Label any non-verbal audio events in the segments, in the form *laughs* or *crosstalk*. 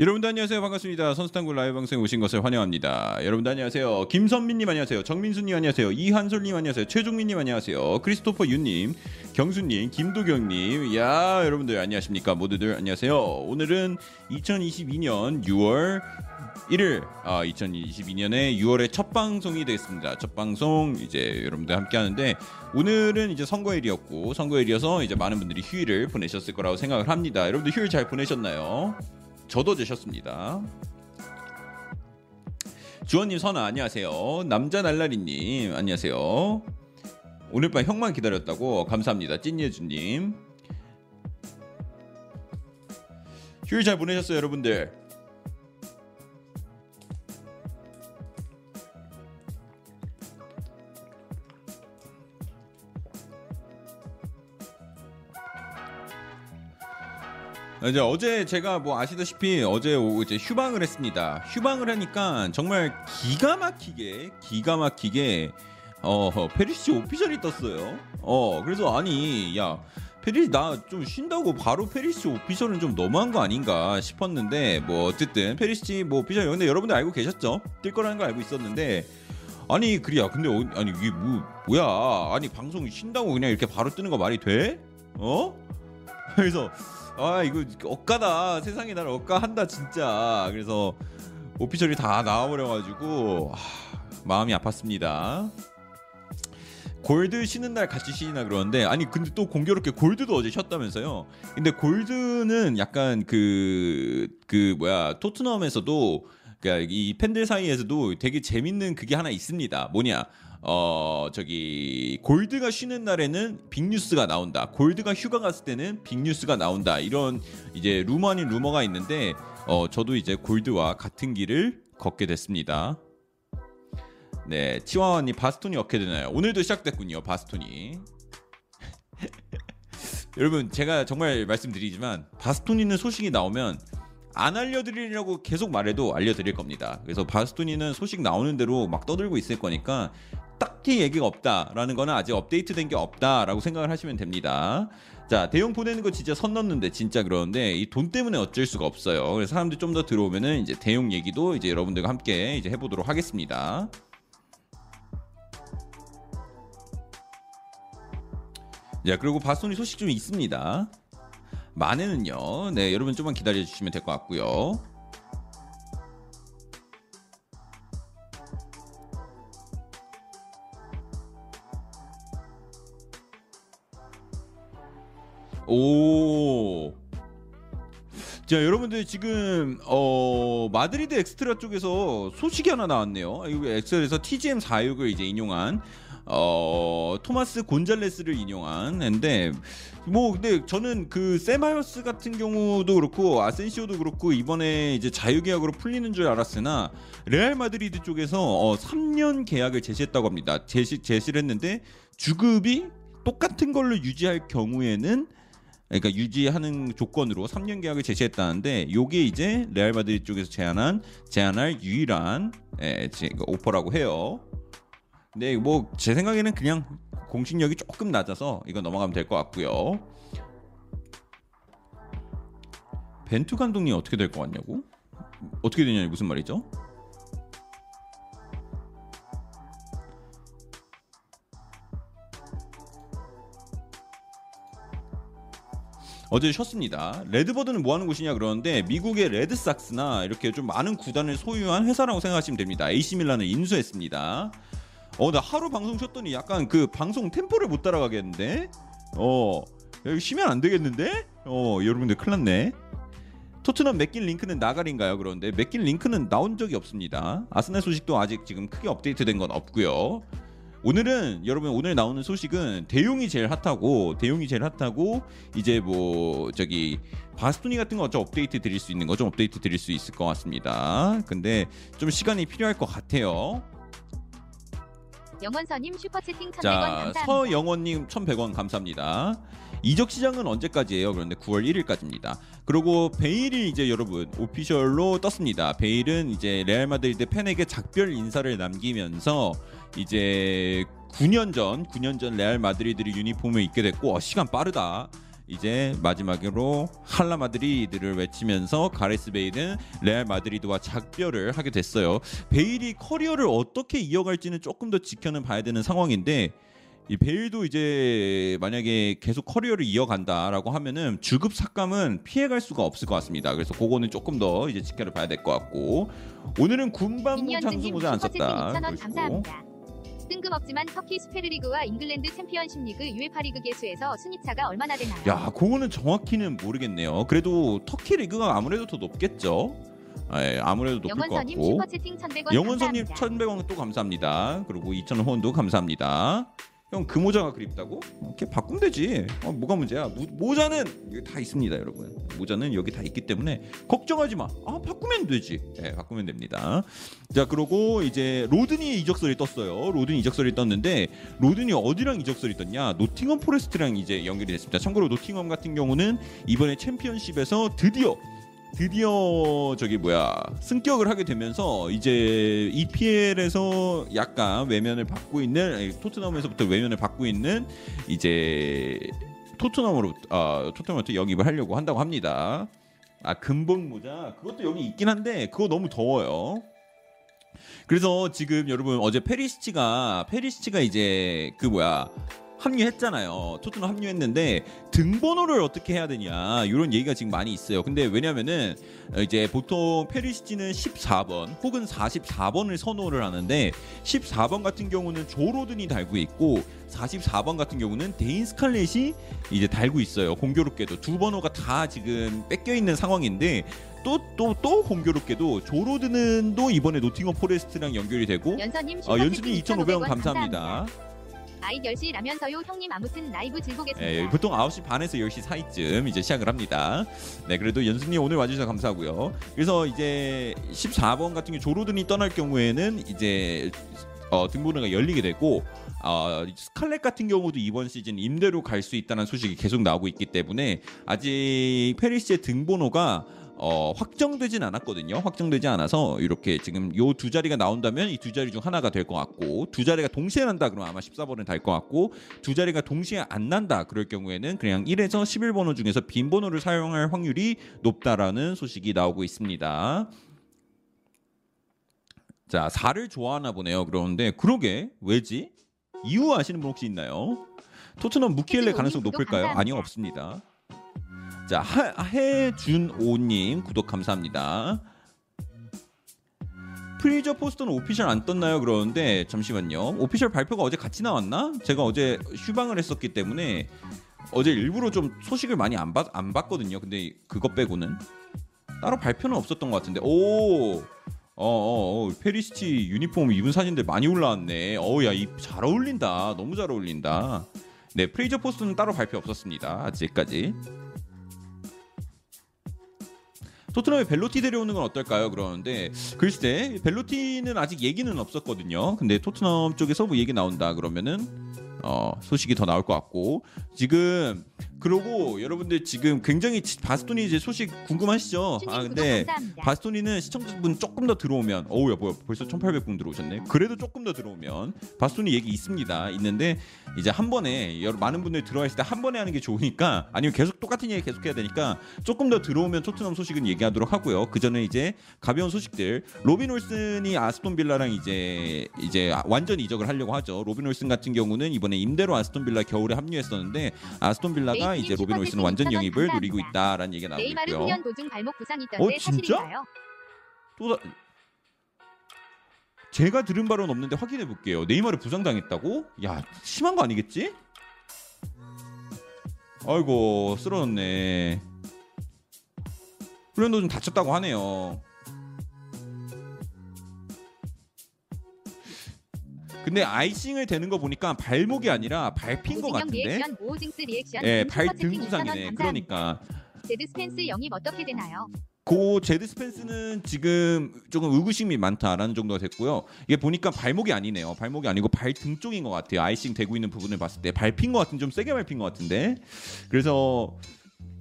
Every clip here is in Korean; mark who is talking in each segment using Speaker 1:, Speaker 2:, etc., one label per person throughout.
Speaker 1: 여러분들 안녕하세요. 반갑습니다. 선수당구 라이브 방송에 오신 것을 환영합니다. 여러분들 안녕하세요. 김선민님 안녕하세요. 정민수님 안녕하세요. 이한솔님 안녕하세요. 최종민님 안녕하세요. 크리스토퍼 윤님 경수님 김도경님. 야 여러분들 안녕하십니까? 모두들 안녕하세요. 오늘은 2022년 6월 1일 아 2022년에 6월의 첫 방송이 되겠습니다. 첫 방송 이제 여러분들 함께 하는데 오늘은 이제 선거일이었고 선거일이어서 이제 많은 분들이 휴일을 보내셨을 거라고 생각을 합니다. 여러분들 휴일 잘 보내셨나요? 저도 되셨습니다. 주원님 선아 안녕하세요. 남자 날라리님 안녕하세요. 오늘 밤 형만 기다렸다고 감사합니다. 찐예주님. 휴일 잘 보내셨어요, 여러분들. 이제 어제 제가 뭐 아시다시피 어제 이제 휴방을 했습니다. 휴방을 하니까 정말 기가 막히게 기가 막히게 어 페리시치 official이 떴어요. 어 그래서 아니 야 페리 나좀 쉰다고 바로 페리시치 official은 좀 너무한 거 아닌가 싶었는데 뭐 어쨌든 페리시치 뭐 official 근데 여러분들 알고 계셨죠? 뜰 거라는 거 알고 있었는데 아니 그래야 근데 어, 아니 이게 뭐 뭐야 아니 방송 쉰다고 그냥 이렇게 바로 뜨는 거 말이 돼? 어? 그래서 아 이거 억까다. 세상이 나를 억까한다 진짜. 그래서 오피셜이 다 나와버려가지고 아, 마음이 아팠습니다. 골드 쉬는 날 같이 쉬나 그러는데 아니 근데 또 공교롭게 골드도 어제 쉬었다면서요? 근데 골드는 약간 그그 그 뭐야 토트넘에서도 그러니까 이 팬들 사이에서도 되게 재밌는 그게 하나 있습니다. 뭐냐 어 저기 골드가 쉬는 날에는 빅뉴스가 나온다. 골드가 휴가 갔을 때는 빅뉴스가 나온다. 이런 이제 루머 아닌 루머가 있는데 어 저도 이제 골드와 같은 길을 걷게 됐습니다. 네, 치와와님 바스톤이 어떻게 되나요? 오늘도 시작됐군요. 바스톤이. *laughs* 여러분 제가 정말 말씀드리지만 바스토니는 소식이 나오면 안 알려드리려고 계속 말해도 알려드릴 겁니다. 그래서 바스토니는 소식 나오는 대로 막 떠들고 있을 거니까 딱히 얘기가 없다라는 거는 아직 업데이트된 게 없다라고 생각을 하시면 됩니다. 자 대용 보내는 거 진짜 선 넘는데 진짜 그러는데 이 돈 때문에 어쩔 수가 없어요. 그래서 사람들 좀더 들어오면은 이제 대용 얘기도 이제 여러분들과 함께 이제 해보도록 하겠습니다. 자 그리고 바소니 소식 좀 있습니다. 만에는요. 네 여러분 좀만 기다려 주시면 될 것 같고요. 오. 자, 여러분들 지금 어 마드리드 엑스트라 쪽에서 소식이 하나 나왔네요. 엑셀에서 TGM 4육을 이제 인용한 어 토마스 곤잘레스를 인용한 인데 뭐 근데 저는 그 세마이어스 같은 경우도 그렇고 아센시오도 그렇고 이번에 이제 자유계약으로 풀리는 줄 알았으나 레알 마드리드 쪽에서 어 3년 계약을 제시했다고 합니다. 제시 제시를 했는데 주급이 똑같은 걸로 유지할 경우에는 그러니까 유지하는 조건으로 3년 계약을 제시했다는데 요게 이제 레알 마드리드 쪽에서 제안한 제안할 유일한 예, 오퍼라고 해요. 근데 뭐 제 생각에는 그냥 공신력이 조금 낮아서 이거 넘어가면 될 것 같고요. 벤투 감독님 어떻게 될 것 같냐고? 어떻게 되냐 무슨 말이죠? 어제 쉬었습니다. 레드버드는 뭐 하는 곳이냐 그러는데 미국의 레드삭스나 이렇게 좀 많은 구단을 소유한 회사라고 생각하시면 됩니다. AC 밀란을 인수했습니다. 어, 나 하루 방송 쉬었더니 약간 그 방송 템포를 못 따라가겠는데? 어, 여기 쉬면 안 되겠는데? 어, 여러분들 큰일 났네. 토트넘 맥긴 링크는 나갈인가요? 그런데 맥긴 링크는 나온 적이 없습니다. 아스날 소식도 아직 지금 크게 업데이트된 건 없고요. 오늘은 여러분 오늘 나오는 소식은 대용이 제일 핫하고 대용이 제일 핫하고 이제 뭐 저기 바스토니 같은 거좀 업데이트 드릴 수 있는 거 좀 업데이트 드릴 수 있을 것 같습니다. 근데 좀 시간이 필요할 것 같아요.
Speaker 2: 영원서님 슈퍼채팅 1100원
Speaker 1: 자,
Speaker 2: 감사합니다.
Speaker 1: 서영원님 1,100원 감사합니다. 이적 시장은 언제까지예요? 그런데 9월 1일까지입니다. 그리고 베일이 이제 여러분 official로 떴습니다. 베일은 이제 레알 마드리드 팬에게 작별 인사를 남기면서 이제 9년 전, 9년 전 레알 마드리드 유니폼을 입게 됐고 어, 시간 빠르다. 이제 마지막으로 Hala 마드리드를 외치면서 가레스 베일은 레알 마드리드와 작별을 하게 됐어요. 베일이 커리어를 어떻게 이어갈지는 조금 더 지켜는 봐야 되는 상황인데 이 베일도 이제 만약에 계속 커리어를 이어간다라고 하면은 주급 삭감은 피해갈 수가 없을 것 같습니다. 그래서 그거는 조금 더 이제 지켜를 봐야 될 것 같고 오늘은 군방무 장수 모자 안 썼다.
Speaker 2: 2,000원
Speaker 1: 그러시고.
Speaker 2: 감사합니다. 뜬금없지만 터키 쉬페르리그와 잉글랜드 챔피언십 리그 UEFA 리그 계수에서 순위차가 얼마나 되나요?
Speaker 1: 야, 그거는 정확히는 모르겠네요. 그래도 터키 리그가 아무래도 더 높겠죠. 예, 아무래도 높을 것 같고.
Speaker 2: 슈퍼채팅 1,100원
Speaker 1: 영원선님
Speaker 2: 감사합니다.
Speaker 1: 1,100원 또 감사합니다. 그리고 2,000원 후원도 감사합니다. 형 그 모자가 그립다고? 이렇게 바꾸면 되지. 어, 뭐가 문제야? 모, 모자는 여기 다 있습니다, 여러분. 모자는 여기 다 있기 때문에 걱정하지 마. 아 바꾸면 되지. 네, 바꾸면 됩니다. 자, 그리고 이제 로든이 이적설이 떴어요. 로든 이적설이 떴는데 로든이 어디랑 이적설이 떴냐? 노팅엄 포레스트랑 이제 연결이 됐습니다. 참고로 노팅엄 같은 경우는 이번에 챔피언십에서 드디어 드디어 저기 뭐야 승격을 하게 되면서 이제 EPL에서 약간 외면을 받고 있는 토트넘에서부터 외면을 받고 있는 이제 토트넘으로 아 토트넘한테 영입을 하려고 한다고 합니다. 아 근본 모자 그것도 여기 있긴 한데 그거 너무 더워요. 그래서 지금 여러분 어제 페리시치가 페리시치가 이제 그 뭐야 합류했잖아요. 토트넘 합류했는데 등번호를 어떻게 해야 되냐 이런 얘기가 지금 많이 있어요. 근데 왜냐면은 이제 보통 페리시치는 14번 혹은 44번을 선호를 하는데 14번 같은 경우는 조로든이 달고 있고 44번 같은 경우는 데인 스칼렛이 이제 달고 있어요. 공교롭게도 두 번호가 다 지금 뺏겨 있는 상황인데 또또또 공교롭게도 조로든은 또 이번에 노팅엄 포레스트랑 연결이 되고
Speaker 2: 연서님
Speaker 1: 어,
Speaker 2: 슈퍼채팅
Speaker 1: 연수님 2,500원 감사합니다.
Speaker 2: 아이 10시 라면서요 형님 아무튼 라이브 즐기겠습니다.
Speaker 1: 예, 보통 9시 반에서 10시 사이쯤 이제 시작을 합니다. 네, 그래도 연수님 오늘 와주셔서 감사하고요. 그래서 이제 14번 같은 경우 조로든이 떠날 경우에는 이제 어, 등번호가 열리게 되고 어, 스칼렛 같은 경우도 이번 시즌 임대로 갈 수 있다는 소식이 계속 나오고 있기 때문에 아직 페리시의 등번호가 어, 확정되진 않았거든요. 확정되지 않아서 이렇게 지금 요 두 자리가 나온다면 이 두 자리 중 하나가 될 것 같고 두 자리가 동시에 난다 그러면 아마 14번은 달것 같고 두 자리가 동시에 안 난다 그럴 경우에는 그냥 1에서 11번호 중에서 빈 번호를 사용할 확률이 높다라는 소식이 나오고 있습니다. 자, 4를 좋아하나 보네요. 그러는데 그러게 왜지? 이유 아시는 분 혹시 있나요? 토트넘 무키엘레 가능성 높을까요? 아니요, 없습니다. 자, 하- 해준오님 구독 감사합니다. 프리저 포스터는 오피셜 안 떴나요? 그러는데 잠시만요. 오피셜 발표가 어제 같이 나왔나? 제가 어제 휴방을 했었기 때문에 어제 일부러 좀 소식을 많이 안, 봤, 안 봤거든요. 근데 그거 빼고는 따로 발표는 없었던 것 같은데 오. 어, 어, 어, 페리시치 유니폼 입은 사진들 많이 올라왔네. 어우, 야, 이잘 어울린다. 너무 잘 어울린다. 네, 프레이저 포스는 따로 발표 없었습니다. 아직까지. 토트넘에 벨로티 데려오는 건 어떨까요? 그러는데 글쎄 벨로티는 아직 얘기는 없었거든요. 근데 토트넘 쪽에서 뭐 얘기 나온다 그러면은 어, 소식이 더 나올 것 같고 지금 그러고 여러분들 지금 굉장히 지- 바스토니 이제 소식 궁금하시죠? 아 근데
Speaker 2: 감사합니다.
Speaker 1: 바스토니는 시청자분 조금 더 들어오면 어우야 뭐야 벌써 1800분 들어오셨네. 그래도 조금 더 들어오면 바스토니 얘기 있습니다. 있는데 이제 한 번에 여러 많은 분들이 들어와 있을 때 한 번에 하는 게 좋으니까 아니면 계속 똑같은 얘기 계속 해야 되니까 조금 더 들어오면 토트넘 소식은 얘기하도록 하고요. 그 전에 이제 가벼운 소식들. 로빈 올슨이 아스톤 빌라랑 이제 이제 완전 이적을 하려고 하죠. 로빈 올슨 같은 경우는 이번에 임대로 아스톤 빌라 겨울에 합류했었는데 아스톤 빌라가 이제 로빈
Speaker 2: 슈퍼채팅
Speaker 1: 완전
Speaker 2: 2,000원
Speaker 1: 영입을. 노리고 있다라는 얘기가 나오고 있고요 어, 진짜? 또 다... 제가 들은 바로는 없는데 확인해 볼게요. 네이마르 부상당했다고? 야 심한 거 아니겠지? 아이고 쓰러졌네. 훈련도 좀 다쳤다고 하네요. 근데 icing을 대는 거 보니까 발목이 아니라 밟힌 거 같은데?
Speaker 2: 리액션
Speaker 1: 예, 님발
Speaker 2: 슈퍼채팅
Speaker 1: 등
Speaker 2: 2,000원
Speaker 1: 부상이네. 그러니까
Speaker 2: 제드 스펜스 영입 어떻게 되나요?
Speaker 1: 고 제드 스펜스는 지금 조금 의구심이 많다라는 정도가 됐고요. 이게 보니까 발목이 아니네요. 발목이 아니고 발등 쪽인 것 같아요. icing 대고 있는 부분을 봤을 때 밟힌 것 같은 좀 세게 밟힌 것 같은데. 그래서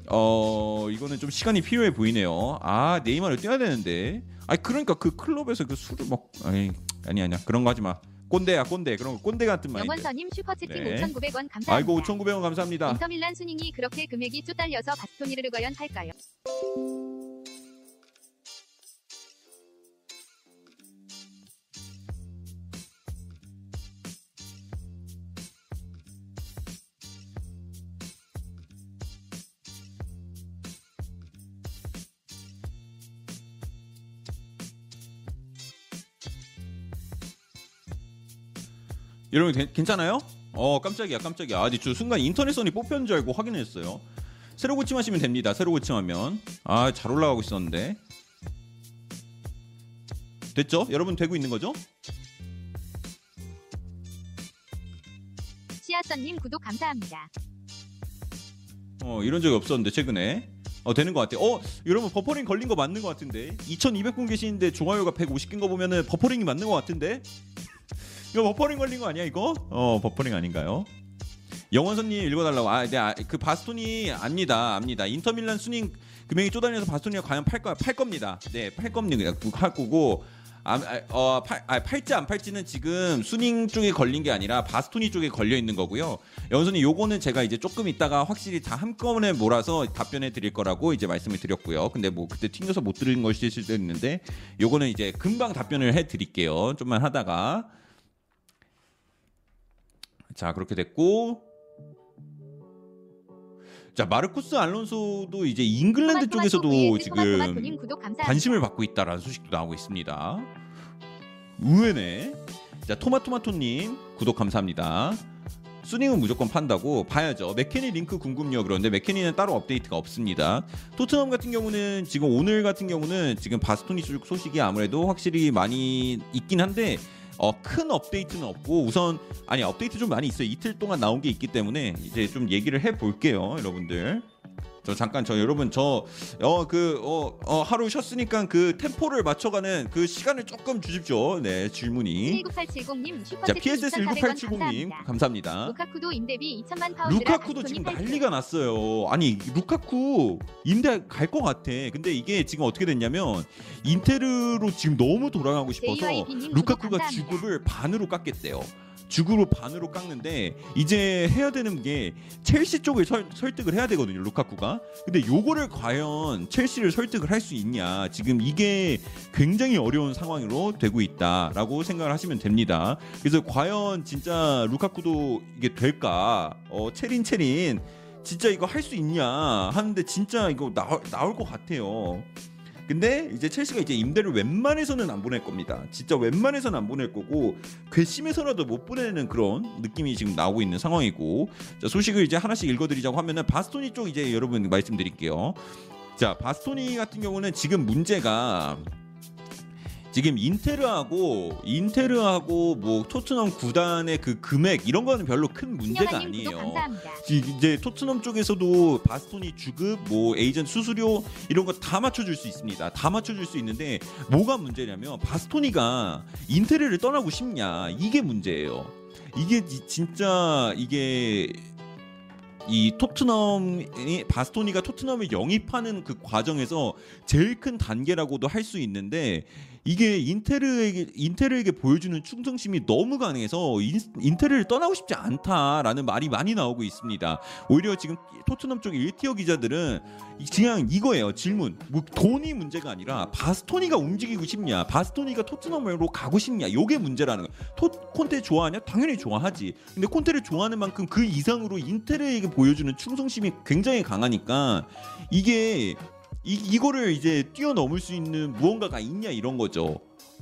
Speaker 1: 어 이거는 좀 시간이 필요해 보이네요. 아 네이마르 뛰어야 되는데. 아 그러니까 그 클럽에서 그 술을 먹 아니 아니 아니야 그런 거 하지 마. 꼰대야 꼰대 그런 거 꼰대 같은 마인드.
Speaker 2: 영원서님 슈퍼채팅
Speaker 1: 네.
Speaker 2: 5,900원 감사합니다.
Speaker 1: 아이고 5,900원 감사합니다.
Speaker 2: 인터밀란 순잉이 그렇게 금액이 쪼달려서 바스토니를 과연 할까요?
Speaker 1: 여러분 괜- 괜찮아요? 어 깜짝이야 깜짝이야. 아니 저 순간 인터넷선이 뽑혔는 줄 알고 확인했어요. 새로 고침하시면 됩니다. 새로 고침하면 아 잘 올라가고 있었는데 됐죠? 여러분 되고 있는 거죠?
Speaker 2: 시아선님 구독 감사합니다.
Speaker 1: 어 이런 적이 없었는데 최근에 어 되는 것 같아요. 어 여러분 버퍼링 걸린 거 맞는 것 같은데 2,200분 계시는데 좋아요가 150개인 거 보면은 버퍼링이 맞는 것 같은데 이거 버퍼링 걸린 거 아니야 이거? 어 버퍼링 아닌가요? 영원선님 읽어달라고 아, 네, 아, 그 바스토니 압니다 압니다 인터밀란 순위 금액이 쪼달려서 바스토니가 과연 팔, 거, 팔 겁니다 네 팔 겁니다 할 거고 아, 아, 어, 팔, 아, 팔지 안 팔지는 지금 수닝 쪽에 걸린 게 아니라 바스토니 쪽에 걸려 있는 거고요. 영선이 요거는 제가 이제 조금 있다가 확실히 다 한꺼번에 몰아서 답변해 드릴 거라고 이제 말씀을 드렸고요. 근데 뭐 그때 튕겨서 못 들은 걸 수도 있는데 요거는 이제 금방 답변을 해 드릴게요. 좀만 하다가 자 그렇게 됐고 자 마르코스 알론소도 이제 잉글랜드 쪽에서도 지금. 관심을 받고 있다라는 소식도 나오고 있습니다. 의외네. 자 토마토마토님 구독 감사합니다. 수닝은 무조건 판다고 봐야죠. 맥케니 링크 궁금요 그런데 맥케니는 따로 업데이트가 없습니다. 토트넘 같은 경우는 지금 오늘 같은 경우는 지금 바스토니 쪽 소식이 아무래도 확실히 많이 있긴 한데 어, 큰 업데이트는 없고 우선 아니 업데이트 좀 많이 있어요. 이틀 동안 나온 게 있기 때문에 이제 좀 얘기를 해 볼게요, 여러분들. 저 잠깐 저 여러분 저 어 그 어 어, 하루 쉬었으니까 그 템포를 맞춰가는 그 시간을 조금 주십시오. 네 질문이.
Speaker 2: 19870님
Speaker 1: 자
Speaker 2: 슈퍼채팅
Speaker 1: PSS
Speaker 2: 2,400원
Speaker 1: 1987님
Speaker 2: 감사합니다.
Speaker 1: 감사합니다.
Speaker 2: 루카쿠도 임대비 2천만 파운드라
Speaker 1: 루카쿠도 지금
Speaker 2: 팔
Speaker 1: 난리가 났어요. 아니 루카쿠 임대 갈 것 같아. 근데 이게 지금 어떻게 됐냐면 인테르로 지금 너무 돌아가고 싶어서
Speaker 2: JYP 님
Speaker 1: 루카쿠가. 주급을 반으로 깎겠대요. 주급을 반으로 깎는데 이제 해야 되는 게 첼시 쪽을 설, 설득을 해야 되거든요. 루카쿠가. 근데 요거를 과연 첼시를 설득을 할 수 있냐? 지금 이게 굉장히 어려운 상황으로 되고 있다라고 생각을 하시면 됩니다. 그래서 과연 진짜 루카쿠도 이게 될까? 어, 체린 체린 진짜 이거 할 수 있냐 하는데 진짜 이거 나올, 나올 것 같아요. 근데 이제 첼시가 이제 임대를 웬만해서는 안 보낼 겁니다. 진짜 웬만해서는 안 보낼 거고 괘씸해서라도 못 보내는 그런 느낌이 지금 나오고 있는 상황이고 자, 소식을 이제 하나씩 읽어드리자고 하면은 바스토니 쪽 이제 여러분 말씀드릴게요. 자 바스토니 같은 경우는 지금 문제가 지금 인테르하고 인테르하고 뭐 토트넘 구단의 그 금액 이런 거는 별로 큰 문제가 아니에요. 이- 이제 토트넘 쪽에서도 바스토니 주급, 뭐 에이전트 수수료 이런 거 다 맞춰줄 수 있습니다. 다 맞춰줄 수 있는데 뭐가 문제냐면 바스토니가 인테르를 떠나고 싶냐 이게 문제예요. 이게 지- 진짜 이게 이 토트넘이 바스토니가 토트넘을 영입하는 그 과정에서 제일 큰 단계라고도 할 수 있는데 이게 인테르에게 인테르에게 보여주는 충성심이 너무 강해서 인, 인테르를 떠나고 싶지 않다라는 말이 많이 나오고 있습니다. 오히려 지금 토트넘 쪽 1티어 기자들은 이- 그냥 이거예요. 질문. 뭐 돈이 문제가 아니라 바스토니가 움직이고 싶냐? 바스토니가 토트넘으로 가고 싶냐? 요게 문제라는 거예요. 토, 콘테 좋아하냐? 당연히 좋아하지. 근데 콘테를 좋아하는 만큼 그 이상으로 인테르에게 보여주는 충성심이 굉장히 강하니까 이게 이, 이거를 이제 뛰어넘을 수 있는 무언가가 있냐 이런 거죠.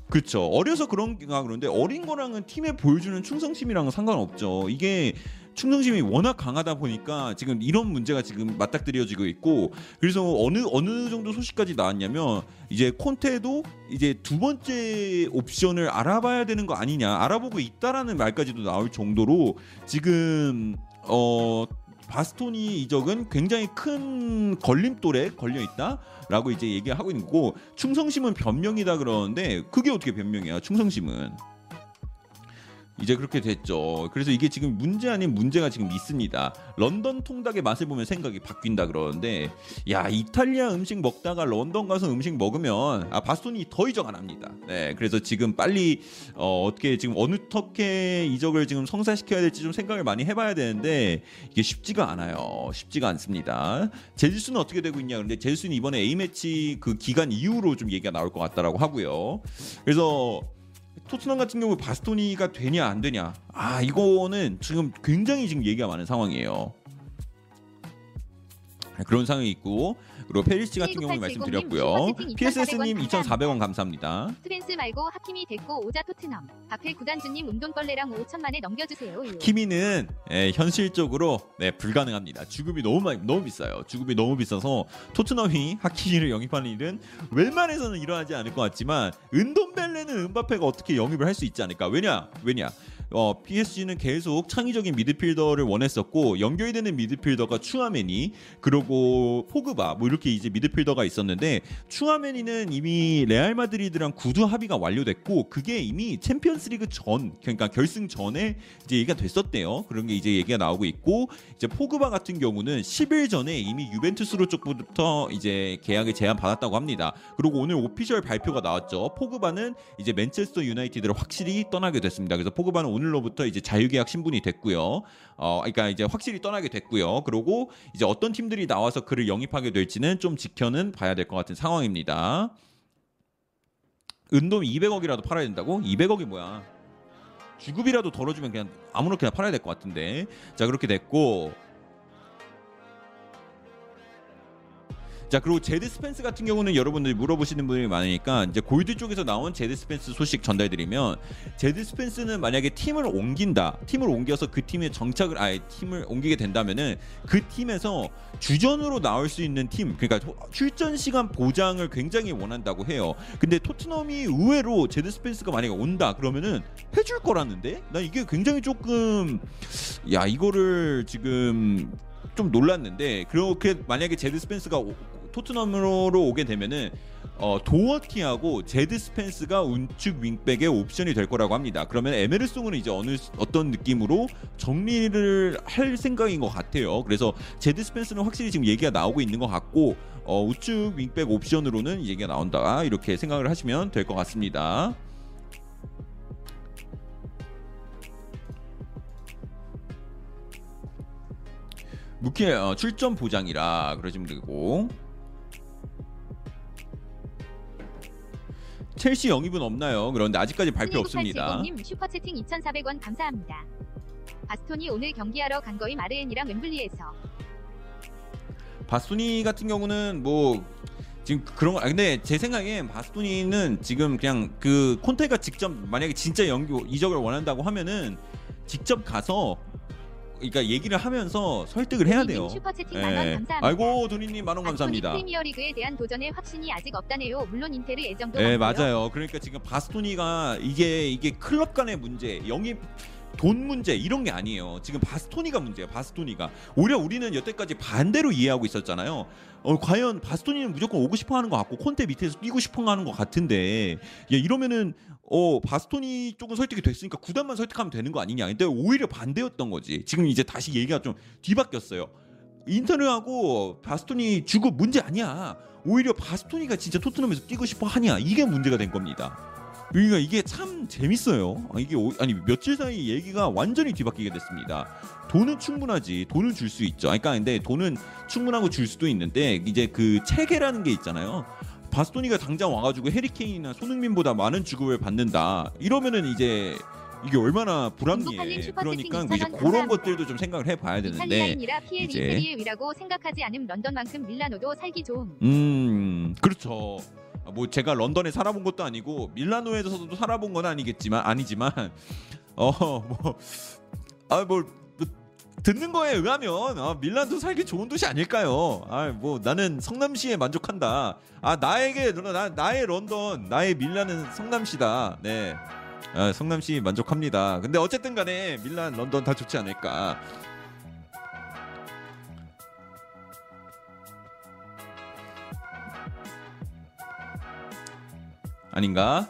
Speaker 1: 그렇죠. 어려서 그런가 그런데 어린 거랑은 팀에 보여주는 충성심이랑은 상관없죠. 이게 충성심이 워낙 강하다 보니까 지금 이런 문제가 지금 맞닥뜨려지고 있고 그래서 어느 어느 정도 소식까지 나왔냐면 이제 콘테도 이제 두 번째 옵션을 알아봐야 되는 거 아니냐 알아보고 있다라는 말까지도 나올 정도로 지금 어 바스토니 이적은 굉장히 큰 걸림돌에 걸려 있다라고 이제 얘기하고 있는 거고 충성심은 변명이다 그러는데 그게 어떻게 변명이야 충성심은 이제 그렇게 됐죠. 그래서 이게 지금 문제 아닌 문제가 지금 있습니다. 런던 통닭의 맛을 보면 생각이 바뀐다 그러는데 야 이탈리아 음식 먹다가 런던 가서 음식 먹으면 아 바스톤이 더 이적 안 합니다. 네, 그래서 지금 빨리 어, 어떻게 지금 어느 턱에 이적을 지금 성사시켜야 될지 좀 생각을 많이 해봐야 되는데 이게 쉽지가 않아요. 쉽지가 않습니다. 제주스는 어떻게 되고 있냐? 근데 제주스는 이번에 A 매치 그 기간 이후로 좀 얘기가 나올 것 같다라고 하고요. 그래서 토트넘 같은 경우 바스토니가 되냐 안 되냐 아 이거는 지금 굉장히 지금 얘기가 많은 상황이에요. 그런 상황이 있고 그리고 페리시치 같은 경우 말씀드렸고요. PSS님 2,400원 감사합니다.
Speaker 2: 스펜스 말고 하키미 데꼬 오자 토트넘. 앞에 구단주님 은돔벨레랑 5천만에 넘겨주세요.
Speaker 1: 하키미는 예, 현실적으로 네, 불가능합니다. 주급이 너무 많이 너무 비싸요. 주급이 너무 비싸서 토트넘이 하키미를 영입하는 일은 웬만해서는 일어나지 않을 것 같지만 은돈벨레는 은바페가 어떻게 영입을 할 수 있지 않을까? 왜냐? 왜냐? 어, PSG는 계속 창의적인 미드필더를 원했었고 연결이 되는 미드필더가 추아메니 그리고 포그바 뭐 이렇게 이제 미드필더가 있었는데 추아메니는 이미 레알 마드리드랑 구두 합의가 완료됐고 그게 이미 챔피언스리그 전 그러니까 결승 전에 이제 얘기가 됐었대요. 그런 게 이제 얘기가 나오고 있고 이제 포그바 같은 경우는 10일 전에 이미 유벤투스로 쪽부터 이제 계약을 제안 받았다고 합니다. 그리고 오늘 official 발표가 나왔죠. 포그바는 이제 맨체스터 유나이티드를 확실히 떠나게 됐습니다. 그래서 포그바는 오늘로부터 이제 자유계약 신분이 됐고요. 어, 그러니까 이제 확실히 떠나게 됐고요. 그리고 이제 어떤 팀들이 나와서 그를 영입하게 될지는 좀 지켜는 봐야 될 것 같은 상황입니다. 은돔 200억이라도 팔아야 된다고? 200억이 뭐야? 주급이라도 덜어주면 그냥 아무렇게나 팔아야 될 것 같은데. 자 그렇게 됐고 자 그리고 제드 스펜스 같은 경우는 여러분들이 물어보시는 분들이 많으니까 이제 골드 쪽에서 나온 제드 스펜스 소식 전달드리면 제드 스펜스는 만약에 팀을 옮긴다 팀을 옮겨서 그 팀에 정착을 아예 팀을 옮기게 된다면은 그 팀에서 주전으로 나올 수 있는 팀 그러니까 출전 시간 보장을 굉장히 원한다고 해요. 근데 토트넘이 의외로 제드 스펜스가 만약에 온다 그러면은 해줄 거라는데? 나 이게 굉장히 조금 야 이거를 지금 좀 놀랐는데 그렇게 만약에 제드 스펜스가 토트넘으로 오게 되면은 어, 도어티하고 제드 스펜스가 우측 윙백의 옵션이 될 거라고 합니다. 그러면 에메르송은 이제 어느 어떤 느낌으로 정리를 할 생각인 것 같아요. 그래서 제드 스펜스는 확실히 지금 얘기가 나오고 있는 것 같고 어, 우측 윙백 옵션으로는 얘기가 나온다 이렇게 생각을 하시면 될 것 같습니다. 무케 어, 출전 보장이라 그러시면 되고 첼시 영입은 없나요? 그런데 아직까지 발표 없습니다.
Speaker 2: 님 슈퍼 채팅 2,400원 감사합니다. 바스톤이 오늘 경기하러 간 거임 아르헨이랑 웸블리에서.
Speaker 1: 바스토니 같은 경우는 뭐 지금 그런 거 아, 근데 제 생각엔 바스토니는 지금 그냥 그 콘테가 직접 만약에 진짜 연기 이적을 원한다고 하면은 직접 가서 그러니까 얘기를 하면서 설득을 해야 돼요.
Speaker 2: 슈퍼채팅 만원
Speaker 1: 예.
Speaker 2: 감사합니다.
Speaker 1: 아이고 도니님 만원 감사합니다.
Speaker 2: 프리미어리그에 대한 도전에 확신이 아직 없다네요. 물론 인테르 애정도
Speaker 1: 네
Speaker 2: 많고요.
Speaker 1: 맞아요. 그러니까 지금 바스토니가 이게 이게 클럽 간의 문제, 영입 돈 문제 이런 게 아니에요. 지금 바스토니가 문제예요. 바스토니가 오히려 우리는 여태까지 반대로 이해하고 있었잖아요. 어, 과연 바스토니는 무조건 오고 싶어 하는 것 같고 콘테 밑에서 뛰고 싶어 하는 것 같은데 야, 이러면은 어 바스토니 쪽은 설득이 됐으니까 구단만 설득하면 되는 거 아니냐. 근데 오히려 반대였던 거지. 지금 이제 다시 얘기가 좀 뒤바뀌었어요. 인터뷰하고 바스토니 주고 문제 아니야. 오히려 바스토니가 진짜 토트넘에서 뛰고 싶어 하냐. 이게 문제가 된 겁니다. 그러니까 이게 참 재밌어요. 아, 이게 오- 아니 며칠 사이 얘기가 완전히 뒤바뀌게 됐습니다. 돈은 충분하지. 돈을 줄 수 있죠. 그러니까 근데 돈은 충분하고 줄 수도 있는데 이제 그 체계라는 게 있잖아요. 바스토니가 당장 와가지고 해리케인이나 손흥민보다 많은 주급을 받는다. 이러면은 이제 이게 얼마나 불합리해. 그러니까 이제
Speaker 2: 2,000원
Speaker 1: 그런. 것들도 좀 생각을 해봐야 되는데. 이제-
Speaker 2: 위라고 생각하지 않음 런던만큼 밀라노도 살기 좋음.
Speaker 1: 음 그렇죠. 아, 뭐 제가 런던에 살아본 것도 아니고 밀라노에서도 살아본 건 아니겠지만 아니지만 *laughs* 어뭐 아뭐 듣는 거에 의하면 아, 밀란도 살기 좋은 도시 아닐까요? 아 뭐 나는 성남시에 만족한다. 아 나에게 나, 나의 런던 나의 밀란은 성남시다. 네. 아, 성남시 만족합니다. 근데 어쨌든 간에 밀란 런던 다 좋지 않을까. 아닌가?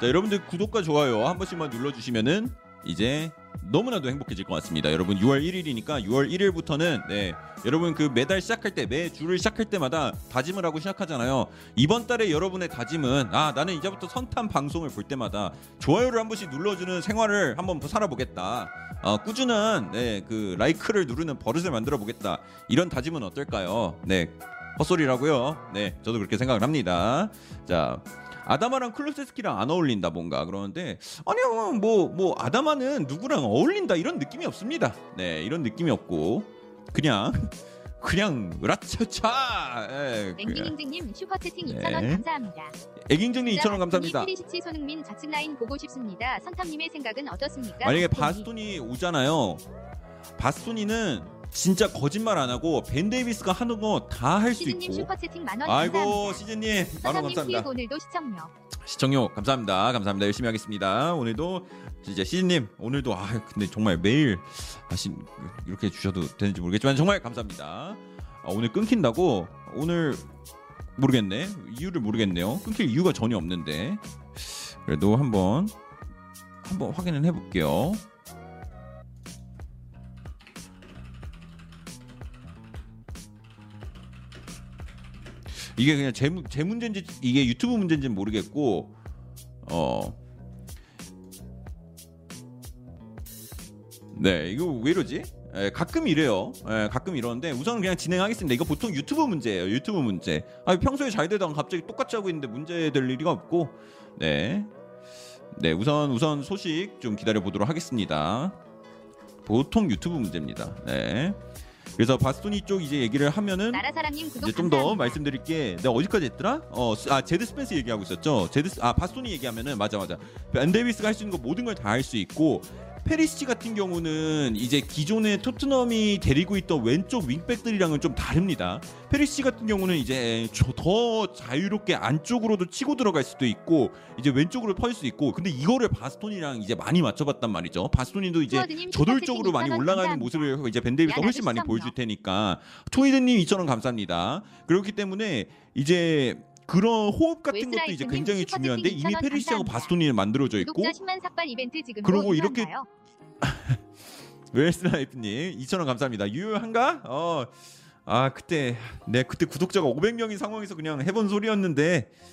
Speaker 1: 자, 여러분들 구독과 좋아요 한 번씩만 눌러 주시면은 이제 너무나도 행복해질 것 같습니다. 여러분 6월 1일이니까 6월 1일부터는 네 여러분 그 매달 시작할 때 매 주를 시작할 때마다 다짐을 하고 시작하잖아요. 이번 달에 여러분의 다짐은 아 나는 이제부터 선탄 방송을 볼 때마다 좋아요를 한 번씩 눌러주는 생활을 한번 살아보겠다. 어, 꾸준한 네, 그 라이크를 누르는 버릇을 만들어 보겠다. 이런 다짐은 어떨까요? 네 헛소리라고요. 네 저도 그렇게 생각을 합니다. 자. 아다마랑 클루세스키랑 안 어울린다 뭔가 그러는데 아니요 뭐뭐 뭐 아다마는 누구랑 어울린다 이런 느낌이 없습니다. 네 이런 느낌이 없고 그냥 *laughs* 그냥 으라차차 예.
Speaker 2: 앵깅잉증님 슈퍼채팅
Speaker 1: 네.
Speaker 2: 2,000원 감사합니다.
Speaker 1: 앵깅잉증님 2,000원 감사합니다.
Speaker 2: 페리시치 손흥민 좌측 라인 보고 싶습니다. 선탐님의 생각은 어떻습니까?
Speaker 1: 만약에.
Speaker 2: 바스토니
Speaker 1: 오잖아요. 바스토니는 진짜 거짓말 안 하고 벤 데이비스가 하는 거 다 할수
Speaker 2: 시즈님
Speaker 1: 있고. 아이고. 시즈님 만원 감사합니다.
Speaker 2: 오늘도 시청료.
Speaker 1: 시청료 감사합니다. 감사합니다. 열심히 하겠습니다. 오늘도 진짜 시즈님 오늘도 아 근데 정말 매일 하신 이렇게 주셔도 되는지 모르겠지만 정말 감사합니다. 아, 오늘 끊긴다고 오늘 모르겠네 이유를 모르겠네요. 끊길 이유가 전혀 없는데 그래도 한번 한번 확인을 해볼게요. 이게 그냥 제, 문- 제 문제인지 이게 유튜브 문제인지는 모르겠고 어. 네, 이거 왜 이러지? 예, 가끔 이래요. 예, 가끔 이러는데 우선 그냥 진행하겠습니다. 이거 보통 유튜브 문제예요. 유튜브 문제. 아, 평소에 잘 되다가 갑자기 똑같이 하고 있는데 문제될 일이 없고. 네. 네, 우선 우선 소식 좀 기다려 보도록 하겠습니다. 보통 유튜브 문제입니다. 네. 그래서 바스토니 쪽 이제 얘기를 하면은
Speaker 2: 나라사랑님 구독
Speaker 1: 이제 좀 더. 말씀드릴 게 내가 어디까지 했더라? 어, 스- 아 제드 스펜스 얘기하고 있었죠. 제드 스- 아 바스토니 얘기하면은 맞아 맞아. 벤 데이비스가 할 수 있는 거 모든 걸 다 할 수 있고 페리시치 같은 경우는 이제 기존의 토트넘이 데리고 있던 왼쪽 윙백들이랑은 좀 다릅니다. 페리시치 같은 경우는 이제 저- 더 자유롭게 안쪽으로도 치고 들어갈 수도 있고 이제 왼쪽으로 벌릴 수 있고 근데 이거를 바스토니랑 이제 많이 맞춰봤단 말이죠. 바스토니도 이제 저돌적으로 많이
Speaker 2: 2,000원
Speaker 1: 올라가는. 모습을 이제 벤 데이비스가
Speaker 2: 야,
Speaker 1: 훨씬 많이. 보여줄 테니까 토이드님 2,000원 감사합니다. 그렇기 때문에 이제 그런 호흡 같은 것도 이제 굉장히 중요한데 이미
Speaker 2: 2,000원
Speaker 1: 페리시하고. 바스토니는 만들어져 있고
Speaker 2: 구독자 10만 삭발 이벤트 지금도
Speaker 1: 그리고 이렇게
Speaker 2: 유효한가요?
Speaker 1: 웰스라이프님 2,000원 감사합니다. 유효한가? 어. 아 그때 네 그때 구독자가 500명인 상황에서 그냥 해본 소리였는데 아,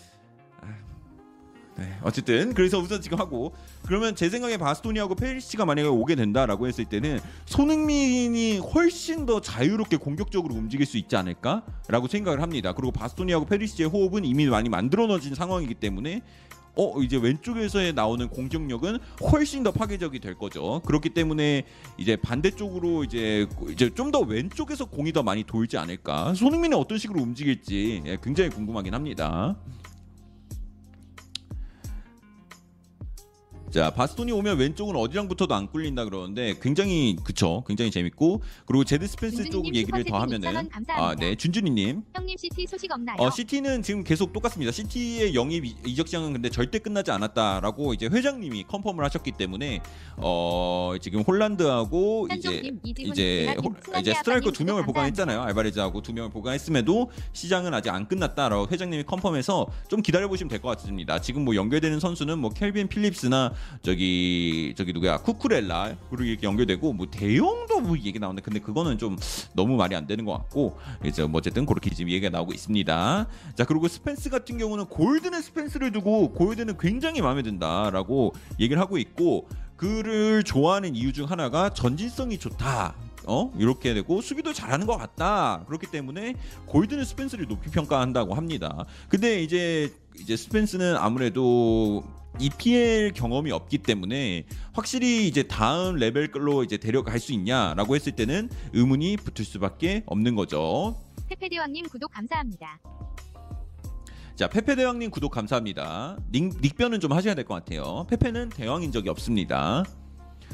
Speaker 1: 네 어쨌든 그래서 우선 지금 하고 그러면 제 생각에 바스토니하고 페리시가 만약에 오게 된다라고 했을 때는 손흥민이 훨씬 더 자유롭게 공격적으로 움직일 수 있지 않을까라고 생각을 합니다. 그리고 바스토니하고 페리시의 호흡은 이미 많이 만들어진 상황이기 때문에 어 이제 왼쪽에서의 나오는 공격력은 훨씬 더 파괴적이 될 거죠. 그렇기 때문에 이제 반대쪽으로 이제 이제 좀 더 왼쪽에서 공이 더 많이 돌지 않을까. 손흥민은 어떤 식으로 움직일지 예, 굉장히 궁금하긴 합니다. 자 바스토니 오면 왼쪽은 어디랑 붙어도 안 꿀린다 그러는데 굉장히 그쵸 굉장히 재밌고 그리고 제드 스펜스 쪽 얘기를 더 하면은
Speaker 2: 2,000원 감사합니다.
Speaker 1: 아네 준준이님
Speaker 2: 형님 시티 소식 없나요?
Speaker 1: 어, 시티는 지금 계속 똑같습니다. 시티의 영입 이- 이적 시장은 근데 절대 끝나지 않았다라고 이제 회장님이 confirm을 하셨기 때문에 어, 지금 홀란드하고 이제 이제
Speaker 2: 승환이
Speaker 1: 이제 스트라이커 두 명을
Speaker 2: 구독
Speaker 1: 보강했잖아요. 알바레즈하고 두 명을 보강했음에도 시장은 아직 안 끝났다라고 회장님이 confirm해서 좀 기다려 보시면 될 것 같습니다. 지금 뭐 연결되는 선수는 뭐 켈빈 필립스나 저기 저기 누구야 쿠쿠렐라 그리고 이렇게 연결되고 뭐 데용도 뭐 얘기 나오는데 근데 그거는 좀 너무 말이 안 되는 것 같고 이제 뭐 어쨌든 그렇게 지금 얘기가 나오고 있습니다. 자 그리고 스펜스 같은 경우는 골드는 스펜스를 두고 골드는 굉장히 마음에 든다라고 얘기를 하고 있고 그를 좋아하는 이유 중 하나가 전진성이 좋다. 어 이렇게 되고 수비도 잘하는 것 같다. 그렇기 때문에 골드는 스펜스를 높이 평가한다고 합니다. 근데 이제 이제 스펜스는 아무래도 EPL 경험이 없기 때문에 확실히 이제 다음 레벨로 이제 데려갈 수 있냐라고 했을 때는 의문이 붙을 수밖에 없는 거죠.
Speaker 2: 페페대왕님 구독 감사합니다.
Speaker 1: 자 페페 대왕님 구독 감사합니다. 닉, 닉변은 좀 하셔야 될 것 같아요. 페페는 대왕인 적이 없습니다.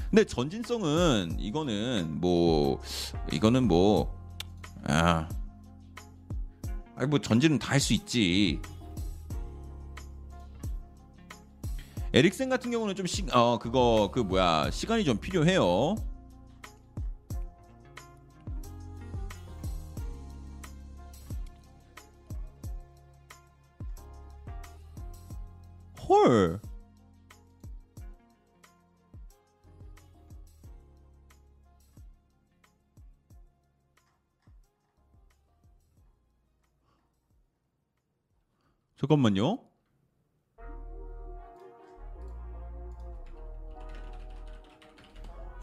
Speaker 1: 근데 전진성은 이거는 뭐 이거는 뭐 아, 아니 뭐 전진은 다 할 수 있지. 에릭센 같은 경우는 좀 시, 어, 그거 그 뭐야 시간이 좀 필요해요. 헐. 잠깐만요.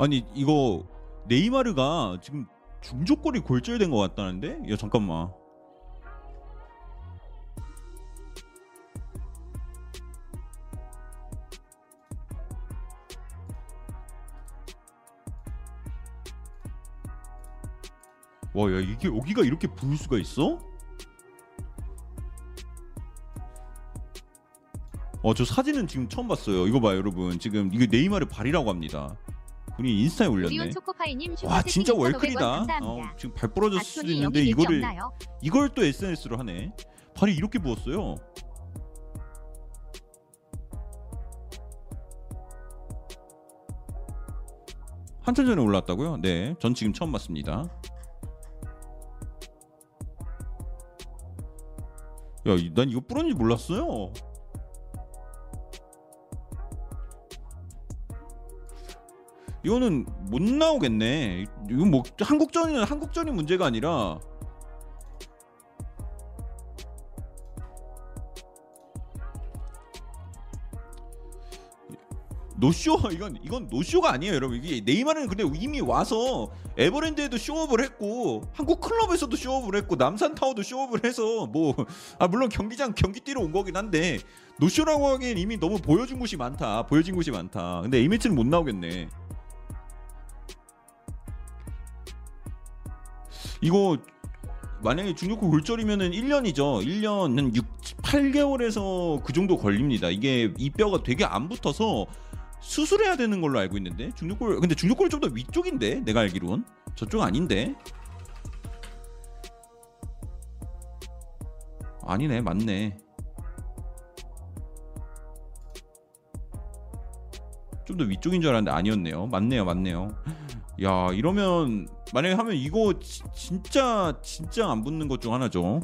Speaker 1: 아니 이거 네이마르가 지금 중조골이 골절된 것 같다는데? 야 잠깐만. 와, 야 이게 여기가 이렇게 부을 수가 있어? 어, 저 사진은 지금 처음 봤어요. 이거 봐요, 여러분. 지금 이게 네이마르 발이라고 합니다. 본인이 인스타에 올렸네. 와, 진짜
Speaker 2: 2,500원
Speaker 1: 월클이다. 어, 지금 발 부러졌을 수도 있는데
Speaker 2: 이거를 없나요?
Speaker 1: 이걸 또 SNS로 하네. 발이 이렇게 부었어요. 한참 전에 올랐다고요? 네, 전 지금 처음 봤습니다. 야, 이- 난 이거 부러운지 몰랐어요. 이거는 못 나오겠네. 이건 뭐 한국전이는 한국전이 문제가 아니라. 노쇼 이건 이건 노쇼가 아니에요 여러분. 이게 네이마르는 근데 이미 와서 에버랜드에도 쇼업을 했고 한국 클럽에서도 쇼업을 했고 남산 타워도 쇼업을 해서 뭐 아 물론 경기장 경기 뛰러 온 거긴 한데 노쇼라고 하기엔 이미 너무 보여준 곳이 많다 보여진 곳이 많다. 근데 이 매치는 못 나오겠네 이거 만약에 중력골 골절이면은 1년이죠. 1년 한 6, 8개월에서 그 정도 걸립니다. 이게 이 뼈가 되게 안 붙어서 수술해야 되는 걸로 알고 있는데 중력골 근데 중력골은 좀더 위쪽인데 내가 알기론. 저쪽 아닌데. 아니네. 맞네. 좀 더 위쪽인 줄 알았는데 아니었네요. 맞네요. 맞네요. 야 이러면 만약에 하면 이거 지- 진짜 진짜 안 붙는 것 중 하나죠.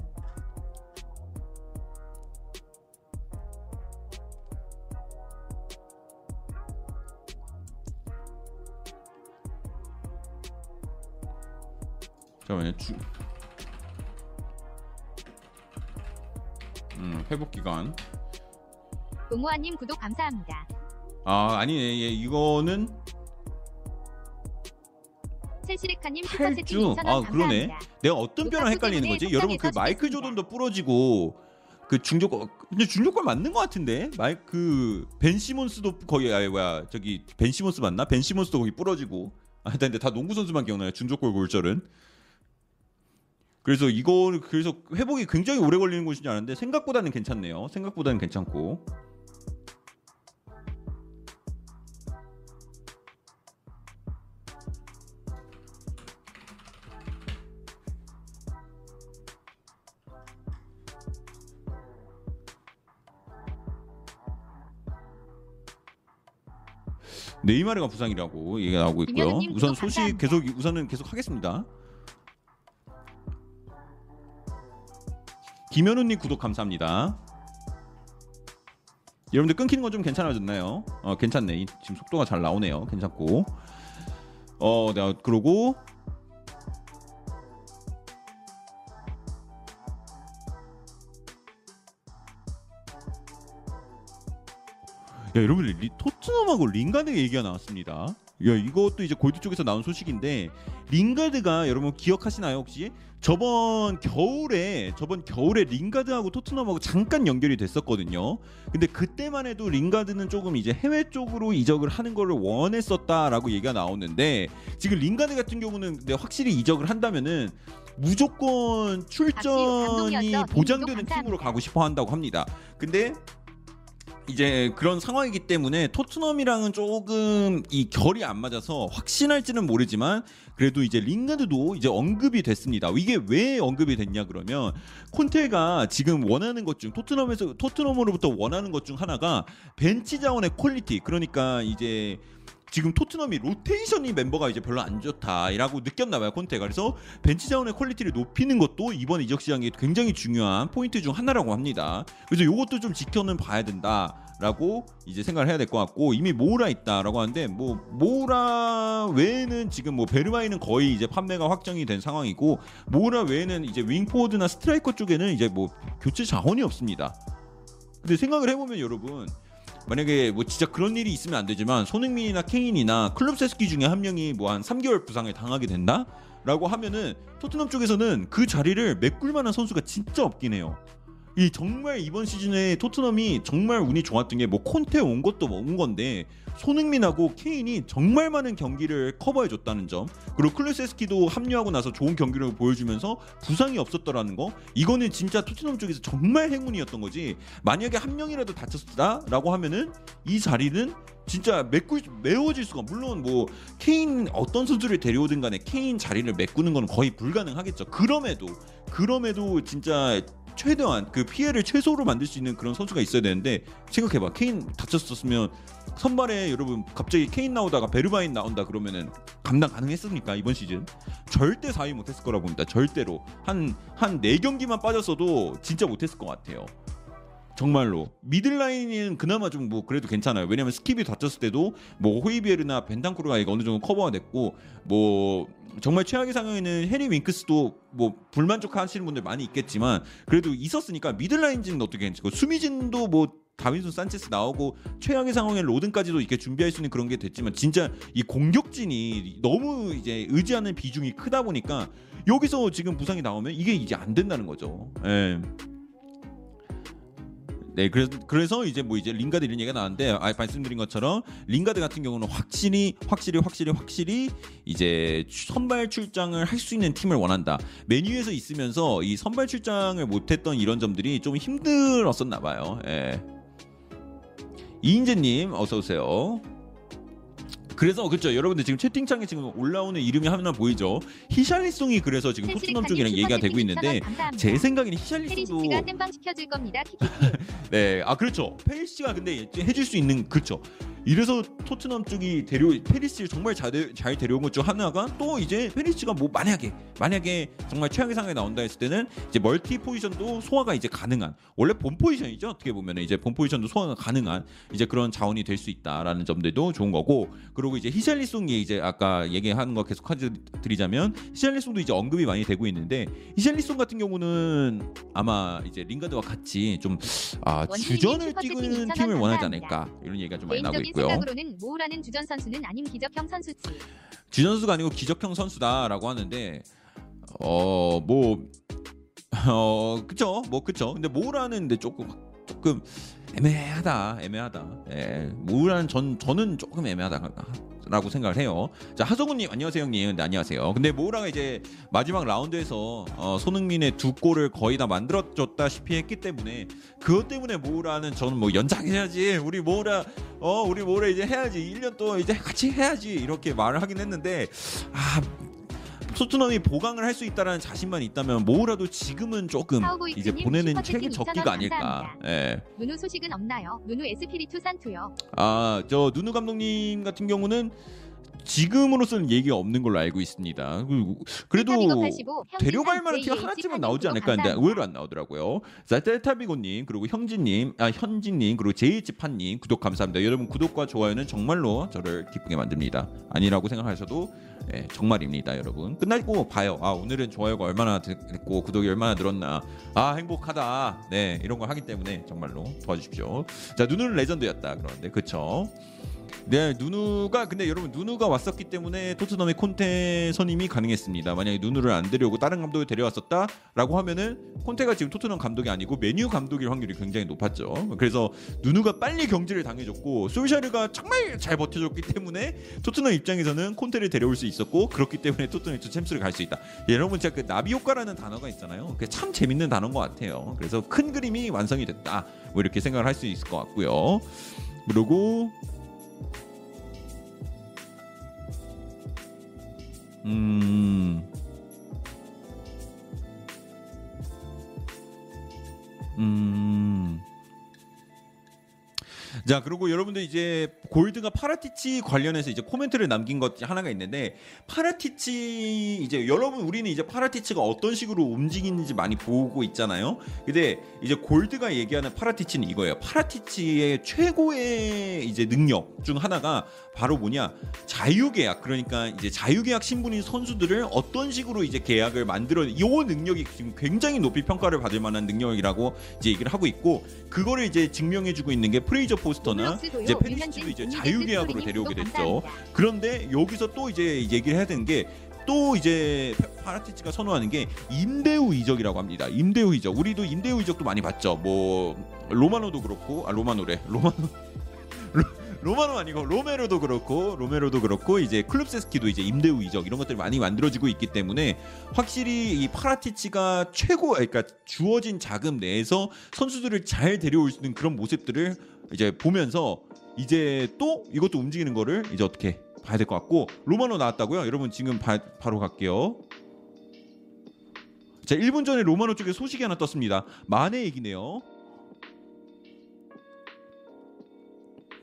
Speaker 1: 잠깐만요. 주... 음 회복 기간.
Speaker 2: 동호아님 구독 감사합니다.
Speaker 1: 아 아니네. 얘 이거는
Speaker 2: 셀시레카님 슈퍼 세팅
Speaker 1: 8주
Speaker 2: 2,000원
Speaker 1: 아 그러네.
Speaker 2: 감사합니다.
Speaker 1: 내가 어떤 뼈랑 헷갈리는 거지? 여러분 그 마이클. 조던도 부러지고 그 중력골 근데 중력골 맞는 것 같은데? 마이 그벤 시몬스도 거기 아 뭐야 저기 벤 시몬스 맞나? 벤 시몬스도 거기 부러지고. 아 근데 다 농구 선수만 기억나요. 중력골 골절은. 그래서 이거 그래서 회복이 굉장히 오래 걸리는 곳인 줄 알았는데 생각보다는 괜찮네요. 생각보다는 괜찮고 네이마르가 부상이라고 얘기가 나오고 있고요.
Speaker 2: 김현우님
Speaker 1: 우선
Speaker 2: 구독
Speaker 1: 소식
Speaker 2: 감사합니다.
Speaker 1: 계속 우선은 계속 하겠습니다. 김현우님 구독 감사합니다. 여러분들 끊기는 건 좀 괜찮아졌나요? 어 괜찮네. 이- 지금 속도가 잘 나오네요. 괜찮고. 어, 내가 그러고 야 여러분들 리, 토트넘하고 링가드 얘기가 나왔습니다. 야 이것도 이제 골드 쪽에서 나온 소식인데 링가드가 여러분 기억하시나요 혹시 저번 겨울에 저번 겨울에 링가드하고 토트넘하고 잠깐 연결이 됐었거든요. 근데 그때만 해도 링가드는 조금 이제 해외 쪽으로 이적을 하는 거를 원했었다라고 얘기가 나오는데 지금 링가드 같은 경우는 근데 확실히 이적을 한다면은 무조건 출전이
Speaker 2: 감동이었죠.
Speaker 1: 보장되는. 팀으로 가고 싶어 한다고 합니다. 근데 이제 그런 상황이기 때문에 토트넘이랑은 조금 이 결이 안 맞아서 확신할지는 모르지만 그래도 이제 링가드도 이제 언급이 됐습니다. 이게 왜 언급이 됐냐 그러면 콘테가 지금 원하는 것 중 토트넘에서 토트넘으로부터 원하는 것 중 하나가 벤치 자원의 quality 그러니까 이제 지금 토트넘이 로테이션이 멤버가 이제 별로 안 좋다라고 느꼈나 봐요 콘테가 그래서 벤치 자원의 quality를 높이는 것도 이번 이적 시장에 굉장히 중요한 포인트 중 하나라고 합니다. 그래서 이것도 좀 지켜는 봐야 된다라고 이제 생각을 해야 될 것 같고 이미 모우라 있다라고 하는데 뭐 모우라 외에는 지금 뭐 베르바인은 거의 이제 판매가 확정이 된 상황이고 모우라 외에는 이제 윙포워드나 스트라이커 쪽에는 이제 뭐 교체 자원이 없습니다. 근데 생각을 해보면 여러분 만약에 뭐 진짜 그런 일이 있으면 안 되지만 손흥민이나 케인이나 쿨루셉스키 중에 한 명이 뭐 한 3개월 부상을 당하게 된다? 라고 하면은 토트넘 쪽에서는 그 자리를 메꿀 만한 선수가 진짜 없긴 해요. 이 정말 이번 시즌에 토트넘이 정말 운이 좋았던 게 뭐 콘테 온 것도 뭐온 건데 손흥민하고 케인이 정말 많은 경기를 커버해 줬다는 점 그리고 클루세스키도 합류하고 나서 좋은 경기를 보여주면서 부상이 없었더라는 거 이거는 진짜 토트넘 쪽에서 정말 행운이었던 거지. 만약에 한 명이라도 다쳤다라고 하면은 이 자리는 진짜 메꿀 메워질 수가 물론 뭐 케인 어떤 선수를 데려오든 간에 케인 자리를 메꾸는 건 거의 불가능하겠죠. 그럼에도 그럼에도 진짜 최대한 그 피해를 최소로 만들 수 있는 그런 선수가 있어야 되는데 생각해봐. 케인 다쳤었으면 선발에 여러분 갑자기 케인 나오다가 베르바인 나온다 그러면은 감당 가능했습니까? 이번 시즌? 절대 4위 못했을 거라고 봅니다. 절대로. 한 한 네 경기만 빠졌어도 진짜 못했을 것 같아요 정말로 미들라인은 그나마 좀 뭐 그래도 괜찮아요. 왜냐면 스킵이 다쳤을 때도 뭐 호이비에르나 벤탄쿠르가 어느 정도 커버가 됐고 뭐 정말 최악의 상황에는 해리 윙크스도 뭐 불만족하시는 분들 많이 있겠지만 그래도 있었으니까 미들라인진은 어떻게 괜찮고 수비진도 뭐 다빈손 산체스 나오고 최악의 상황에 로든까지도 이렇게 준비할 수 있는 그런 게 됐지만 진짜 이 공격진이 너무 이제 의지하는 비중이 크다 보니까 여기서 지금 부상이 나오면 이게 이제 안 된다는 거죠. 예. 네, 그래서 그래서 이제 뭐 이제 링가드 이런 얘기가 나왔는데 아 말씀드린 것처럼 링가드 같은 경우는 확실히 확실히 확실히 확실히 이제 선발 출장을 할 수 있는 팀을 원한다. 메뉴에서 있으면서 이 선발 출장을 못했던 이런 점들이 좀 힘들었었나 봐요. 예. 이인재님 어서 오세요. 그래서 그렇죠 여러분들 지금 채팅창에 지금 올라오는 이름이 하나 보이죠 히샬리송이 그래서 지금 토트넘 쪽이랑 얘기가 되고 있는데 제 생각에는 히샬리송도. *laughs* 네, 아 그렇죠. 페리시치가 근데 해줄 수 있는 그렇죠. 이래서 토트넘 쪽이 데려 페리시치를 정말 잘, 데, 잘 데려온 것 중 하나가 또 이제 페리시치가 뭐 만약에 만약에 정말 최악의 상황에 나온다 했을 때는 이제 멀티 포지션도 소화가 이제 가능한 원래 본 포지션이죠? 어떻게 보면 이제 본 포지션도 소화가 가능한 이제 그런 자원이 될 수 있다라는 점들도 좋은 거고 그리고 이제 히샬리송이 이제 아까 얘기하는 거 계속 드리자면 히샬리송도 이제 언급이 많이 되고 있는데 히샬리송 같은 경우는 아마 이제 링가드와 같이 좀 아, 주전을 뛰는 팀을 원하지 않을까 이런 얘기가 좀 많이 나오고 있고 요.
Speaker 2: 생각으로는 모우라는 주전 선수는 아닌 기적형 선수지.
Speaker 1: 주전 선수가 아니고 기적형 선수다라고 하는데 어뭐 *laughs* 어 그쵸 뭐 그쵸 근데 모우라는 데 조금 조금 애매하다 애매하다 예 모우라는 전 저는 조금 애매하다 라고 생각을 해요. 자 하성우님 안녕하세요 형님. 네, 안녕하세요. 근데 모우라가 이제 마지막 라운드에서 어, 손흥민의 두 골을 거의 다 만들어줬다시피 했기 때문에 그것 때문에 모우라는 저는 뭐 연장해야지 우리 모우라 어 우리 모우라 이제 해야지 1년 또 이제 같이 해야지 이렇게 말을 하긴 했는데 아 토트넘이 보강을 할 수 있다라는 자신만 있다면 모우라도 지금은 조금 이제 보내는 책임 적기가 아닐까. 예.
Speaker 2: 누누 소식은 없나요? 누누 에스피리투 산투요.
Speaker 1: 아 저 누누 감독님 같은 경우는 지금으로서는 얘기가 없는 걸로 알고 있습니다. 그래도 데려갈 만한 티가 하나쯤은 나오지 않을까 했는데 의외로 안 나오더라고요. 자, 텔타비고님 그리고 형진님, 아 현진님 그리고 제이지판님 구독 감사합니다. 여러분 구독과 좋아요는 정말로 저를 기쁘게 만듭니다. 아니라고 생각하셔도 네, 정말입니다, 여러분. 끝나고 봐요. 아 오늘은 좋아요가 얼마나 됐고 구독이 얼마나 늘었나. 아 행복하다. 네 이런 걸 하기 때문에 정말로 도와주십시오. 자 누누는 레전드였다. 그런데 그쵸? 네, 누누가 근데 여러분 누누가 왔었기 때문에 토트넘의 콘테 선임이 가능했습니다. 만약에 누누를 안 데려오고 다른 감독을 데려왔었다라고 하면은 콘테가 지금 토트넘 감독이 아니고 메뉴 감독일 확률이 굉장히 높았죠. 그래서 누누가 빨리 경질을 당해줬고 솔샤르가 정말 잘 버텨줬기 때문에 토트넘 입장에서는 콘테를 데려올 수 있었고 그렇기 때문에 토트넘이 챔스를 갈 수 있다. 여러분 제가 그 나비 효과라는 단어가 있잖아요. 그게 참 재밌는 단어인 것 같아요. 그래서 큰 그림이 완성이 됐다. 뭐 이렇게 생각을 할 수 있을 것 같고요. 그리고 음. 음. 자, 그리고 여러분들 이제 골드가 파라티치 관련해서 이제 코멘트를 남긴 것 하나가 있는데 파라티치 이제 여러분 우리는 이제 파라티치가 어떤 식으로 움직이는지 많이 보고 있잖아요. 근데 이제 골드가 얘기하는 파라티치는 이거예요. 파라티치의 최고의 이제 능력 중 하나가 바로 뭐냐 자유계약 그러니까 이제 자유계약 신분인 선수들을 어떤 식으로 이제 계약을 만들어 이 능력이 지금 굉장히 높이 평가를 받을 만한 능력이라고 이제 얘기를 하고 있고 그거를 이제 증명해주고 있는 게 프레이저 포스터나 이제 페리시치도 이제 자유계약으로 데려오게 됐죠. 그런데 여기서 또 이제 얘기를 해야 되는 게 또 이제 파라티치가 선호하는 게 임대후 이적이라고 합니다. 임대후 이적. 우리도 임대후 이적도 많이 봤죠. 뭐 로마노도 그렇고 아 로마노래. 로마노 *laughs* 로- 로마노 아니고 로메로도 그렇고 로메로도 그렇고 이제 클루셉스키도 이제 임대후 이적 이런 것들이 많이 만들어지고 있기 때문에 확실히 이 파라티치가 최고 그러니까 주어진 자금 내에서 선수들을 잘 데려올 수 있는 그런 모습들을 이제 보면서 이제 또 이것도 움직이는 거를 이제 어떻게 봐야 될 것 같고 로마노 나왔다고요? 여러분 지금 바, 바로 갈게요. 자, 1분 전에 로마노 쪽에 소식이 하나 떴습니다. 만의 얘기네요.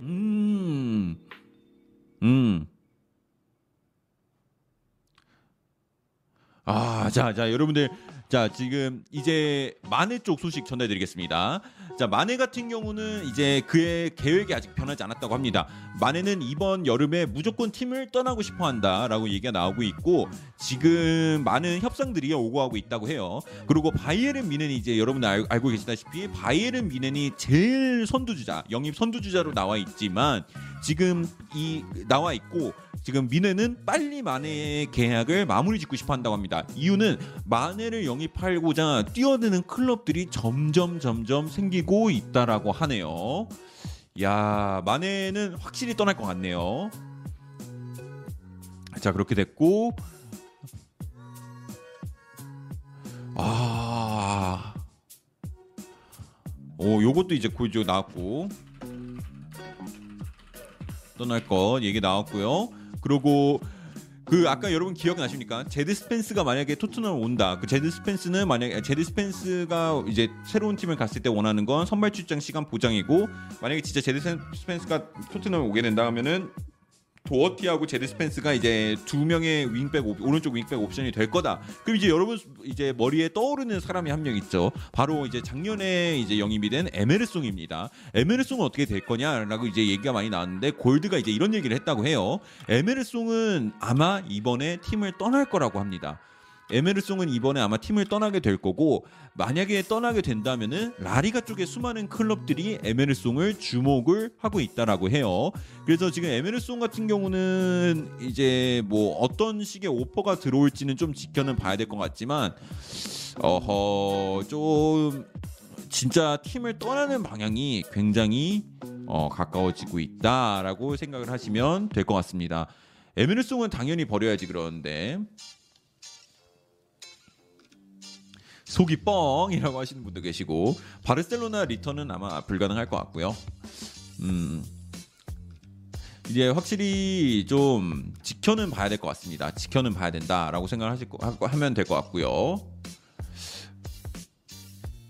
Speaker 1: 음. 음. 아, 자, 자, 여러분들, 자, 지금 이제 마네 쪽 소식 전해드리겠습니다. 자, 마네 같은 경우는 이제 그의 계획이 아직 변하지 않았다고 합니다. 마네는 이번 여름에 무조건 팀을 떠나고 싶어 한다라고 얘기가 나오고 있고, 지금 많은 협상들이 오고 하고 있다고 해요. 그리고 바이에른 미넨이 이제 여러분들 알, 알고 계시다시피 바이에른 미넨이 제일 선두주자, 영입 선두주자로 나와 있지만 지금 이 나와 있고 지금 미네는 빨리 마네의 계약을 마무리 짓고 싶어 한다고 합니다. 이유는 마네를 영입하고자 뛰어드는 클럽들이 점점 점점 생기고 있다라고 하네요. 야, 마네는 확실히 떠날 것 같네요. 자, 그렇게 됐고 아. 오, 요것도 이제 고조 나왔고 떠날 것 얘기 나왔고요. 그리고 그 아까 여러분 기억나십니까? 제드 스펜스가 만약에 토트넘 온다. 그 제드 스펜스는 만약에 제드 스펜스가 이제 새로운 팀을 갔을 때 원하는 건 선발 출장 시간 보장이고 만약에 진짜 제드 스펜스가 토트넘에 오게 된다 하면은 도어티하고 제드 스펜스가 이제 두 명의 윙백 옵- 오른쪽 윙백 옵션이 될 거다. 그럼 이제 여러분 이제 머리에 떠오르는 사람이 한 명 있죠. 바로 이제 작년에 이제 영입이 된 에메르송입니다. 에메르송은 어떻게 될 거냐라고 이제 얘기가 많이 나왔는데 골드가 이제 이런 얘기를 했다고 해요. 에메르송은 아마 이번에 팀을 떠날 거라고 합니다. 에메르송은 이번에 아마 팀을 떠나게 될 거고 만약에 떠나게 된다면은 라리가 쪽에 수많은 클럽들이 에메르송을 주목을 하고 있다라고 해요. 그래서 지금 에메르송 같은 경우는 이제 뭐 어떤 식의 오퍼가 들어올지는 좀 지켜는 봐야 될 것 같지만 어허 좀 진짜 팀을 떠나는 방향이 굉장히 어, 가까워지고 있다라고 생각을 하시면 될 것 같습니다. 에메르송은 당연히 버려야지 그러는데 속이 뻥이라고 하시는 분도 계시고 바르셀로나 리턴은 아마 불가능할 것 같고요. 음. 이제 확실히 좀 지켜는 봐야 될 것 같습니다. 지켜는 봐야 된다라고 생각을 하실 거 하- 하면 될 것 같고요.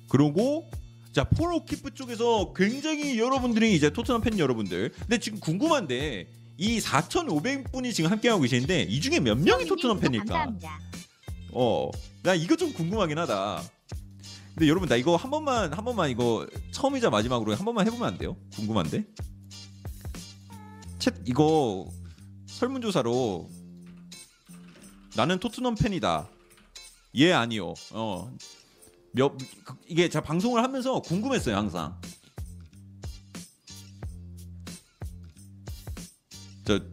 Speaker 1: 그리고 자 폴오키프 쪽에서 굉장히 여러분들이 이제 토트넘 팬 여러분들 근데 지금 궁금한데 이 4,500분이 지금 함께하고 계시는데 이 중에 몇 명이 토트넘 팬일까?
Speaker 2: 감사합니다.
Speaker 1: 어, 나 이거 좀 궁금하긴 하다. 근데 여러분 나 이거 한 번만 한 번만 이거 처음이자 마지막으로 한 번만 해보면 안 돼요? 궁금한데. 챗 이거 설문조사로 나는 토트넘 팬이다. 예 아니요. 어. 몇 그- 이게 제가 방송을 하면서 궁금했어요 항상.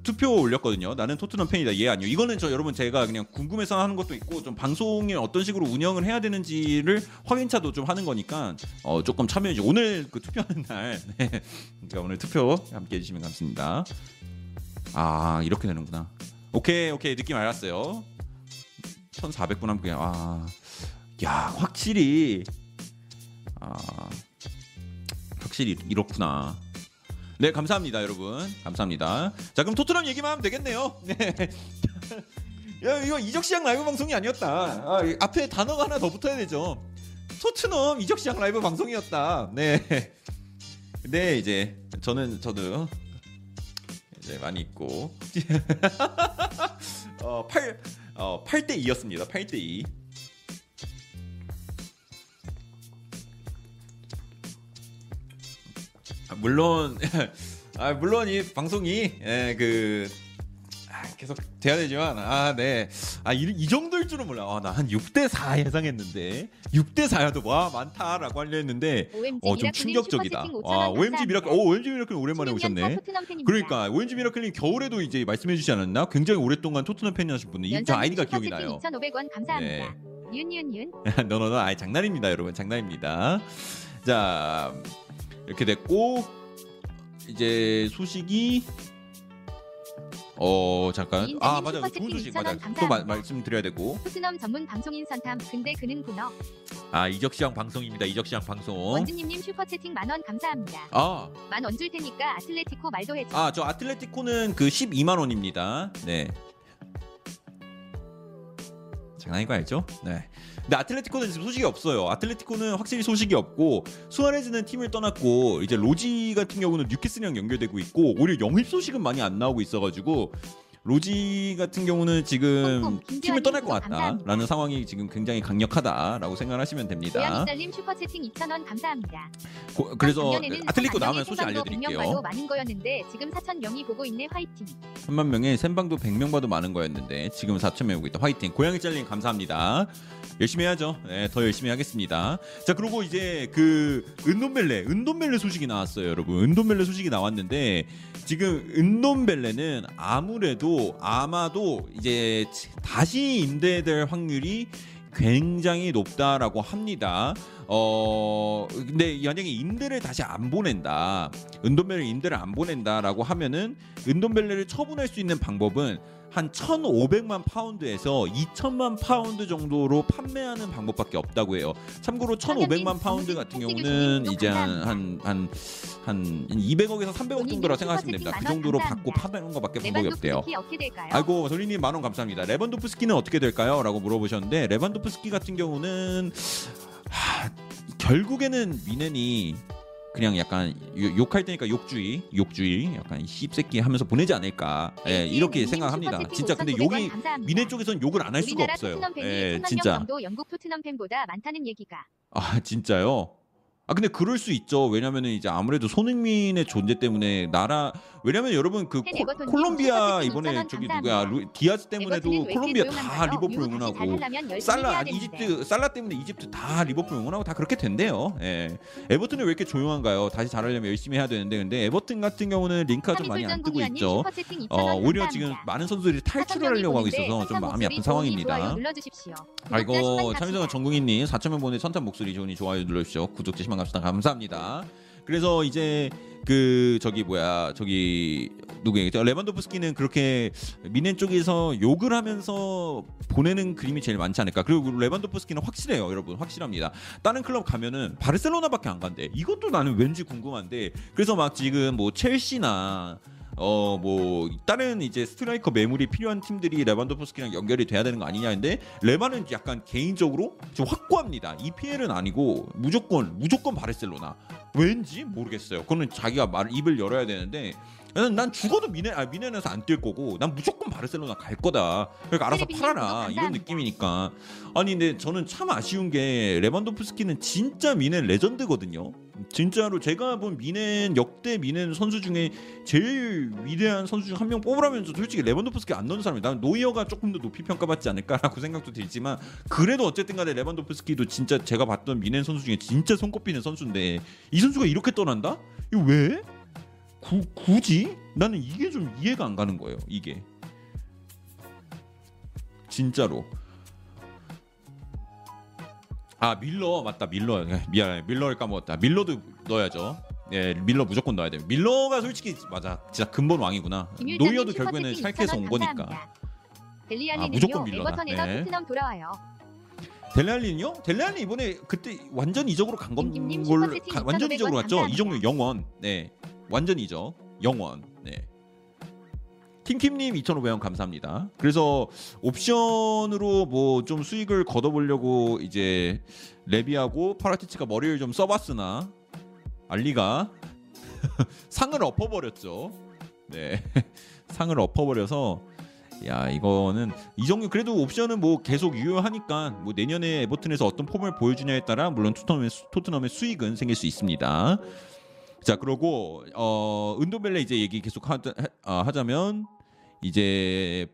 Speaker 1: 투표 올렸거든요. 나는 토트넘 팬이다. 예 아니요. 이거는 저 여러분 제가 그냥 궁금해서 하는 것도 있고 좀 방송을 어떤 식으로 운영을 해야 되는지를 확인차도 좀 하는 거니까 어 조금 참여해 주세요. 오늘 그 투표하는 날. *laughs* 네. 그러니까 오늘 투표 함께 해 주시면 감사합니다. 아, 이렇게 되는구나. 오케이, 오케이. 느낌 알았어요. 1,400분 함께. 아. 야, 확실히 아. 확실히 이렇구나. 네, 감사합니다, 여러분. 감사합니다. 자, 그럼 토트넘 얘기만 하면 되겠네요. *laughs* 네. 야, 이거 이적 시장 라이브 방송이 아니었다. 아, 이 앞에 단어가 하나 더 붙어야 되죠. 토트넘 이적 시장 라이브 방송이었다. 네. 네, 이제 저는 저도 이제 많이 있고 *laughs* 어, 8 어, 8대 2였습니다. 8대 2. 물론 *laughs* 아, 물론 이 방송이 예, 그 아, 계속 돼야 되지만 아, 네. 아, 이, 이 정도일 줄은 몰라. 아, 나한 6대 4 예상했는데 6대 4야도 와 많다라고 하려 했는데 어, 좀 충격적이다.
Speaker 2: 슈퍼채팅 5,000원
Speaker 1: 와, OMG. 미라클. 오, OMG 미라클 오랜만에 오셨네. 그러니까 OMG 미라클님 겨울에도 이제 말씀해 주지 않았나? 굉장히 오랫동안 토트넘 팬이신 분이 저 아이디가 기억이 나요.
Speaker 2: 2,500원 감사합니다.
Speaker 1: 네.
Speaker 2: 윤윤윤 *laughs*
Speaker 1: 너너너 아이 장난입니다, 여러분. 장난입니다. 자, 이렇게 됐고 이제 소식이 어 잠깐 아 맞아 좋은 소식
Speaker 2: 2,000원
Speaker 1: 맞아 또. 마- 말씀드려야 되고
Speaker 2: 토트넘 전문 방송인 선탐 근데 그는 군어
Speaker 1: 아 이적시장 방송입니다 이적시장 방송
Speaker 2: 원주님님 슈퍼채팅 만원 감사합니다. 아만 원 줄 테니까 아틀레티코 말도 해줘.
Speaker 1: 아, 저 아틀레티코는 그 12만 원입니다. 네. 장난인 거 알죠? 네. 근데 아틀레티코는 지금 소식이 없어요. 아틀레티코는 확실히 소식이 없고 수아레즈는 팀을 떠났고 이제 로지 같은 경우는 뉴캐슬이랑 연결되고 있고 오히려 영입 소식은 많이 안 나오고 있어가지고 로지 같은 경우는 지금 팀을 떠날 것. 같다라는 상황이 지금 굉장히 강력하다라고 생각하시면 됩니다.
Speaker 2: 고양이 짤님 슈퍼 채팅 2,000원 감사합니다.
Speaker 1: 고- 그래서
Speaker 2: 한
Speaker 1: 나오면 소식
Speaker 2: 생방도 100명
Speaker 1: 알려드릴게요.
Speaker 2: 봐도 많은 거였는데 지금 4천 명이 보고 있네 화이팅.
Speaker 1: 3만 명에 샘방도 100명 봐도 많은 거였는데 지금 4천 명 오고 있다. 화이팅. 고양이 짤님 감사합니다. 열심히 해야죠. 네, 더 열심히 하겠습니다. 자, 그리고 이제 그 은돈벨레, 은돈벨레 소식이 나왔어요, 여러분. 은돈벨레 소식이 나왔는데 지금 은돈벨레는 아무래도 아마도 이제 다시 임대될 확률이 굉장히 높다라고 합니다. 어 근데 만약에 임대를 다시 안 보낸다, 은돈벨레 임대를 안 보낸다라고 하면은 은돈벨레를 처분할 수 있는 방법은 한 1,500만 파운드에서 2천만 파운드 정도로 판매하는 방법밖에 없다고 해요. 참고로 1,500만 파운드 같은 경우는 이제 한한 한 한 200억에서 300억 정도라 생각하시면 됩니다. 그 정도로 받고 파는 것밖에 방법이 없대요. 아이고 솔리님 만원 감사합니다. 레반도프스키는 어떻게 될까요? 라고 물어보셨는데 레반도프스키 같은 경우는 하, 결국에는 미넨이 그냥 약간 요- 욕할 때니까 욕주의, 욕주의, 약간 씹새끼 하면서 보내지 않을까. 예, 이렇게 생각합니다. 진짜 근데 욕이 미넨 쪽에선 욕을 안 할 수가 없어요. 예,
Speaker 2: 3만 명
Speaker 1: 진짜.
Speaker 2: 정도 영국 토트넘 팬보다 많다는 얘기가.
Speaker 1: 아 진짜요? 아 근데 그럴 수 있죠. 왜냐면은 이제 아무래도 손흥민의 존재 때문에 나라 왜냐면 여러분 그 콜-
Speaker 2: 에버톤님
Speaker 1: 콜롬비아 이번에
Speaker 2: 5,000원
Speaker 1: 저기 루- 디아스 때문에도 콜롬비아 다? 리버풀 응원하고 살라. 이집트 살라 때문에 이집트 다 리버풀 응원하고 다 그렇게 된대요. 예. 에버튼은 왜 이렇게 조용한가요? 다시 잘하려면 열심히 해야 되는데 근데 에버튼 같은 경우는 링크가 좀 많이 안 뜨고 있죠.
Speaker 2: 슈퍼채팅 2,000원
Speaker 1: 어 오히려. 지금 많은 선수들이 탈출을 하려고 하고 있어서 좀 마음이 아픈 상황입니다. 아이고
Speaker 2: 10만
Speaker 1: 정국이님 4천명 보내 선탄 목소리 좋으니 좋아요 눌러주시죠 구독자 10만 감사합니다 감사합니다 그래서 이제 그 저기 뭐야 저기 누구예요 레반도프스키는 그렇게 미넨 쪽에서 욕을 하면서 보내는 그림이 제일 많지 않을까? 그리고 레반도프스키는 확실해요 여러분. 확실합니다. 다른 클럽 가면은 바르셀로나밖에 안 간대. 이것도 나는 왠지 궁금한데. 그래서 막 지금 뭐 첼시나 어 뭐 다른 이제 스트라이커 매물이 필요한 팀들이 레반도프스키랑 연결이 돼야 되는 거 아니냐는데 레바는 약간 개인적으로 좀 확고합니다. EPL은 아니고 무조건 무조건 바르셀로나. 왠지 모르겠어요. 그거는 자기가 말 입을 열어야 되는데 나는 난 죽어도 뮌헨 아 뮌헨에서 안 뛸 거고 난 무조건 바르셀로나 갈 거다. 그러니까 알아서 팔아라 이런. 느낌이니까. 아니 근데 저는 참 아쉬운 게 레반도프스키는 진짜 뮌헨 레전드거든요. 진짜로 제가 본 뮌헨 역대 뮌헨 선수 중에 제일 위대한 선수 중 한 명 뽑으라면 저 솔직히 레반도프스키 안 넣는 사람이 난 노이어가 조금 더 높이 평가받지 않을까라고 생각도 들지만 그래도 어쨌든 간에 레반도프스키도 진짜 제가 봤던 뮌헨 선수 중에 진짜 손꼽히는 선수인데 이 선수가 이렇게 떠난다? 이거 왜? 구, 굳이? 나는 이게 좀 이해가 안 가는 거예요. 이게 진짜로 아 밀러. 맞다 밀러. 미안해. 밀러를 까먹었다. 밀러도 넣어야죠. 예 밀러 무조건 넣어야 돼 밀러가 솔직히 맞아. 진짜 근본 왕이구나. 노이어도 결국에는 샬케에서
Speaker 2: 2,000원
Speaker 1: 온 거니까. 아,
Speaker 2: 델리알리는요.
Speaker 1: 무조건 밀러다.
Speaker 2: 에버턴에서
Speaker 1: 네.
Speaker 2: 토트넘 돌아와요.
Speaker 1: 델레알린요? 델레알린 이번에 그때 완전 이적으로 간 건
Speaker 2: 김김님
Speaker 1: 걸
Speaker 2: 슈퍼채팅
Speaker 1: 가- 완전
Speaker 2: 2,500원
Speaker 1: 이적으로 갔죠?
Speaker 2: 감사합니다.
Speaker 1: 이정료 영원. 네. 완전 이적. 영원. 네 킹킴님 2,500원 감사합니다. 그래서 옵션으로 뭐 좀 수익을 걷어보려고 이제 레비하고 파라티치가 머리를 좀 써봤으나 알리가 *laughs* 상을 엎어버렸죠. 네, *laughs* 상을 엎어버려서 야 이거는 이 정도 그래도 옵션은 뭐 계속 유효하니까 뭐 내년에 에버튼에서 어떤 폼을 보여주냐에 따라 물론 토트넘의, 수- 토트넘의 수익은 생길 수 있습니다. 자 그러고 어 은도벨레 이제 얘기 계속 하자, 하, 하자면 이제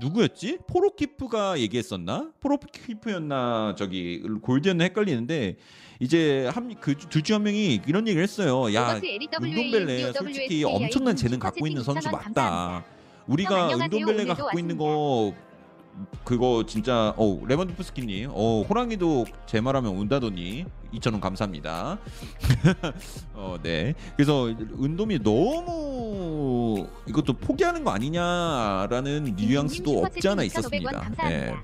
Speaker 1: 누구였지? 포로키프가 얘기했었나? 포로키프였나 저기 골드였나 헷갈리는데 이제 한그둘 중한 명이 이런 얘기를 했어요. 야 은돈벨레 솔직히 엄청난 재능 갖고 있는 선수 맞다. 우리가
Speaker 2: 오늘도
Speaker 1: 갖고 있는 거 그거 진짜 어 레반도프스키님 어 호랑이도 제 말하면 운다더니 2,000원 감사합니다. 어네 그래서 은돔이 너무 이것도 포기하는 거 아니냐라는 뉘앙스도 없지 않아 있었습니다.
Speaker 2: 감사합니다.
Speaker 1: 예.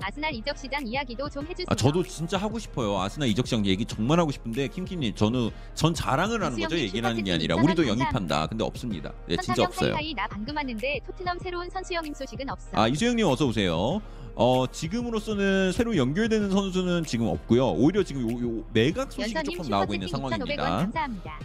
Speaker 2: 아스날 이적 시장 이야기도 좀 해주세요.
Speaker 1: 아 저도 진짜 하고 싶어요. 아스날 이적 시장 얘기 정말 하고 싶은데 킴킴님 저는 전 자랑을 하는 거죠. 얘기를 하는 게 아니라 우리도. 영입한다. 근데 없습니다. 네 진짜 없어요.
Speaker 2: 하이하이 나 방금 왔는데 토트넘 새로운 선수 영입 소식은 없어.
Speaker 1: 아 이수영님 어서 오세요. 어 지금으로서는 새로 연결되는 선수는 지금 없고요. 오히려 지금 요, 요 매각 소식이 조금 나오고 있는
Speaker 2: 슈퍼채팅 2,500원
Speaker 1: 상황입니다.
Speaker 2: 감사합니다.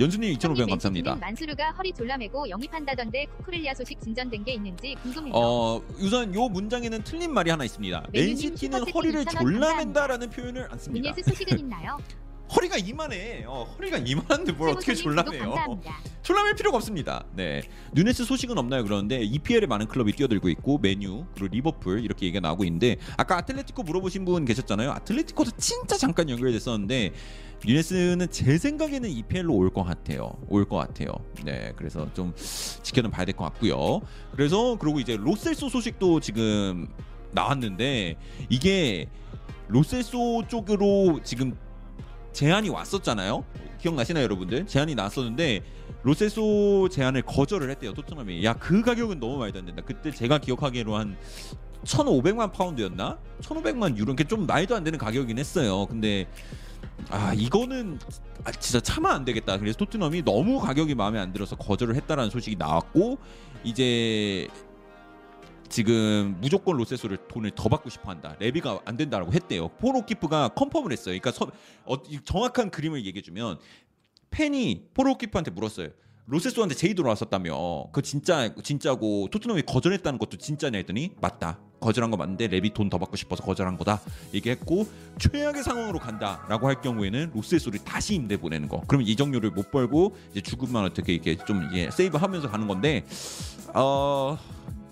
Speaker 1: 연수님 2,500원
Speaker 2: 형님
Speaker 1: 감사합니다.
Speaker 2: 만수르가 허리 졸라매고 영입한다던데 쿠쿠렐리아 소식 진전된 게 있는지 궁금해요.
Speaker 1: 어 우선 요 문장에는 틀린 말이 하나 있습니다. 맨시티는 허리를
Speaker 2: 2,000원
Speaker 1: 졸라맨다라는 표현을 안 씁니다.
Speaker 2: 누네스 소식은 있나요? *laughs*
Speaker 1: 허리가 이만해. 어, 허리가 이만한데 뭘 어떻게 졸라매요? 졸라맬 필요가 없습니다. 네. 누네스 소식은 없나요? 그러는데 EPL에 많은 클럽이 뛰어들고 있고 메뉴 그리고 리버풀 이렇게 얘기가 나오고 있는데 아까 아틀레티코 물어보신 분 계셨잖아요. 아틀레티코도 진짜 잠깐 연결됐었는데 누네스는 제 생각에는 EPL로 올 것 같아요. 올 것 같아요. 네. 그래서 좀 지켜는 봐야 될 것 같고요. 그래서 그리고 이제 로셀소 소식도 지금 나왔는데 이게 로셀소 쪽으로 지금 제안이 왔었잖아요. 기억나시나요, 여러분들? 제안이 나왔었는데 로세소 제안을 거절을 했대요. 토트넘이. 야, 그 가격은 너무 말도 안 된다. 그때 제가 기억하기로 한 1,500만 파운드였나? 1,500만 유로. 이렇게 좀 말도 안 되는 가격이긴 했어요. 근데 아, 이거는 아, 진짜 참아 안 되겠다. 그래서 토트넘이 너무 가격이 마음에 안 들어서 거절을 했다라는 소식이 나왔고 이제 지금 무조건 로세소를 돈을 더 받고 싶어 한다. 레비가 안 된다라고 했대요. 포로키프가 컨펌을 했어요. 그러니까 서, 어, 이 정확한 그림을 얘기해 주면 팬이 포로키프한테 물었어요. 로세소한테 제의도 나왔었다며. 그 진짜 진짜고 토트넘이 거절했다는 것도 진짜냐 했더니 맞다. 거절한 거 맞는데 레비 돈 더 받고 싶어서 거절한 거다. 얘기했고 최악의 상황으로 간다라고 할 경우에는 로세소를 다시 임대 보내는 거. 그러면 이적료를 못 벌고 이제 주급만 어떻게 이렇게 좀 예, 세이브하면서 가는 건데 어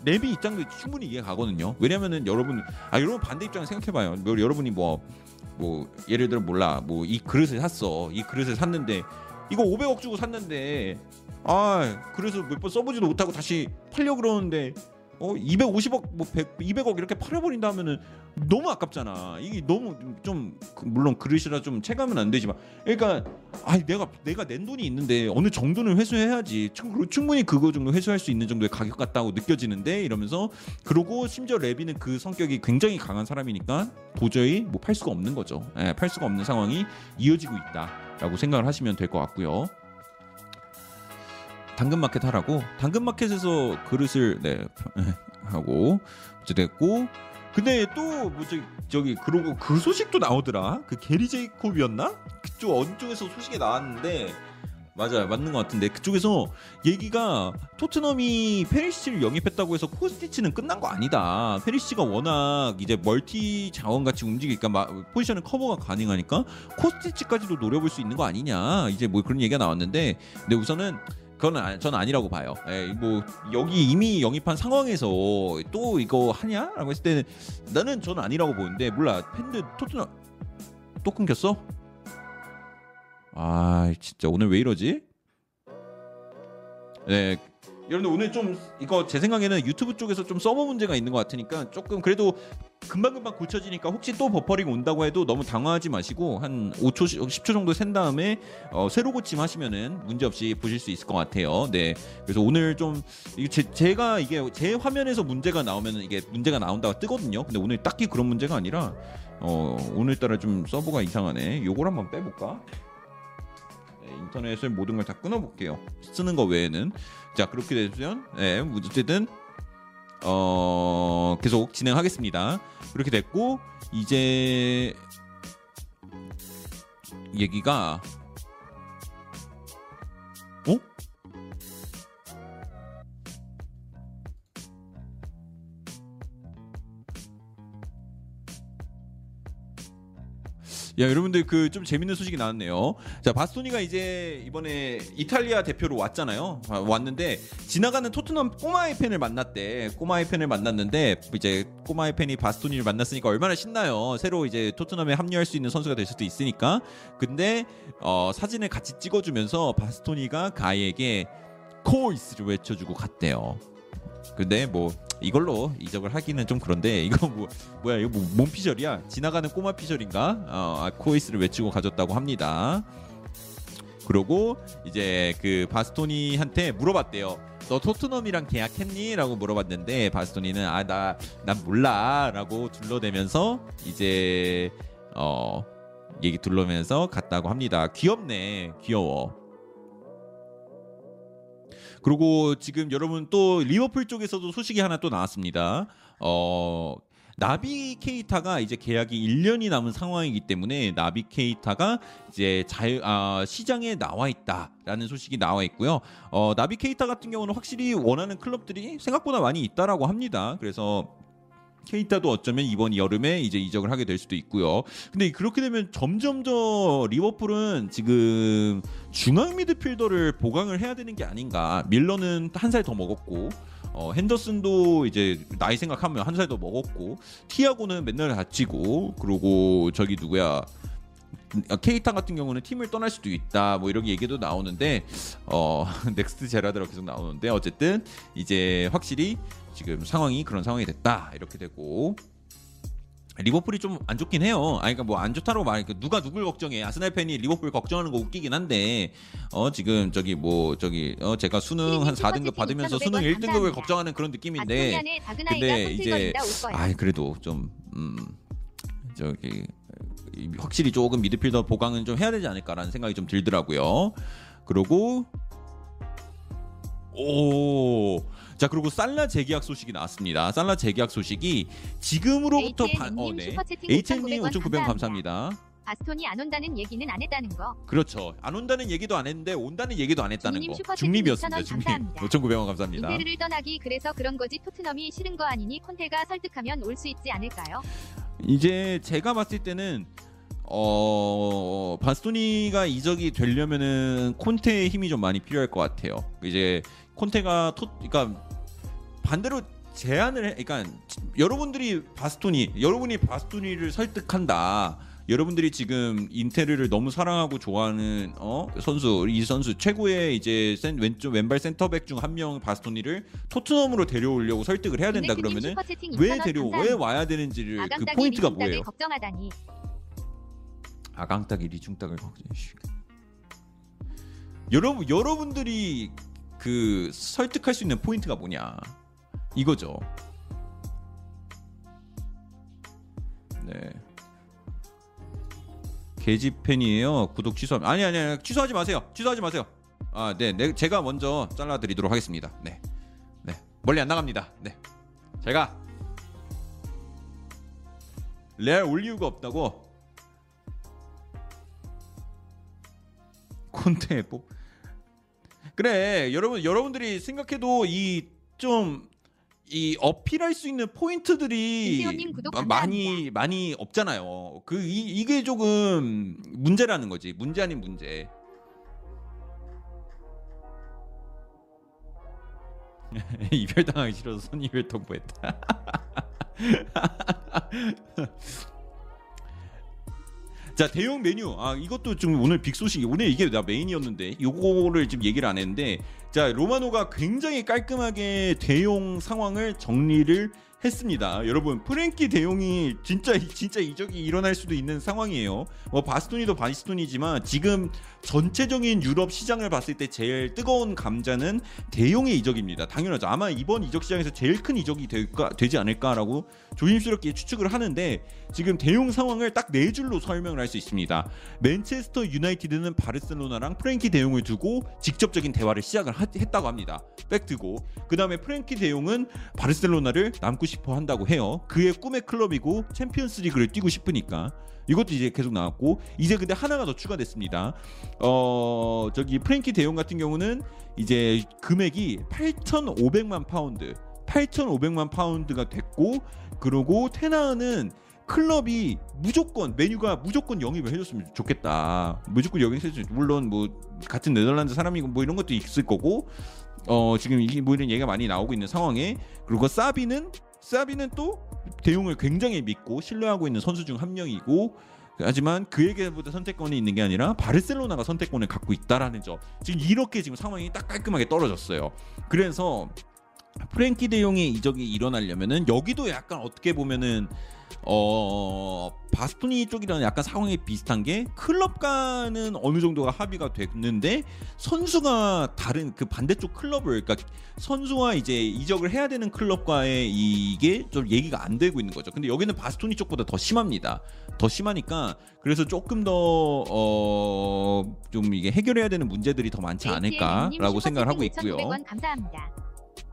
Speaker 1: 레비 입장도 충분히 이해 가거든요. 왜냐면은 여러분 아 여러분 반대 입장 생각해봐요. 뭐 여러분이 뭐뭐 예를 들어 몰라 뭐 이 그릇을 샀어. 이 그릇을 샀는데 이거 500억 주고 샀는데 아 그래서 몇 번 써보지도 못하고 다시 팔려 그러는데 어 250억 뭐 100, 200억 이렇게 팔아버린다 하면은 너무 아깝잖아. 이게 너무 좀 그- 물론 그릇이라 좀 체감은 안 되지만 그러니까 아 내가 내가 낸 돈이 있는데 어느 정도는 회수해야지. 충- 충분히 그거 정도 회수할 수 있는 정도의 가격 같다고 느껴지는데 이러면서 그러고 심지어 레비는 그 성격이 굉장히 강한 사람이니까 도저히 뭐 팔 수가 없는 거죠. 예, 팔 수가 없는 상황이 이어지고 있다라고 생각을 하시면 될 것 같고요. 당근마켓 하라고? 당근마켓에서 그릇을 네 *laughs* 하고 어찌됐고. 근데 또 뭐 저기 그러고 그 소식도 나오더라. 그 게리 제이콥이었나? 그쪽 어느 쪽에서 소식이 나왔는데. 맞아요. 맞는 것 같은데. 그쪽에서 얘기가 토트넘이 페리시치를 영입했다고 해서 코스티치는 끝난 거 아니다. 페리시치가 워낙 이제 멀티 자원 같이 움직이니까 마- 포지션을 커버가 가능하니까 코스티치까지도 노려볼 수 있는 거 아니냐. 이제 뭐 그런 얘기가 나왔는데. 근데 우선은 그건 아, 저는 아니라고 봐요. 예, 뭐 여기 이미 영입한 상황에서 또 이거 하냐라고 했을 때는 나는 저는 아니라고 보는데 몰라 팬들 토트넘 또 끊겼어? 아 진짜 오늘 왜 이러지? 네. 여러분들 오늘 좀 이거 제 생각에는 유튜브 쪽에서 좀 서버 문제가 있는 것 같으니까 조금 그래도 금방금방 고쳐지니까 혹시 또 버퍼링 온다고 해도 너무 당황하지 마시고 한 5초 10초 정도 센 다음에 어, 새로 고침 하시면은 문제 없이 보실 수 있을 것 같아요. 네. 그래서 오늘 좀 제, 제가 이게 제 화면에서 문제가 나오면은 이게 문제가 나온다고 뜨거든요. 근데 오늘 딱히 그런 문제가 아니라 어, 오늘따라 좀 서버가 이상하네. 요걸 한번 빼볼까? 네, 인터넷을 모든 걸 다 끊어볼게요. 쓰는 거 외에는 자 그렇게 되면 네, 어쨌든 어 계속 진행하겠습니다. 그렇게 됐고 이제 얘기가 야 여러분들 그 좀 재밌는 소식이 나왔네요. 자 바스토니가 이제 이번에 이탈리아 대표로 왔잖아요. 아, 왔는데 지나가는 토트넘 꼬마의 팬을 만났대. 꼬마의 팬을 만났는데 이제 꼬마의 팬이 바스토니를 만났으니까 얼마나 신나요. 새로 이제 토트넘에 합류할 수 있는 선수가 될 수도 있으니까. 근데 어, 사진을 같이 찍어주면서 바스토니가 가이에게 코이스를 외쳐주고 갔대요. 근데 뭐 이걸로 이적을 하기는 좀 그런데 *laughs* 이거 뭐 뭐야 이거 뭐, 몸 피셜이야? 지나가는 꼬마 피셜인가? 어, 아, 코이스를 외치고 가졌다고 합니다. 그리고 이제 그 바스토니한테 물어봤대요 너 토트넘이랑 계약했니? 라고 물어봤는데 바스토니는 아 나 난 몰라. 라고 둘러대면서 이제 어 얘기 둘러면서 갔다고 합니다. 귀엽네. 귀여워 그리고 지금 여러분 또 리버풀 쪽에서도 소식이 하나 또 나왔습니다. 어 나비 케이타가 이제 계약이 1년이 남은 상황이기 때문에 나비 케이타가 이제 자유 아, 시장에 나와 있다라는 소식이 나와 있고요. 어, 나비 케이타 같은 경우는 확실히 원하는 클럽들이 생각보다 많이 있다라고 합니다. 그래서 케이타도 어쩌면 이번 여름에 이제 이적을 하게 될 수도 있고요. 근데 그렇게 되면 점점 더 리버풀은 지금 중앙 미드필더를 보강을 해야 되는 게 아닌가. 밀러는 한 살 더 먹었고 어, 핸더슨도 이제 나이 생각하면 한 살 더 먹었고 티아고는 맨날 다치고 그리고 저기 누구야 케이타 같은 경우는 팀을 떠날 수도 있다 뭐 이런 얘기도 나오는데 어 *laughs* next 제라드라 계속 나오는데 어쨌든 이제 확실히 지금 상황이 그런 상황이 됐다 이렇게 되고 리버풀이 좀 안 좋긴 해요. 아니 그러니까 뭐 안 좋다고 말하니까 누가 누굴 걱정해? 아스날 팬이 리버풀 걱정하는 거 웃기긴 한데 어 지금 저기 뭐 저기 어 제가 수능 한 4등급 받으면서 수능 1등급을 걱정하는 그런 느낌인데 근데 이제 아 그래도 좀 음 저기 확실히 조금 미드필더 보강은 좀 해야 되지 않을까라는 생각이 좀 들더라고요. 그리고 오. 자 그리고 살라 재계약 소식이 나왔습니다. 살라 재계약 소식이 지금으로부터 반 어, 네. HN님 5,900원 감사합니다.
Speaker 2: 바스톤이 안 온다는 얘기는 안 했다는 거.
Speaker 1: 그렇죠. 안 온다는 얘기도 안 했는데 온다는 얘기도 안 했다는 거. 중립이었습니다.
Speaker 2: 2,000원
Speaker 1: 중립.
Speaker 2: 감사합니다.
Speaker 1: 5,900원 감사합니다.
Speaker 2: 인테르를 떠나기 그래서 그런 거지 토트넘이 싫은 거 아니니 콘테가 설득하면 올 수 있지 않을까요?
Speaker 1: 이제 제가 봤을 때는 어 바스토니가 이적이 되려면은 콘테의 힘이 좀 많이 필요할 것 같아요. 이제 콘테가 토 그러니까 반대로 제안을 해 그러니까 여러분들이 바스토니 여러분이 바스토니를 설득한다. 여러분들이 지금 인테르를 너무 사랑하고 좋아하는 어 선수 이 선수 최고의 이제 센, 왼쪽 왼발 센터백 중 한 명 바스토니를 토트넘으로 데려오려고 설득을 해야 된다
Speaker 2: 윤대표님
Speaker 1: 그러면은 왜
Speaker 2: 2,000원
Speaker 1: 데려 왜. 와야 되는지를 그 포인트가 뭐예요?
Speaker 2: 걱정하다니.
Speaker 1: 아강따기 리중닭을 걱정. 여러분 여러분들이 그 설득할 수 있는 포인트가 뭐냐 이거죠. 네. 개집 팬이에요. 구독 취소. 아니 아니 아니 취소하지 마세요. 취소하지 마세요. 아, 네, 네 제가 먼저 잘라 드리도록 하겠습니다. 네, 네 멀리 안 나갑니다. 네, 제가 레알 올 이유가 없다고 콘테 뽑 그래 여러분 여러분들이 생각해도 이 좀 이 어필할 수 있는 포인트들이 마-. 많이 많이 없잖아요. 그 이, 이게 조금 문제라는 거지. 문제 아닌 문제. *laughs* 이별 당하기 싫어서 선이별 통보했다. *laughs* 자 대형 메뉴. 아 이것도 좀 오늘 빅 소식이 오늘 이게 나 메인이었는데 요거를 지금 얘기를 안 했는데 자 로마노가 굉장히 깔끔하게 대용 상황을 정리를 했습니다. 여러분 프랭키 대용이 진짜 진짜 이적이 일어날 수도 있는 상황이에요. 뭐 바스토니도 바스토니지만 지금 전체적인 유럽 시장을 봤을 때 제일 뜨거운 감자는 대용의 이적입니다. 당연하죠. 아마 이번 이적 시장에서 제일 큰 이적이 될까 되지 않을까라고 조심스럽게 추측을 하는데 지금 데용 상황을 딱 네 줄로 설명을 할 수 있습니다. 맨체스터 유나이티드는 바르셀로나랑 프랭키 데용을 두고 직접적인 대화를 시작을 하- 했다고 합니다. 팩트고 그 다음에 프랭키 데용은 바르셀로나를 남고 싶어 한다고 해요. 그의 꿈의 클럽이고 챔피언스리그를 뛰고 싶으니까 이것도 이제 계속 나왔고 이제 근데 하나가 더 추가됐습니다. 어 저기 프랭키 데용 같은 경우는 이제 금액이 8,500만 파운드, 8,500만 파운드가 됐고 그리고 테나는 클럽이 무조건 메뉴가 무조건 영입을 해줬으면 좋겠다. 무조건 영입해줬 물론 뭐 같은 네덜란드 사람이고 뭐 이런 것도 있을 거고 어 지금 이게 뭐 이런 얘기가 많이 나오고 있는 상황에 그리고 사비는 사비는 또 대용을 굉장히 믿고 신뢰하고 있는 선수 중 한 명이고 하지만 그에게보다 선택권이 있는 게 아니라 바르셀로나가 선택권을 갖고 있다라는 점 지금 이렇게 지금 상황이 딱 깔끔하게 떨어졌어요. 그래서 프랭키 대용의 이적이 일어나려면은 여기도 약간 어떻게 보면은 어 바스토니 쪽이랑 약간 상황이 비슷한 게 클럽과는 어느 정도가 합의가 됐는데 선수가 다른 그 반대쪽 클럽을 그러니까 선수와 이제 이적을 해야 되는 클럽과의 이게 좀 얘기가 안 되고 있는 거죠. 근데 여기는 바스토니 쪽보다 더 심합니다. 더 심하니까 그래서 조금 더 어 좀 이게 해결해야 되는 문제들이 더 많지 않을까라고 생각을 하고 있고요.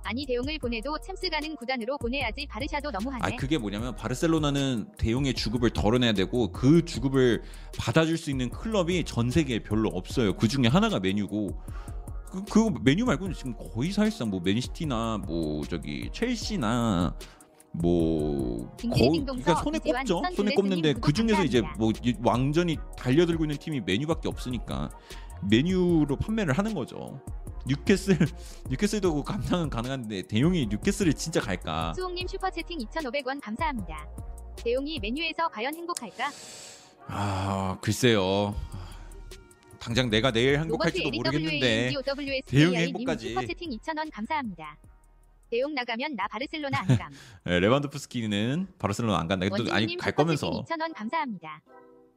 Speaker 2: 아니 대용을 보내도 챔스 가는 구단으로 보내야지 바르샤도 너무하네.
Speaker 1: 아 그게 뭐냐면 바르셀로나는 대용의 주급을 덜어내야 되고 그 주급을 받아줄 수 있는 클럽이 전 세계에 별로 없어요. 그 중에 하나가 메뉴고 그, 그 메뉴 말고는 지금 거의 사실상 뭐 맨시티나 뭐 저기 첼시나 뭐 거의 그러니까 손에 꼽죠. 손에 꼽는데 그 중에서 이제 뭐 완전히 달려들고 있는 팀이 맨유밖에 없으니까 맨유로 판매를 하는 거죠. 뉴캐슬 *laughs* 뉴캐슬도 감당은 가능한데 데용이 뉴캐슬을 진짜 갈까?
Speaker 2: 수홍님 슈퍼채팅 2,500원 감사합니다. 데용이 맨유에서 과연 행복할까?
Speaker 1: 아 글쎄요. 당장 내가 내일 행복할지도 모르겠는데 데용이 행복까지.
Speaker 2: 슈퍼채팅 2,000원 감사합니다. 데용 나가면 나 바르셀로나 안 감. *laughs*
Speaker 1: 네, 레반도프스키는 바르셀로나 안 간다. 또 아니 갈 거면서.
Speaker 2: 2,000원 감사합니다.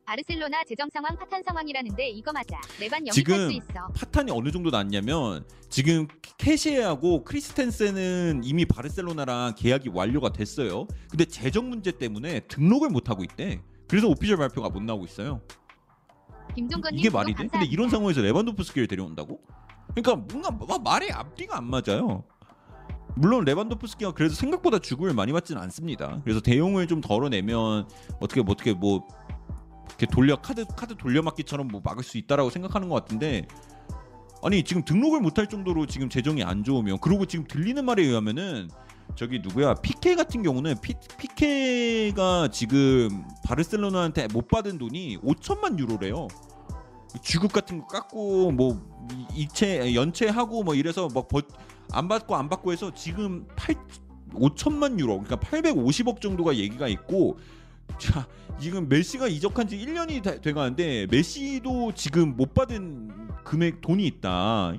Speaker 2: 바르셀로나 재정 상황 파탄 상황이라는데 이거 맞아. 레반 영입할
Speaker 1: 지금
Speaker 2: 수 있어.
Speaker 1: 파탄이 어느 정도 났냐면 지금 캐시에하고 크리스텐센은 이미 바르셀로나랑 계약이 완료가 됐어요. 근데 재정 문제 때문에 등록을 못 하고 있대. 그래서 오피셜 발표가 못 나오고 있어요.
Speaker 2: 김종건님
Speaker 1: 이게 말이 돼? 근데 이런 상황에서 레반도프스키를 데려온다고? 그러니까 뭔가 마- 말의 앞뒤가 안 맞아요. 물론 레반도프스키가 그래도 생각보다 주급을 많이 받지는 않습니다. 그래서 대용을 좀 덜어내면 어떻게 뭐 어떻게 뭐 이렇게 돌려 카드 카드 돌려막기처럼 뭐 막을 수 있다라고 생각하는 것 같은데 아니 지금 등록을 못할 정도로 지금 재정이 안 좋으면 그리고 지금 들리는 말에 의하면은 저기 누구야 피케 같은 경우는 피, 피케가 지금 바르셀로나한테 못 받은 돈이 5천만 유로래요. 주급 같은 거 깎고 뭐 이체 연체하고 뭐 이래서 막안 받고 안 받고 해서 지금 8 5천만 유로 그러니까 850억 정도가 얘기가 있고 자 지금 메시가 이적한 지 1년이 다- 돼가는데 메시도 지금 못 받은 금액 돈이 있다.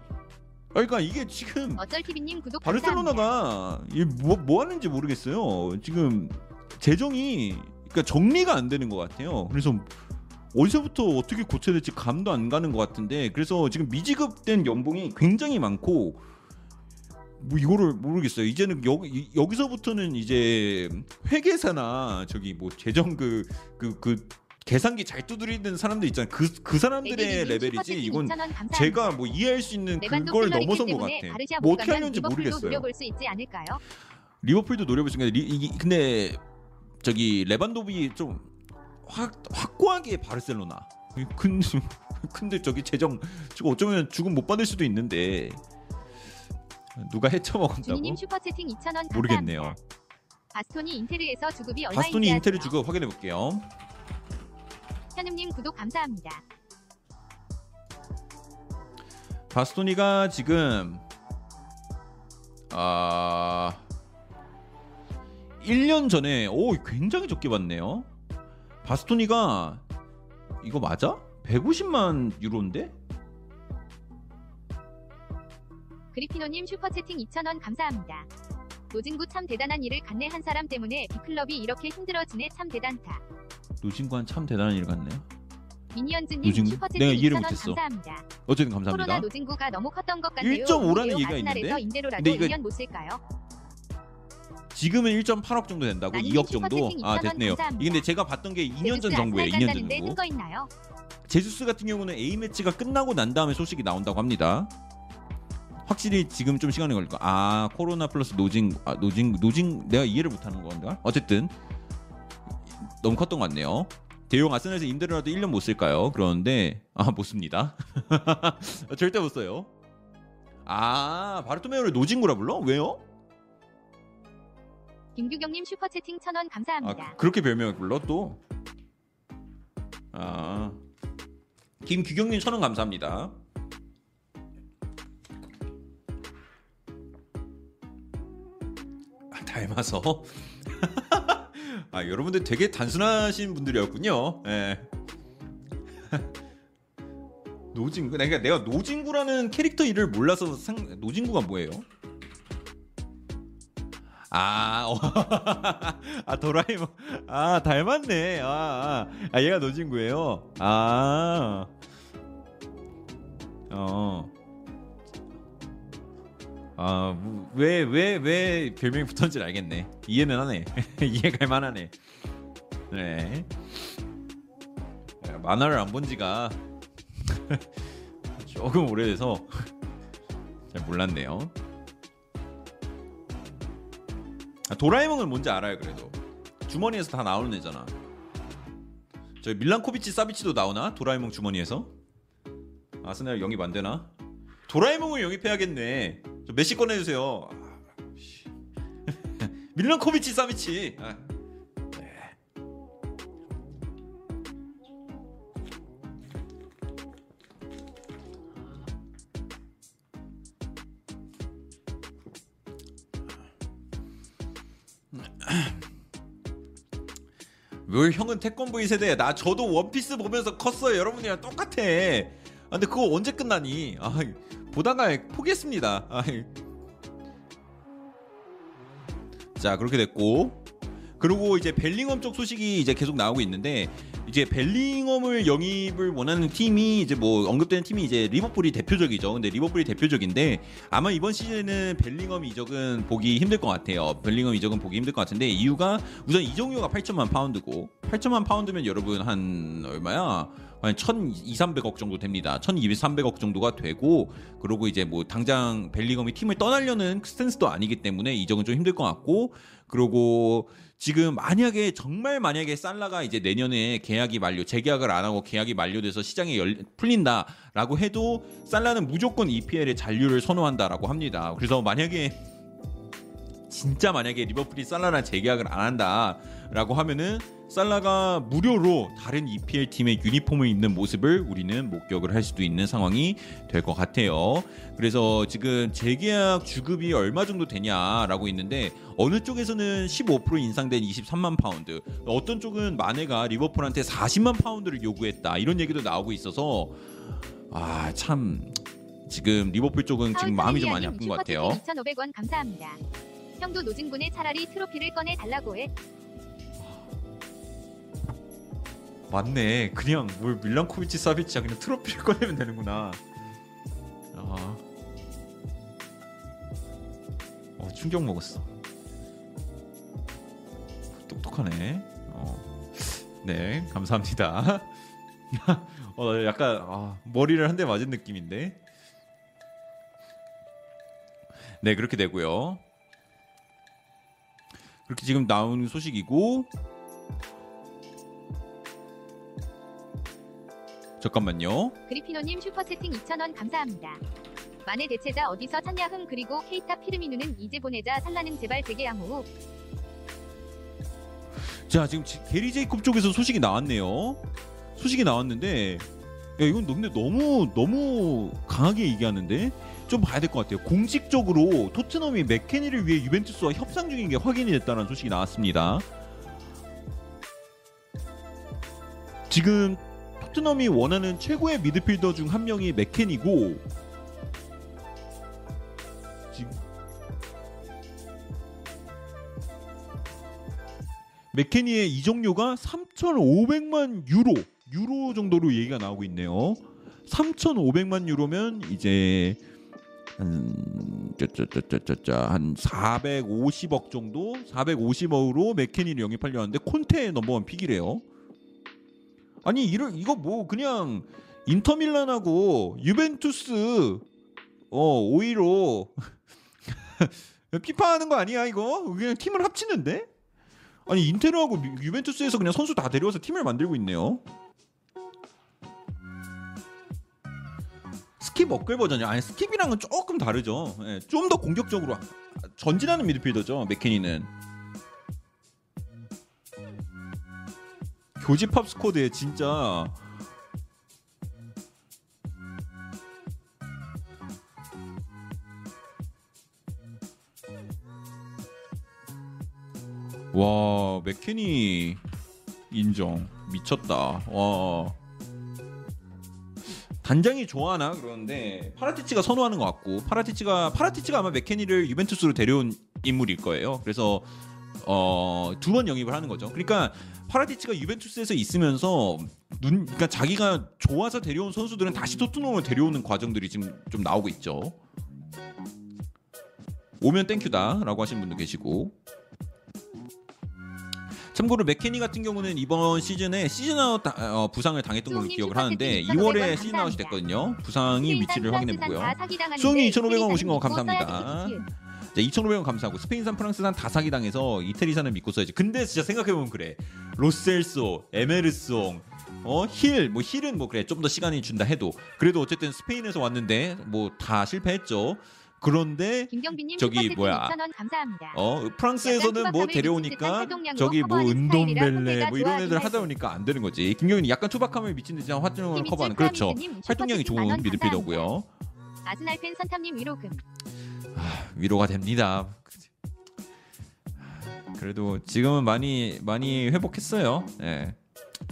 Speaker 1: 그러니까 이게 지금
Speaker 2: 어쩔 TV님 구독.
Speaker 1: 바르셀로나가 이 뭐, 뭐 하는지 모르겠어요. 지금 재정이 그러니까 정리가 안 되는 것 같아요. 그래서 어디서부터 어떻게 고쳐야 될지 감도 안 가는 것 같은데 그래서 지금 미지급된 연봉이 굉장히 많고 뭐 이거를 모르겠어요. 이제는 여기 이- 여기서부터는 이제 회계사나 저기 뭐 재정 그 그 그 계산기 잘 두드리는 사람들 있잖아요. 그 그 사람들의 레벨이지 이건
Speaker 2: 2,000원 감사합니다.
Speaker 1: 제가 뭐 이해할 수 있는 그걸 넘어선 것 같아.
Speaker 2: 뭐못
Speaker 1: 어떻게
Speaker 2: 리버풀도
Speaker 1: 모르겠어요.
Speaker 2: 노려볼 수 있지 않을까요?
Speaker 1: 리버풀도 이게 근데 저기 레반도비 좀 확, 확고하게 바르셀로나. 근, 근데 *laughs* 저기 재정 지금 어쩌면 죽음 못 받을 수도 있는데 누가 헤쳐먹었다고?
Speaker 2: 준이님 슈퍼채팅 2,000원
Speaker 1: 모르겠네요.
Speaker 2: 바스토니 인테르에서 주급이 얼마인지
Speaker 1: 바스토니 인테르
Speaker 2: 아세요?
Speaker 1: 주급 확인해 볼게요.
Speaker 2: 현음님 구독 감사합니다.
Speaker 1: 바스토니가 지금 아 1년 전에 오 굉장히 적게 받네요. 바스토니가 이거 맞아? 150만 유로인데?
Speaker 2: 그리피노님 슈퍼채팅 2,000원 감사합니다. 노진구 참 대단한 일을 갔네 한 사람 때문에 B클럽이 이렇게 힘들어지네 참 대단타.
Speaker 1: 노진관 참 대단한 일 같네요.
Speaker 2: 미니언즈님
Speaker 1: 노진구?
Speaker 2: 슈퍼채팅
Speaker 1: 내가 이해를
Speaker 2: 2,000원
Speaker 1: 못했어.
Speaker 2: 감사합니다.
Speaker 1: 어쨌든
Speaker 2: 코로나
Speaker 1: 감사합니다.
Speaker 2: 노진구가 너무 컸던 것 같네요.
Speaker 1: 1.5 라는
Speaker 2: 우리요
Speaker 1: 얘기가
Speaker 2: 아스날에서
Speaker 1: 있는데?
Speaker 2: 임대로라도
Speaker 1: 근데 이거-
Speaker 2: 2년 못 쓸까요?
Speaker 1: 지금은 1.8억 정도 된다고
Speaker 2: 나는
Speaker 1: 2억 정도?
Speaker 2: 슈퍼채팅
Speaker 1: 아
Speaker 2: 2,000원
Speaker 1: 됐네요.
Speaker 2: 감사합니다.
Speaker 1: 이게 근데 제가 봤던 게 2년 전
Speaker 2: 제주스
Speaker 1: 정보예요.
Speaker 2: 아스날
Speaker 1: 2년
Speaker 2: 간다는데
Speaker 1: 전이고.
Speaker 2: 근거 있나요?
Speaker 1: 제주스 같은 경우는 A 매치가 끝나고 난 다음에 소식이 나온다고 합니다. 확실히 지금 좀 시간이 걸릴 거. 아 코로나 플러스 노징 아 노징 노징 내가 이해를 못하는 건가? 어쨌든 너무 컸던 것 같네요. 대용 아스날에서 임대료라도 1년 못 쓸까요? 그러는데 아 못 씁니다. *laughs* 절대 못 써요. 아 바르토메오를 노진구라 불러? 왜요?
Speaker 2: 김규경님 슈퍼채팅 1000원
Speaker 1: 아
Speaker 2: 감사합니다.
Speaker 1: 그- 그렇게 별명을 불러 또? 아 김규경님 천 원 감사합니다. 닮아서 *laughs* 아 여러분들 되게 단순하신 분들이었군요. 예. *laughs* 노진구 내가 내가 노진구라는 캐릭터 이름을 몰라서 상 노진구가 뭐예요? 아, 어. *laughs* 아 도라에몽 아 닮았네 아, 아, 아 얘가 노진구예요 아 어. 아, 왜, 왜, 왜 별명이 붙었는지 알겠네. 이해는 하네. *laughs* 이해갈 만하네. 네. 만화를 안 본 지가 *laughs* 조금 오래돼서 잘 몰랐네요. 아, 도라에몽은 뭔지 알아요, 그래도. 주머니에서 다 나오는 애잖아. 저 밀란코비치 사비치도 나오나? 도라에몽 주머니에서? 아스날 영입 안 되나? 도라에몽을 영입해야겠네. 저 메시 꺼내주세요. 아, 씨. 밀란 코비치 사비치. 왜 형은 태권브이 세대야? 나 저도 원피스 보면서 컸어요. 여러분이랑 똑같아. 아, 근데 그거 언제 끝나니? 아, 보다가 포기했습니다. 아, 자 그렇게 됐고 그리고 이제 벨링엄 쪽 소식이 이제 계속 나오고 있는데 이제 벨링엄을 영입을 원하는 팀이 이제 뭐 언급되는 팀이 이제 리버풀이 대표적이죠. 근데 리버풀이 대표적인데 아마 이번 시즌에는 벨링엄 이적은 보기 힘들 것 같아요. 벨링엄 이적은 보기 힘들 것 같은데 이유가 우선 이적료가 8천만 파운드고 8천만 파운드면 여러분 한 얼마야? 한 1,200, 300억 정도 됩니다. 1,200, 300억 정도가 되고 그리고 이제 뭐 당장 벨링엄이 팀을 떠나려는 스탠스도 아니기 때문에 이적은 좀 힘들 것 같고 그리고 지금 만약에 정말 만약에 살라가 이제 내년에 계약이 만료 재계약을 안 하고 계약이 만료돼서 시장에 열, 풀린다라고 해도 살라는 무조건 EPL의 잔류를 선호한다라고 합니다. 그래서 만약에 진짜 만약에 리버풀이 살라랑 재계약을 안 한다라고 하면은 살라가 무료로 다른 EPL 팀의 유니폼을 입는 모습을 우리는 목격을 할 수도 있는 상황이 될 것 같아요. 그래서 지금 재계약 주급이 얼마 정도 되냐라고 있는데 어느 쪽에서는 15% 인상된 23만 파운드, 어떤 쪽은 마네가 리버풀한테 40만 파운드를 요구했다 이런 얘기도 나오고 있어서 아 참 지금 리버풀 쪽은 지금 마음이 좀 많이 아픈 것 같아요.
Speaker 2: 2,500원 감사합니다. 형도 노진군에 차라리 트로피를 꺼내 달라고 해.
Speaker 1: 맞네. 그냥 뭘 밀란코비치 사비치야 그냥 트로피를 *laughs* 꺼내면 되는구나. 아. 어, 충격 먹었어. 똑똑하네. 어. 네, 감사합니다. *laughs* 어, 나 약간 아, 머리를 한 대 맞은 느낌인데. 네, 그렇게 되고요. 그렇게 지금 나오는 소식이고 잠깐만요.
Speaker 2: 그리피노님 슈퍼채팅 2,000원 감사합니다. 만의 대체자 어디서 찾냐 흥 그리고 케이타 피르미누는 이제 보내자 살라는 제발 재계양호
Speaker 1: 자 지금 지- 게리 제이콥 쪽에서 소식이 나왔네요. 소식이 나왔는데 야 이건 근데 너무 너무 강하게 얘기하는데 좀 봐야 될 것 같아요. 공식적으로 토트넘이 맥케니를 위해 유벤투스와 협상 중인 게 확인이 됐다는 소식이 나왔습니다. 지금 토트넘이 원하는 최고의 미드필더 중 한 명이 맥케니고 지금 맥케니의 이적료가 3,500만 유로 유로 정도로 얘기가 나오고 있네요. 3,500만 유로면 이제 한 짜짜짜짜짜 한 450억 정도 450억으로 맥케니를 영입하려 하는데 콘테 넘버원 픽이래요. 아니 이럴 이거 뭐 그냥 인터밀란하고 유벤투스 어 오히려 *laughs* 피파하는 거 아니야 이거 그냥 팀을 합치는데 아니 인테르하고 유- 유벤투스에서 그냥 선수 다 데려와서 팀을 만들고 있네요. 스킵 업글 버전이요. 아니 스킵이랑은 조금 다르죠. 예, 좀 더 공격적으로 전진하는 미드필더죠. 맥케니는 교집합 squad에 진짜. 와 맥케니 인정. 미쳤다. 와. 단장이 좋아하나? 그러는데 파라티치가 선호하는 것 같고 파라티치가 파라티치가 아마 맥케니를 유벤투스로 데려온 인물일 거예요. 그래서 어, 두 번 영입을 하는 거죠 그러니까 파라티치가 유벤투스에서 있으면서 눈 그러니까 자기가 좋아서 데려온 선수들은 다시 토트넘을 데려오는 과정들이 지금 좀 나오고 있죠 오면 thank you다라고 하신 분도 계시고 참고로 맥케니 같은 경우는 이번 시즌에 시즌아웃 다- 어, 부상을 당했던 걸로 기억을 하는데
Speaker 2: 슈퍼채팅
Speaker 1: 2월에
Speaker 2: 2,500원
Speaker 1: 시즌아웃이. 됐거든요. 부상이 위치를 확인해 보고요. 수홍이 2,500원 오신 거 감사합니다. 자, 2,500원 감사하고 스페인산 프랑스산 다 사기 당해서 이태리산을 믿고 써야지. 근데 진짜 생각해 보면 그래. 로셀소, 에메르송, 어, 힐, 뭐 힐은 뭐 그래 좀 더 시간이 준다 해도 그래도 어쨌든 스페인에서 왔는데 뭐 다 실패했죠. 그런데 저기 뭐야.
Speaker 2: 2,000원 감사합니다.
Speaker 1: 어 프랑스에서는 뭐 데려오니까 저기 뭐 은돔벨레 뭐 이런 애들 하다. 보니까 안 되는 거지. 김경윤이 약간 투박함을 미친 활동량을
Speaker 2: 김희철
Speaker 1: 커버하는 그렇죠. 활동량이 좋은 미드필더고요.
Speaker 2: 아스날 팬 선탐님 위로금.
Speaker 1: 위로가 됩니다. 그래도 지금은 많이 많이 회복했어요. 예.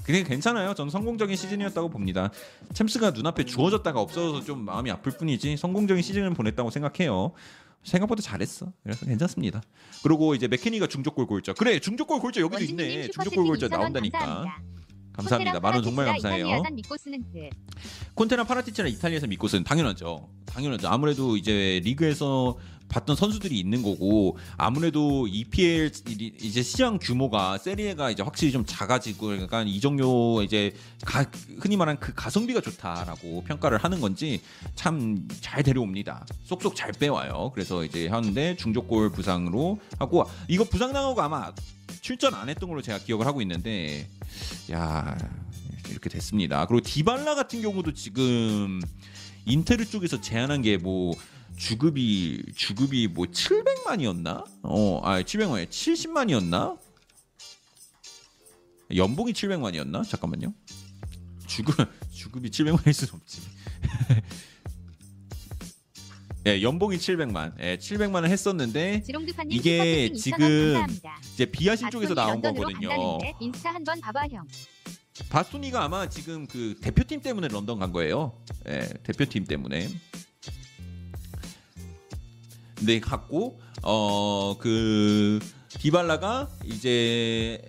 Speaker 1: 그게 괜찮아요. 저는 성공적인 시즌이었다고 봅니다. 챔스가 눈앞에 주어졌다가 없어져서 좀 마음이 아플 뿐이지 성공적인 시즌을 보냈다고 생각해요. 생각보다 잘했어. 그래서 괜찮습니다. 그리고 이제 맥케니가 중족골 골자. 그래 중족골 골자 여기도 있네. 중족골 골자
Speaker 2: 슈퍼채팅 2,000원
Speaker 1: 나온다니까.
Speaker 2: 감사합니다.
Speaker 1: 만원 정말 감사해요.
Speaker 2: 듯.
Speaker 1: 콘테나 파라티치나 이탈리아에서 믿고 쓰는 당연하죠. 당연하죠. 아무래도 이제 리그에서 봤던 선수들이 있는 거고 아무래도 EPL 이- 이제 시장 규모가 세리에가 이제 확실히 좀 작아지고 약간 이정료 이제 가, 흔히 말하는 그 가성비가 좋다라고 평가를 하는 건지 참 잘 데려옵니다. 쏙쏙 잘 빼와요. 그래서 이제 하는데 중족골 부상으로 하고 이거 부상 당하고 아마 출전 안 했던 걸로 제가 기억을 하고 있는데 야 이렇게 됐습니다. 그리고 디발라 같은 경우도 지금 인테르 쪽에서 제안한 게 뭐 주급이 주급이 뭐 700만이었나? 어, 아 700만이 70만이었나? 연봉이 700만이었나? 잠깐만요. 주급 주급이 700만일 순 없지. *laughs* 예, 연봉이 700만. 예, 700만을 했었는데 이게
Speaker 2: 슈퍼채팅 2,000원
Speaker 1: 지금. 이제 비아실 쪽에서 나온 거거든요.
Speaker 2: 인스타 한번 봐봐 형.
Speaker 1: 바스토니가 아마 지금 그 대표팀 때문에 런던 간 거예요. 예, 대표팀 때문에. 네, 갔고 어 그 디발라가 이제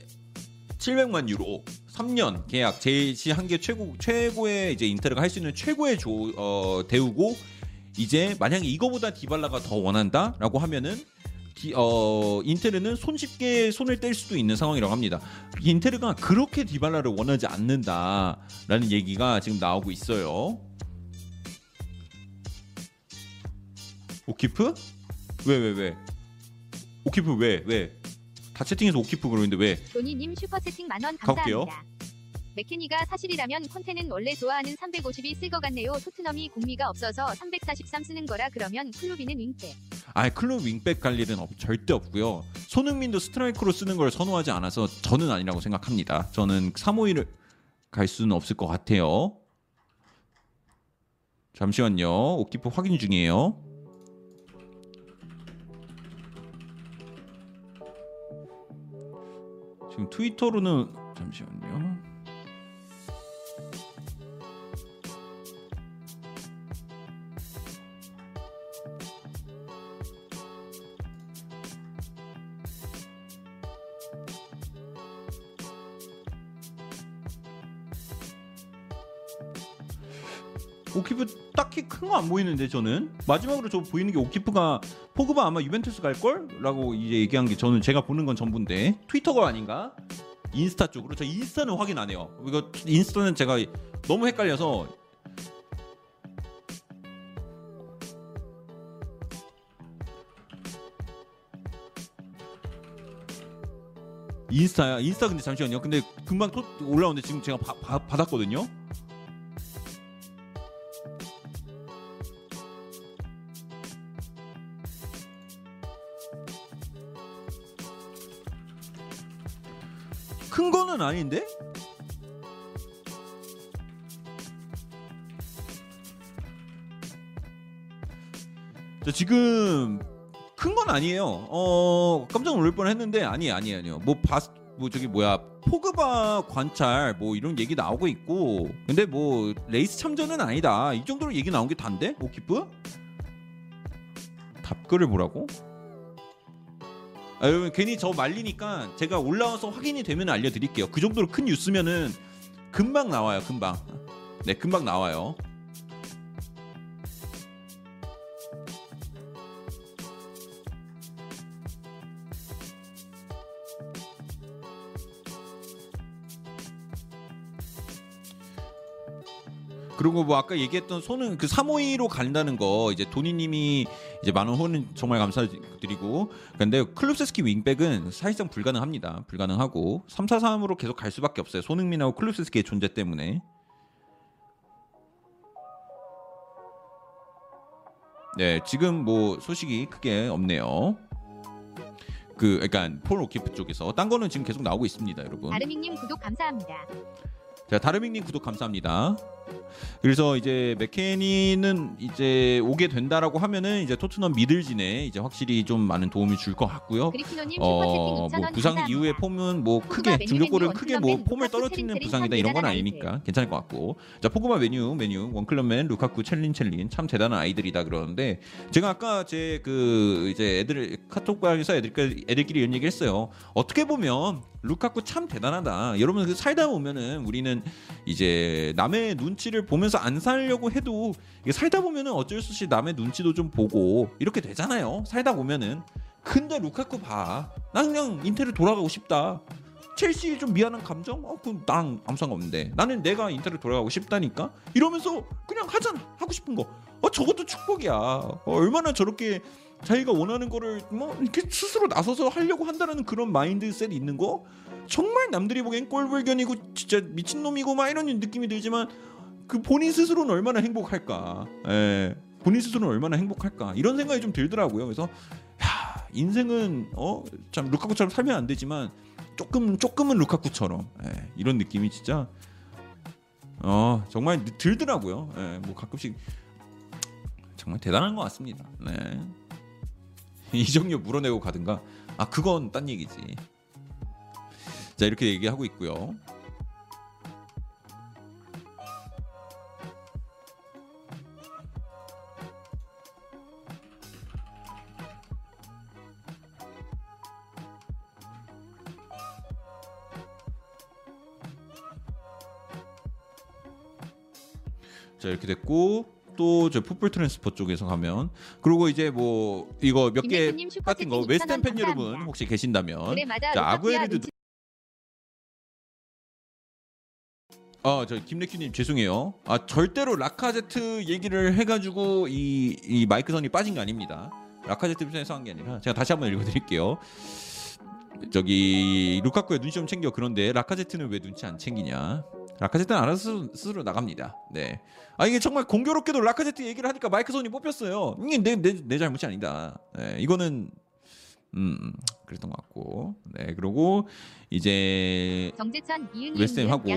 Speaker 1: 700만 유로 3년 계약 제시한 게 최고 최고의 이제 인테르가 할 수 있는 최고의 조, 어, 대우고 이제 만약에 이거보다 디발라가 더 원한다라고 하면은 디, 어, 인테르는 손쉽게 손을 뗄 수도 있는 상황이라고 합니다. 인테르가 그렇게 디발라를 원하지 않는다라는 얘기가 지금 나오고 있어요. 오키프? 왜 왜 왜, 오키프 왜 왜? 다 채팅해서 오키프 그러는데 왜?
Speaker 2: 조니님 슈퍼 채팅 만원
Speaker 1: 가볼게요.
Speaker 2: 감사합니다. 맥케니가 사실이라면 콘테는 원래 좋아하는 352 쓸 것 같네요. 토트넘이 공미가 없어서 343 쓰는 거라 그러면 클루셉은 윙백.
Speaker 1: 아 클럽 윙백 갈 일은 없- 절대 없고요. 손흥민도 스트라이크로 쓰는 걸 선호하지 않아서 저는 아니라고 생각합니다. 저는 351을 갈 수는 없을 것 같아요. 잠시만요. 오키프 확인 중이에요. 지금 트위터로는 잠시만요. 오키프 딱히 큰 거 안 보이는데 저는. 마지막으로 저 보이는 게 오키프가 포그바 아마 유벤투스 갈 걸라고 이제 얘기한 게 저는 제가 보는 건 전부인데. 트위터가 아닌가? 인스타 쪽으로? 저 인스타는 확인 안 해요. 이거 인스타는 제가 너무 헷갈려서. 인스타야. 인스타 근데 잠시만요. 근데 금방 또 올라오는데 지금 제가 바- 바- 받았거든요. 아닌데? 자, 지금 큰 건 아니에요. 어 깜짝 놀랄 뻔 했는데 아니 아니 아니요. 뭐바뭐 저기 뭐야 포그바 관찰 뭐 이런 얘기 나오고 있고 근데 뭐 레이스 참전은 아니다. 이 정도로 얘기 나온 게 단데 오키프? 답글을 보라고? 아, 여러분 괜히 저 말리니까 제가 올라와서 확인이 되면 알려드릴게요. 그 정도로 큰 뉴스면은 금방 나와요. 금방. 네, 금방 나와요. 그리고 뭐 아까 얘기했던 손은 그 352로 간다는 거 이제 도니님이 이제 만원 후는 정말 감사드리고 근데 클루세스키 윙백은 사실상 불가능합니다. 불가능하고 343으로 계속 갈 수밖에 없어요. 손흥민하고 클루세스키의 존재 때문에. 네, 지금 뭐 소식이 크게 없네요. 그 그러니까 폴 오키프 쪽에서 딴 거는 지금 계속 나오고 있습니다, 여러분.
Speaker 2: 아르밍님 구독 감사합니다.
Speaker 1: 자, 다르밍님 구독 감사합니다. 그래서 이제 맥케니는 이제 오게 된다라고 하면은 이제 토트넘 미들진에 이제 확실히 좀 많은 도움이 줄 것 같고요. 어, 뭐
Speaker 2: 2,000원
Speaker 1: 부상. 이후에 폼은 뭐 크게
Speaker 2: 메뉴,
Speaker 1: 크게 뭐 폼을 떨어뜨리는 부상이다 이런 건 아니니까? 괜찮을 것 같고. 자 포그바 메뉴 메뉴. 원클럽맨 루카쿠 첼린 첼린. 참 대단한 아이들이다 그러는데 제가 아까 제 그 이제 애들 카톡방에서 애들 애들끼리 이런 얘기 했어요. 어떻게 보면 루카쿠 참 대단하다 여러분 그 살다 보면은 우리는 이제 남의 눈치를 보면서 안 살려고 해도 살다 보면은 어쩔 수 없이 남의 눈치도 좀 보고 이렇게 되잖아요 살다 보면은 근데 루카쿠 봐. 난 그냥 인테를 돌아가고 싶다. 첼시 좀 미안한 감정? 어, 그럼 난 아무 상관없는데. 나는 내가 인테를 돌아가고 싶다니까? 이러면서 그냥 하잖아. 하고 싶은 거. 어, 저것도 축복이야. 어, 얼마나 저렇게 자기가 원하는 거를 뭐 이렇게 스스로 나서서 하려고 한다는 그런 마인드셋이 있는 거? 정말 남들이 보기엔 꼴불견이고 진짜 미친놈이고 막 이런 느낌이 들지만 그 본인 스스로는 얼마나 행복할까? 예. 본인 스스로는 얼마나 행복할까? 이런 생각이 좀 들더라고요. 그래서 야, 인생은 어 참 루카쿠처럼 살면 안 되지만 조금 조금은 루카쿠처럼 예, 이런 느낌이 진짜 어 정말 들더라고요. 예, 뭐 가끔씩 정말 대단한 것 같습니다. 네. *laughs* 이정료 물어내고 가든가 아 그건 딴 얘기지. 자 이렇게 얘기하고 있고요. 자 이렇게 됐고 또 저 풋볼 트랜스퍼 쪽에서 가면 그리고 이제 뭐 이거 몇 개 같은 거
Speaker 2: 2,000원
Speaker 1: 팬 여러분. 혹시 계신다면. 자, 아구에르도 아, 저 김래큐님 죄송해요. 아, 절대로 라카제트 얘기를 해가지고 이, 이 마이크 선이 빠진 게 아닙니다. 라카제트 입장에서 한 게 아니라 제가 다시 한번 읽어드릴게요. 저기 루카쿠의 눈치 좀 챙겨 그런데 라카제트는 왜 눈치 안 챙기냐? 라카제트는 알아서 스스로, 나갑니다. 네. 아 이게 정말 공교롭게도 라카제트 얘기를 하니까 마이크 선이 뽑혔어요. 이게 내 내 내 잘못이 아니다. 네, 이거는 음 음, 그랬던 것 같고. 네 그리고 이제
Speaker 2: 정재천 이은희
Speaker 1: 하고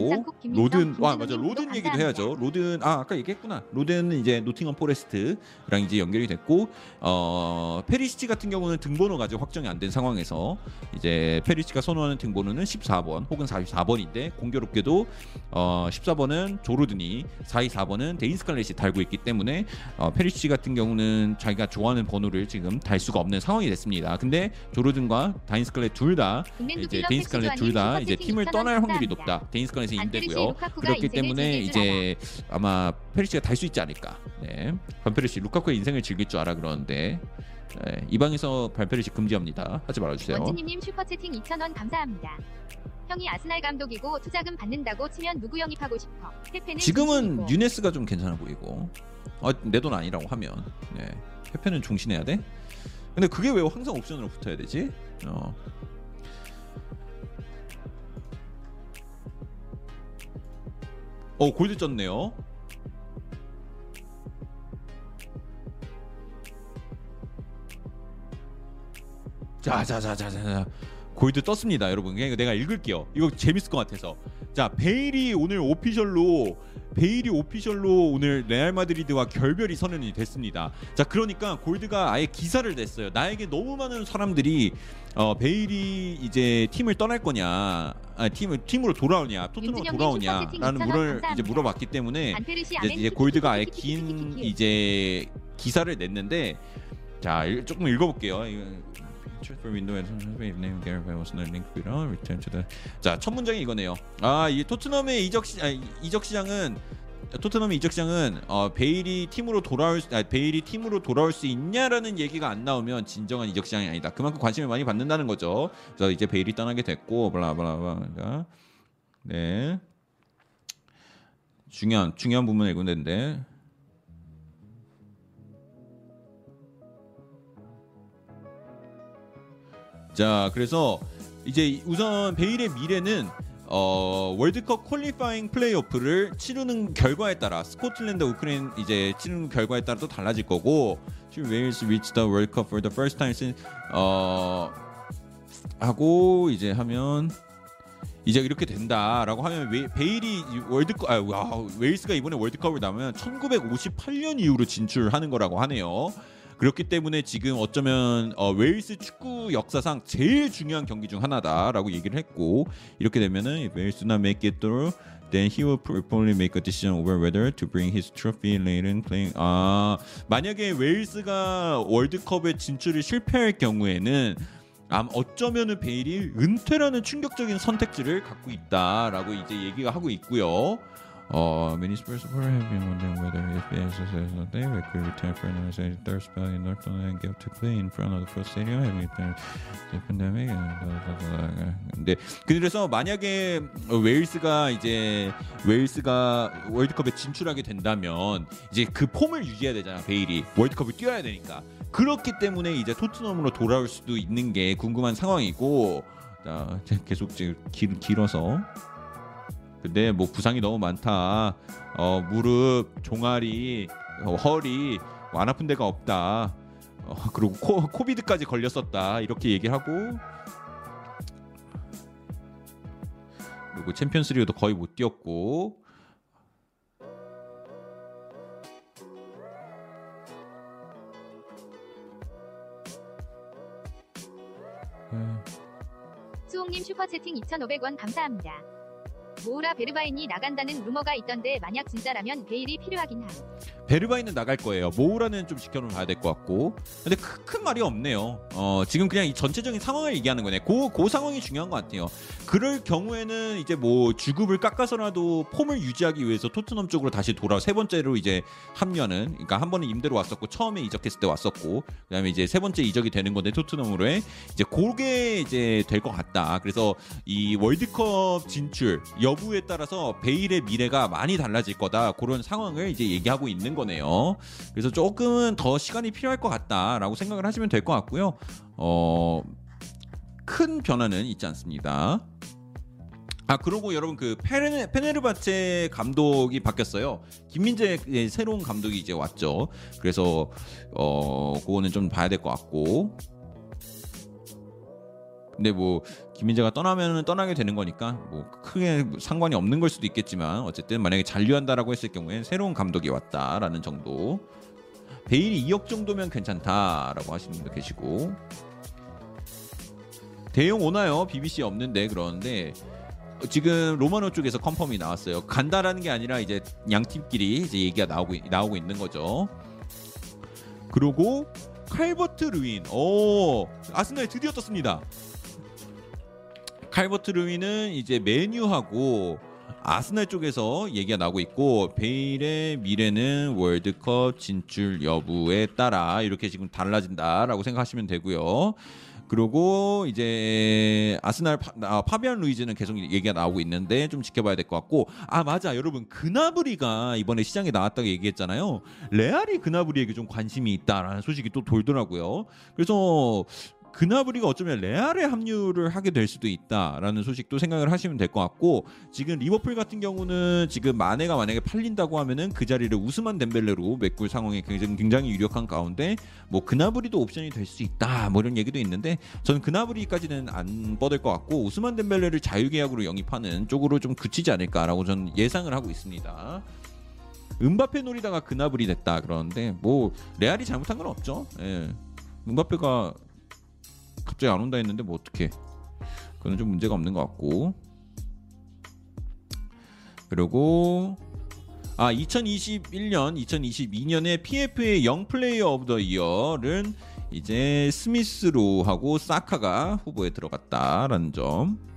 Speaker 1: 로든 와 맞아
Speaker 2: 김진우님
Speaker 1: 로든 얘기도
Speaker 2: 감사합니다.
Speaker 1: 해야죠 로든 아 아까 얘기했구나 로든은 이제 노팅엄 포레스트랑 이제 연결이 됐고 어 페리시치 같은 경우는 등번호가 아직 확정이 안 된 상황에서 이제 페리시치가 선호하는 등번호는 14번 혹은 44번인데 공교롭게도 어 14번은 조 로든이 44번은 데인 스칼렛이 달고 있기 때문에 어 페리시치 같은 경우는 자기가 좋아하는 번호를 지금 달 수가 없는 상황이 됐습니다 근데 조 로든과 데인 스칼렛 둘다
Speaker 2: 국민도
Speaker 1: 이제 데인 스칼렛 둘 다 이제 팀을
Speaker 2: 이번에
Speaker 1: 떠날 확률이. 높다. 데인 스칼렛이 임대고요. 그렇기 때문에 이제 아마 페리시치가 달 수 있지 않을까. 네. 반페르시 루카쿠의 인생을 즐길 줄 알아 그러는데 네. 이 방에서 반페르시 금지합니다. 하지 말아주세요.
Speaker 2: 원진님님 슈퍼채팅 2,000원 감사합니다. 형이 아스날 감독이고 투자금 받는다고 치면 누구 영입하고 싶어? 페페는
Speaker 1: 지금은
Speaker 2: 중심이고.
Speaker 1: 뉴네스가 좀 괜찮아 보이고 어, 내돈 아니라고 하면 네. 페페는 종신해야 돼. 근데 그게 왜 항상 옵션으로 붙어야 되지? Ja. 어 골드 쪘네요. 자자자자자자 골드 떴습니다 여러분 그냥 내가 읽을게요 이거 재밌을 것 같아서 자 베일이 오늘 오피셜로 베일이 오피셜로 오늘 레알 마드리드와 결별이 선언이 됐습니다. 자 그러니까 골드가 아예 기사를 냈어요. 나에게 너무 많은 사람들이 어, 베일이 이제 팀을 떠날 거냐, 아, 팀을 팀으로 돌아오냐, 토트넘으로 돌아오냐라는 물을 이제 물어봤기 때문에 이제, 이제 골드가 아예 긴 이제 기사를 냈는데 자 조금 읽어볼게요. 자 첫 문장이 이거네요. 아 이 토트넘의 이적 시 아, 이적 시장은 토트넘의 이적 시장은 어, 베일이 팀으로 돌아올 수, 아, 베일이 팀으로 돌아올 수 있냐라는 얘기가 안 나오면 진정한 이적 시장이 아니다. 그만큼 관심을 많이 받는다는 거죠. 그래서 이제 베일이 떠나게 됐고 블라블라블라. 네. 중요한 중요한 부분을 읽었는데 자 그래서 이제 우선 베일의 미래는 어, 월드컵 퀄리파잉 플레이오프를 치르는 결과에 따라 스코틀랜드 우크라이나 이제 치르는 결과에 따라 또 달라질 거고 지금 웨일스 reached the World for the first time since 어 하고 이제 하면 이제 이렇게 된다라고 하면 웨, 베일이 월드컵 아 와, 웨일스가 이번에 월드컵을 나면 1958년 이후로 진출하는 거라고 하네요. 그렇기 때문에 지금 어쩌면 어, 웨일스 축구 역사상 제일 중요한 경기 중 하나다라고 얘기를 했고 이렇게 되면은 not make it through then he will probably make a decision over whether to bring his trophy later in playing 아 만약에 웨일스가 월드컵에 진출을 실패할 경우에는 암 어쩌면은 베일이 은퇴라는 충격적인 선택지를 갖고 있다라고 이제 얘기가 하고 있고요. 어, many Spurs supporters have been wondering whether if is not there, it could return for another season, third spell in North London and get to play in front of the full stadium, having returned the pandemic. 근데 그래서 만약에 웨일스가 이제 웨일스가 월드컵에 진출하게 된다면 이제 그 폼을 유지해야 되잖아 베일이 월드컵을 뛰어야 되니까 그렇기 때문에 이제 토트넘으로 돌아올 수도 있는 게 궁금한 상황이고 자 계속 지금 길, 길어서 근데 뭐 부상이 너무 많다. 어 무릎, 종아리, 어, 허리 뭐 안 아픈 데가 없다. 어, 그리고 코, 코비드까지 걸렸었다. 이렇게 얘기하고 그리고 챔피언스리그도 거의 못 뛰었고
Speaker 2: 수홍님 슈퍼채팅 2,500원 감사합니다. 모우라 베르바인이 나간다는 루머가 있던데 만약 진짜라면 베일이 필요하긴 함.
Speaker 1: 베르바이는 나갈 거예요. 모우라는 좀 지켜봐야 될 것 같고. 근데 큰, 큰 말이 없네요. 어, 지금 그냥 이 전체적인 상황을 얘기하는 거네. 그, 그 상황이 중요한 것 같아요. 그럴 경우에는 이제 뭐 주급을 깎아서라도 폼을 유지하기 위해서 토트넘 쪽으로 다시 돌아 세 번째로 이제 합류하는. 그러니까 한 번은 임대로 왔었고 처음에 이적했을 때 왔었고 그다음에 이제 세 번째 이적이 되는 건데 토트넘으로의 이제 그게 이제 될 것 같다. 그래서 이 월드컵 진출 여부에 따라서 베일의 미래가 많이 달라질 거다. 그런 상황을 이제 얘기하고 있는 거네요. 그래서 조금은 더 시간이 필요할 것 같다라고 생각을 하시면 될 것 같고요. 어, 큰 변화는 있지 않습니다. 아 그리고 여러분 그 페네, 페네르바체 감독이 바뀌었어요. 김민재의 새로운 감독이 이제 왔죠. 그래서 어 그거는 좀 봐야 될 것 같고. 근데 뭐 김민재가 떠나면은 떠나게 되는 거니까 뭐 크게 상관이 없는 걸 수도 있겠지만 어쨌든 만약에 잔류한다라고 했을 경우에 새로운 감독이 왔다라는 정도. 베일이 2억 정도면 괜찮다라고 하시는 분도 계시고. 데용 오나요? BBC 떴는데 그러는데 지금 로마노 쪽에서 confirm이 나왔어요. 간다라는 게 아니라 이제 양 팀끼리 이제 얘기가 나오고 나오고 있는 거죠. 그리고 칼버트 루인. 오, 아스날 드디어 떴습니다. 칼버트 루인은 이제 메뉴하고 아스날 쪽에서 얘기가 나오고 있고 베일의 미래는 월드컵 진출 여부에 따라 이렇게 지금 달라진다라고 생각하시면 되고요. 그리고 이제 아스날 파, 아, 파비안 루이즈는 계속 얘기가 나오고 있는데 좀 지켜봐야 될 것 같고. 아 맞아. 여러분 그나브리가 이번에 시장에 나왔다고 얘기했잖아요. 레알이 그나브리에게 좀 관심이 있다라는 소식이 또 돌더라고요. 그래서 그나브리가 어쩌면 레알에 합류를 하게 될 수도 있다라는 소식도 생각을 하시면 될 것 같고 지금 리버풀 같은 경우는 지금 마네가 만약에 팔린다고 하면은 그 자리를 우스만 덴벨레로 메꿀 상황이 굉장히, 굉장히 유력한 가운데 뭐 그나브리도 옵션이 될 수 있다 뭐 이런 얘기도 있는데 저는 그나브리까지는 안 뻗을 것 같고 우스만 덴벨레를 자유계약으로 영입하는 쪽으로 좀 그치지 않을까라고 저는 예상을 하고 있습니다. 음바페 노리다가 그나브리 됐다 그러는데 뭐 레알이 잘못한 건 없죠. 예. 음바페가 갑자기 안 온다 했는데 뭐 어떻게? 그건 좀 문제가 없는 것 같고. 그리고 아 2021년, 2022년에 PFA Young Player of the Year는 이제 스미스 로하고 사카가 후보에 들어갔다라는 점.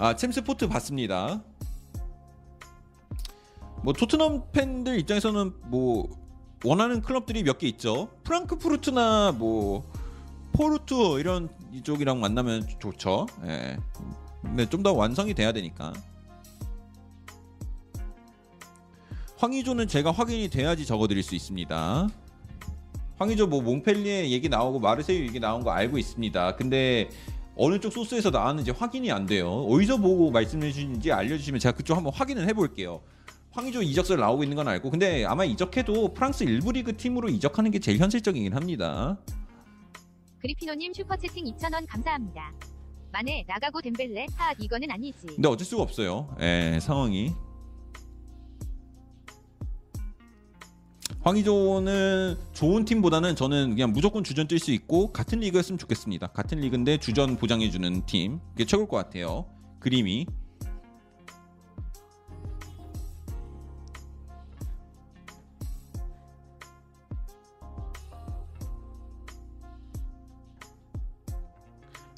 Speaker 1: 아 챔스 포트 봤습니다. 뭐 토트넘 팬들 입장에서는 뭐 원하는 클럽들이 몇 개 있죠. 프랑크푸르트나 뭐 포르투 이런 이쪽이랑 만나면 좋죠. 예. 근데 좀 더 완성이 돼야 되니까. 황의조는 제가 확인이 돼야지 적어드릴 수 있습니다. 황의조 뭐 몽펠리에 얘기 나오고 마르세유 얘기 나온 거 알고 있습니다. 근데 어느 쪽 소스에서 나왔는지 확인이 안 돼요. 어디서 보고 말씀해 주시는지 알려주시면 제가 그쪽 한번 확인을 해볼게요. 황의조 이적설 나오고 있는 건 알고 근데 아마 이적해도 프랑스 일부 리그 팀으로 이적하는 게 제일 현실적이긴 합니다.
Speaker 2: 그리피노님 슈퍼채팅 2,000원 감사합니다. 만에 나가고 덴벨레 하 이거는 아니지.
Speaker 1: 근데 어쩔 수가 없어요. 예, 상황이. 황의조는 좋은 팀보다는 저는 그냥 무조건 주전 뛸 수 있고 같은 리그였으면 좋겠습니다. 같은 리그인데 주전 보장해주는 팀 그게 최고일 것 같아요. 그림이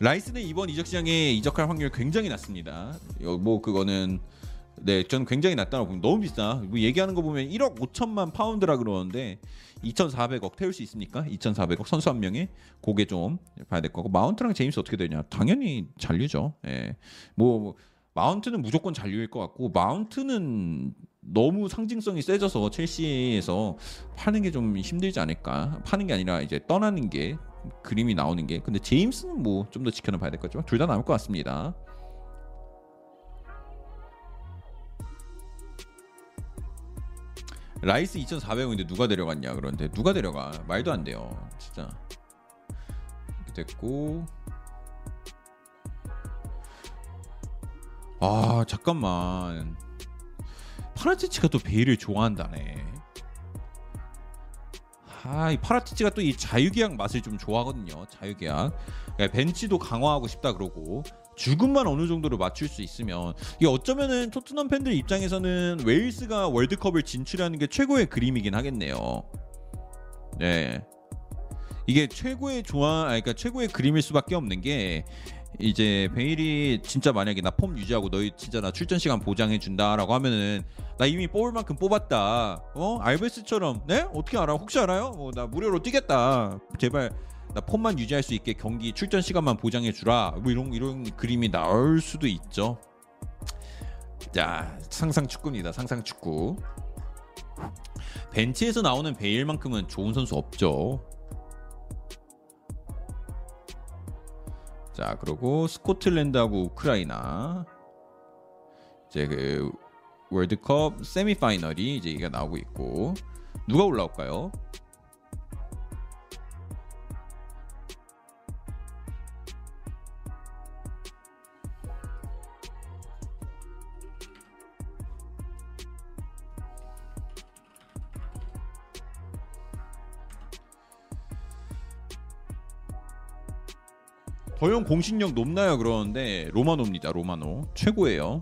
Speaker 1: 라이스는 이번 이적 시장에 이적할 확률 굉장히 낮습니다. 여- 뭐 그거는 네, 저는 굉장히 낮다고 봅니다. 너무 비싸. 뭐 얘기하는 거 보면 1억 5천만 파운드라 그러는데 2,400억 태울 수 있습니까? 2,400억 선수 한 명에 그게 좀 봐야 될 거고 마운트랑 제임스 어떻게 되냐? 당연히 잔류죠. 예. 뭐 마운트는 무조건 잔류일 것 같고 마운트는 너무 상징성이 세져서 첼시에서 파는 게 좀 힘들지 않을까? 파는 게 아니라 이제 떠나는 게 그림이 나오는 게 근데 제임스는 뭐 좀 더 지켜는 봐야 될 것 같지만 둘 다 나올 것 같습니다. 라이스 2,400원인데 누가 데려갔냐 그런데 누가 데려가? 말도 안 돼요. 진짜. 이렇게 됐고. 아 잠깐만. 파라티치가 또 베일을 좋아한다네. 아이 파라티치가 또 이 자유계약 맛을 좀 좋아하거든요. 자유계약. 그러니까 벤치도 강화하고 싶다 그러고 주급만 어느 정도로 맞출 수 있으면 이게 어쩌면은 토트넘 팬들 입장에서는 웨일스가 월드컵을 진출하는 게 최고의 그림이긴 하겠네요. 네. 이게 최고의 좋아, 아니, 그러니까 최고의 그림일 수밖에 없는 게 이제 베일이 진짜 만약에 나 폼 유지하고 너희 진짜 나 출전 시간 보장해 준다라고 하면은 나 이미 뽑을 만큼 뽑았다. 어 알베스처럼 네 어떻게 알아? 혹시 알아요? 뭐 나 무료로 뛰겠다. 제발 나 폼만 유지할 수 있게 경기 출전 시간만 보장해 주라. 뭐 이런 이런 그림이 나올 수도 있죠. 자 상상 축구입니다. 상상 축구. 벤치에서 나오는 베일만큼은 좋은 선수 없죠. 자 그리고 스코틀랜드하고 우크라이나 이제 그 월드컵 세미파이널이 이제 이게 나오고 있고 누가 올라올까요? 더용 공신력 높나요? 그러는데 로마노입니다. 로마노 최고예요.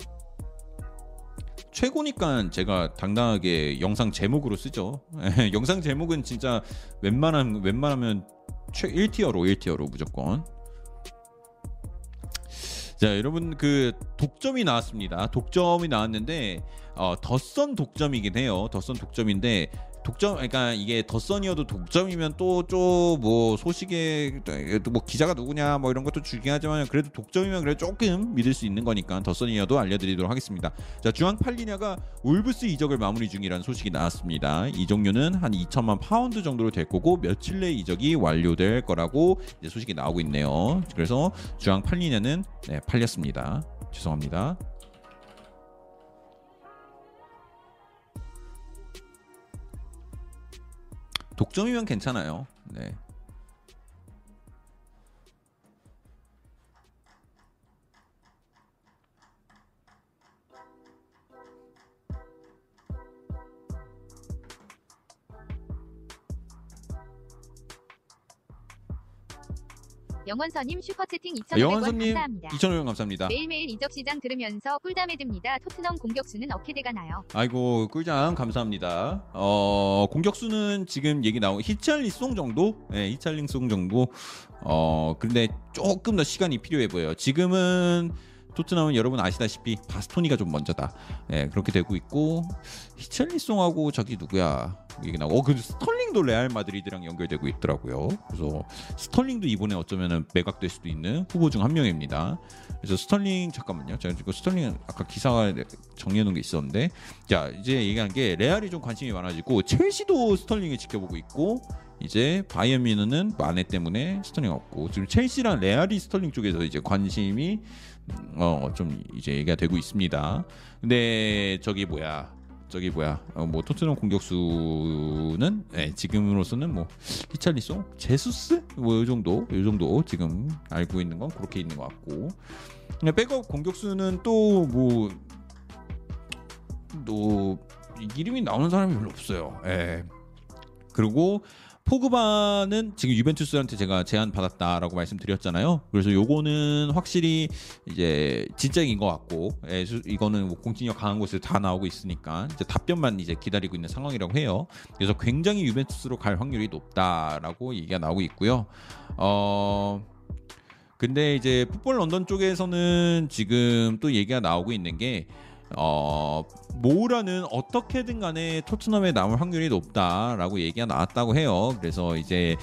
Speaker 1: 최고니까 제가 당당하게 영상 제목으로 쓰죠. *laughs* 영상 제목은 진짜 웬만하면 웬만하면 최 1티어로 1티어로 무조건. 자 여러분 그 독점이 나왔습니다. 독점이 나왔는데 어, 덧선 독점이긴 해요. 덧선 독점인데 독점 그러니까 이게 덧선이어도 독점이면 또 좀 뭐 소식에 또뭐 기자가 누구냐 뭐 이런 것도 중요하지만 그래도 독점이면 그래 조금 믿을 수 있는 거니까 더선이어도 알려드리도록 하겠습니다. 자 주앙 팔리냐가 울브스 이적을 마무리 중이라는 소식이 나왔습니다. 이적료는 한 2천만 파운드 정도로 될 거고 며칠 내 이적이 완료될 거라고 소식이 나오고 있네요. 그래서 주앙 팔리냐는 네, 팔렸습니다. 죄송합니다. 독점이면 괜찮아요. 네.
Speaker 2: 영원서님 슈퍼채팅 2,500원
Speaker 1: 영원선님
Speaker 2: 감사합니다.
Speaker 1: 2,500원 감사합니다.
Speaker 2: 매일매일 이적 시장 들으면서 꿀잠에 듭니다. 토트넘 공격수는 어떻게 돼가나요?
Speaker 1: 아이고 꿀장 감사합니다. 어 공격수는 지금 얘기 나온 히찰리송 정도, 예, 히찰리송 정도. 어 근데 조금 더 시간이 필요해 보여요. 지금은 토트넘은 여러분 아시다시피 바스토니가 좀 먼저다. 예, 그렇게 되고 있고 히찰리송하고 저기 누구야? 얘기 나고. 어, 근데 스털링도 레알 마드리드랑 연결되고 있더라고요. 그래서 스털링도 이번에 어쩌면은 매각될 수도 있는 후보 중 한 명입니다. 그래서 스털링 잠깐만요. 제가 지금 스털링은 아까 기사가 정리해 놓은 게 있었는데 자 이제 얘기한 게 레알이 좀 관심이 많아지고 첼시도 스털링을 지켜보고 있고 이제 뮌헨은 마네 때문에 스털링 없고 지금 첼시랑 레알이 스털링 쪽에서 이제 관심이 어 좀 이제 얘기가 되고 있습니다. 근데 저기 뭐야 저기 뭐야 어, 뭐 토트넘 공격수는 예, 지금으로서는 뭐 히찰리송, 제수스 뭐이 정도 이 정도 지금 알고 있는 건 그렇게 있는 것 같고 백업 공격수는 또뭐또 이름이 나오는 사람이 별로 없어요. 예. 그리고 포그바는 지금 유벤투스한테 제가 제안 받았다라고 말씀드렸잖아요. 그래서 요거는 확실히 이제 진짜인 것 같고, 예, 수- 이거는 뭐 공신력 강한 곳에서 다 나오고 있으니까 이제 답변만 이제 기다리고 있는 상황이라고 해요. 그래서 굉장히 유벤투스로 갈 확률이 높다라고 얘기가 나오고 있고요. 어. 근데 이제 풋볼 런던 쪽에서는 지금 또 얘기가 나오고 있는 게 어, 모우라는 어떻게든 간에 토트넘에 남을 확률이 높다라고 얘기가 나왔다고 해요. 그래서 이제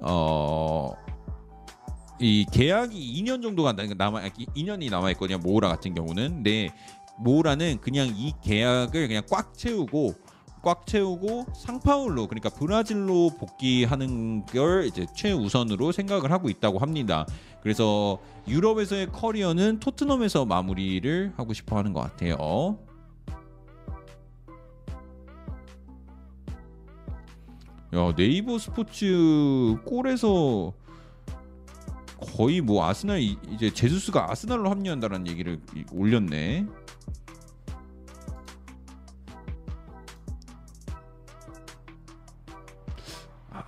Speaker 1: 어, 이 계약이 2년 정도가 남아 2년이 남아 있거든요. 모우라 같은 경우는. 근데 모우라는 그냥 이 계약을 그냥 꽉 채우고 꽉 채우고 상파울로 그러니까 브라질로 복귀하는 걸 이제 최우선으로 생각을 하고 있다고 합니다. 그래서 유럽에서의 커리어는 토트넘에서 마무리를 하고 싶어 하는 것 같아요. 야 네이버 스포츠 골에서 거의 뭐 아스날 이- 이제 제수스가 아스날로 합류한다는 얘기를 이- 올렸네.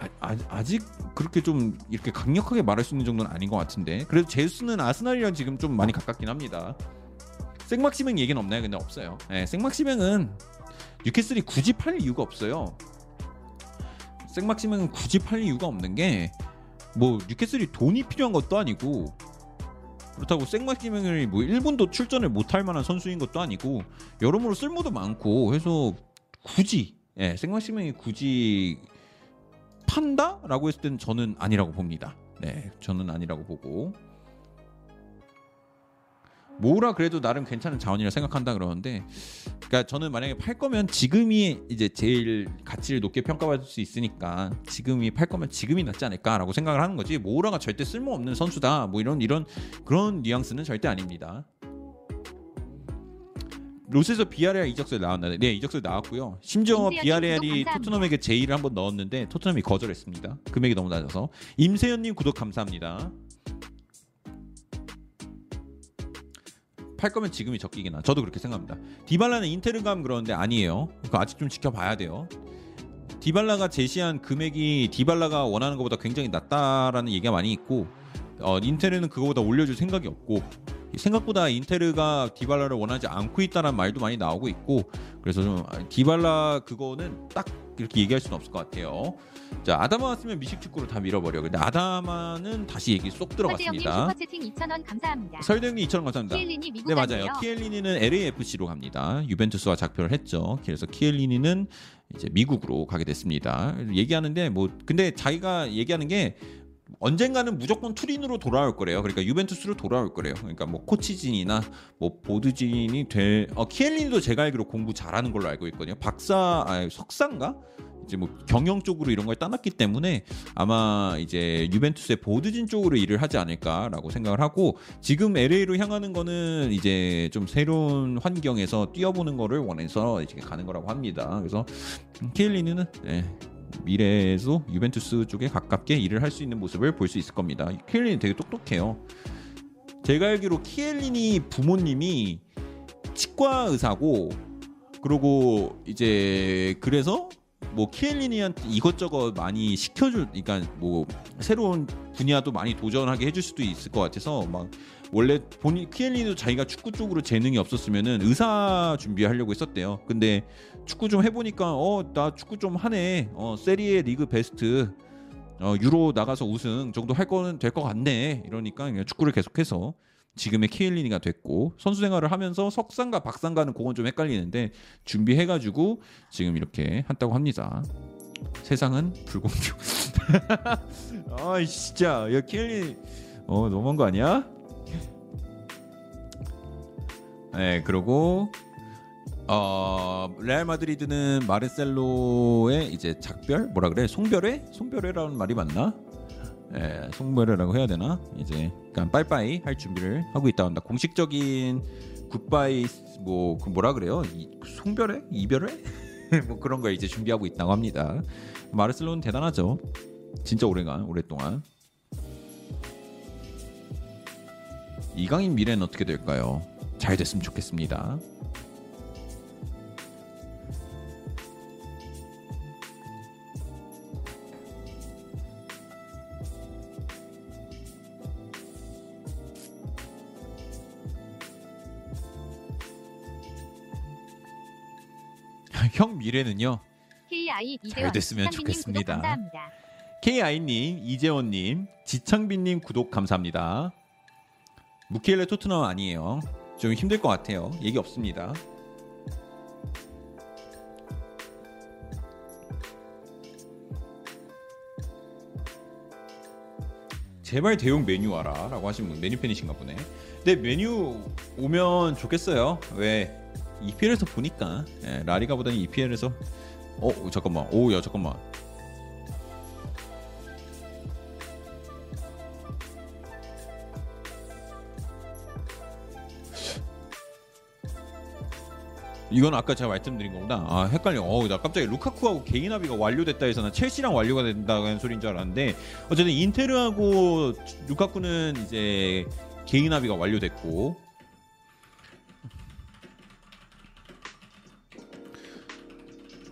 Speaker 1: 아, 아, 아직 그렇게 좀 이렇게 강력하게 말할 수 있는 정도는 아닌 것 같은데 그래도 제수는 아스날이랑 지금 좀 많이 가깝긴 합니다. 생막시맹 얘기는 없나요? 근데 없어요. 네, 생막시맹은 뉴캐슬이 굳이 팔 이유가 없어요. 생막시맹은 굳이 팔 이유가 없는 게 뭐 뉴캐슬이 돈이 필요한 것도 아니고 그렇다고 생막시맹을 뭐 1분도 출전을 못할 만한 선수인 것도 아니고 여러모로 쓸모도 많고 해서 굳이 예, 생막시맹이 굳이 판다라고 했을 때는 저는 아니라고 봅니다. 네, 저는 아니라고 보고 모우라 그래도 나름 괜찮은 자원이라 생각한다 그러는데, 그러니까 저는 만약에 팔 거면 지금이 이제 제일 가치를 높게 평가받을 수 있으니까 지금이 팔 거면 지금이 낫지 않을까라고 생각을 하는 거지. 모우라가 절대 쓸모 없는 선수다. 뭐 이런 이런 그런 뉘앙스는 절대 아닙니다. 로스에서 비아레알 이적설 나왔나요? 네, 이적설 나왔고요. 심지어
Speaker 2: 감사합니다.
Speaker 1: 토트넘에게 제의를 한번 넣었는데 토트넘이 거절했습니다. 금액이 너무 낮아서. 임세현님 구독 감사합니다. 팔 거면 지금이 적기긴 하. 저도 그렇게 생각합니다. 디발라는 인테르 가면 그러는데 아니에요. 그거 아직 좀 지켜봐야 돼요. 디발라가 제시한 금액이 디발라가 원하는 것보다 굉장히 낮다라는 얘기가 많이 있고 어, 인테르는 그거보다 올려줄 생각이 없고 생각보다 인테르가 디발라를 원하지 않고 있다는 말도 많이 나오고 있고 그래서 좀 디발라 그거는 딱 이렇게 얘기할 수는 없을 것 같아요. 자 아다마 왔으면 미식 축구로 다 밀어버려. 근데 아다마는 다시 얘기 쏙
Speaker 2: 설대영님
Speaker 1: 들어갔습니다.
Speaker 2: 슈퍼채팅 2,000원 감사합니다.
Speaker 1: 설대형님 2,000원 감사합니다.
Speaker 2: 키엘린이 미국
Speaker 1: 네. 맞아요. 키엘리니는 LAFC로 갑니다. 유벤투스와 작별을 했죠. 그래서 키엘리니는 이제 미국으로 가게 됐습니다. 얘기하는데 뭐 근데 자기가 얘기하는 게 언젠가는 무조건 투린으로 돌아올 거래요. 그러니까 유벤투스로 돌아올 거래요. 그러니까 뭐 코치진이나 뭐 보드진이 될 어, 키엘리니도 제가 알기로 공부 잘하는 걸로 알고 있거든요. 박사 아니, 석사인가? 이제 뭐 경영 쪽으로 이런 걸 따놨기 때문에 아마 이제 유벤투스의 보드진 쪽으로 일을 하지 않을까라고 생각을 하고 지금 LA로 향하는 거는 이제 좀 새로운 환경에서 뛰어보는 거를 원해서 이제 가는 거라고 합니다. 그래서 키엘리니는 네, 미래에도 유벤투스 쪽에 가깝게 일을 할 수 있는 모습을 볼 수 있을 겁니다. 키엘리니 되게 똑똑해요. 제가 알기로 키엘리니 부모님이 치과 의사고 그리고 이제 그래서 뭐 키엘리니한테 이것저것 많이 시켜줄 그러니까 뭐 새로운 분야도 많이 도전하게 해줄 수도 있을 것 같아서 막 원래 본인 키엘리도 자기가 축구 쪽으로 재능이 없었으면은 의사 준비하려고 했었대요. 근데 축구 좀 해보니까 어 나 축구 좀 하네. 어 세리에 리그 베스트 어 유로 나가서 우승 정도 할 거는 될 것 같네. 이러니까 그냥 축구를 계속해서 지금의 키엘리니가 됐고 선수 생활을 하면서 석상과 박상과는 그건 좀 헷갈리는데 준비해가지고 지금 이렇게 한다고 합니다. 세상은 불공정. *laughs* 아 진짜 야 키엘리 어 너무한 거 아니야? 네 그리고 어 레알 마드리드는 마르셀로의 이제 작별 뭐라 그래 송별회 송별회라는 말이 맞나? 예, 송별회라고 해야 되나? 이제 그러니까 빠이빠이 할 준비를 하고 있다 한다. 공식적인 굿바이 뭐 그 뭐라 그래요? 이, 송별회? 이별회? *laughs* 뭐 그런 거 이제 준비하고 있다고 합니다. 마르셀로는 대단하죠. 진짜 오래간 오랫동안. 이강인 미래는 어떻게 될까요? 잘 됐으면 좋겠습니다. 형 미래는요.
Speaker 2: KI
Speaker 1: 잘
Speaker 2: 이재원
Speaker 1: 됐으면
Speaker 2: 상빈님
Speaker 1: 좋겠습니다.
Speaker 2: 감사합니다.
Speaker 1: KI님, 이재원님, 지창빈님 구독 감사합니다. 무키엘레 토트넘 아니에요. 좀 힘들 것 같아요. 얘기 없습니다. 제발 대용 메뉴 와라라고 하신 분 메뉴 팬이신가 보네. 근데 메뉴 오면 좋겠어요. 왜 EPL에서 보니까 예, 라리가보다는 EPL에서 어 잠깐만 오야 잠깐만 이건 아까 제가 말씀드린 거구나. 아 헷갈려. 어우 나 갑자기 루카쿠하고 개인 합의가 완료됐다 해서 나 첼시랑 완료가 된다는 소리인 줄 알았는데 어쨌든 인테르하고 루카쿠는 이제 개인 합의가 완료됐고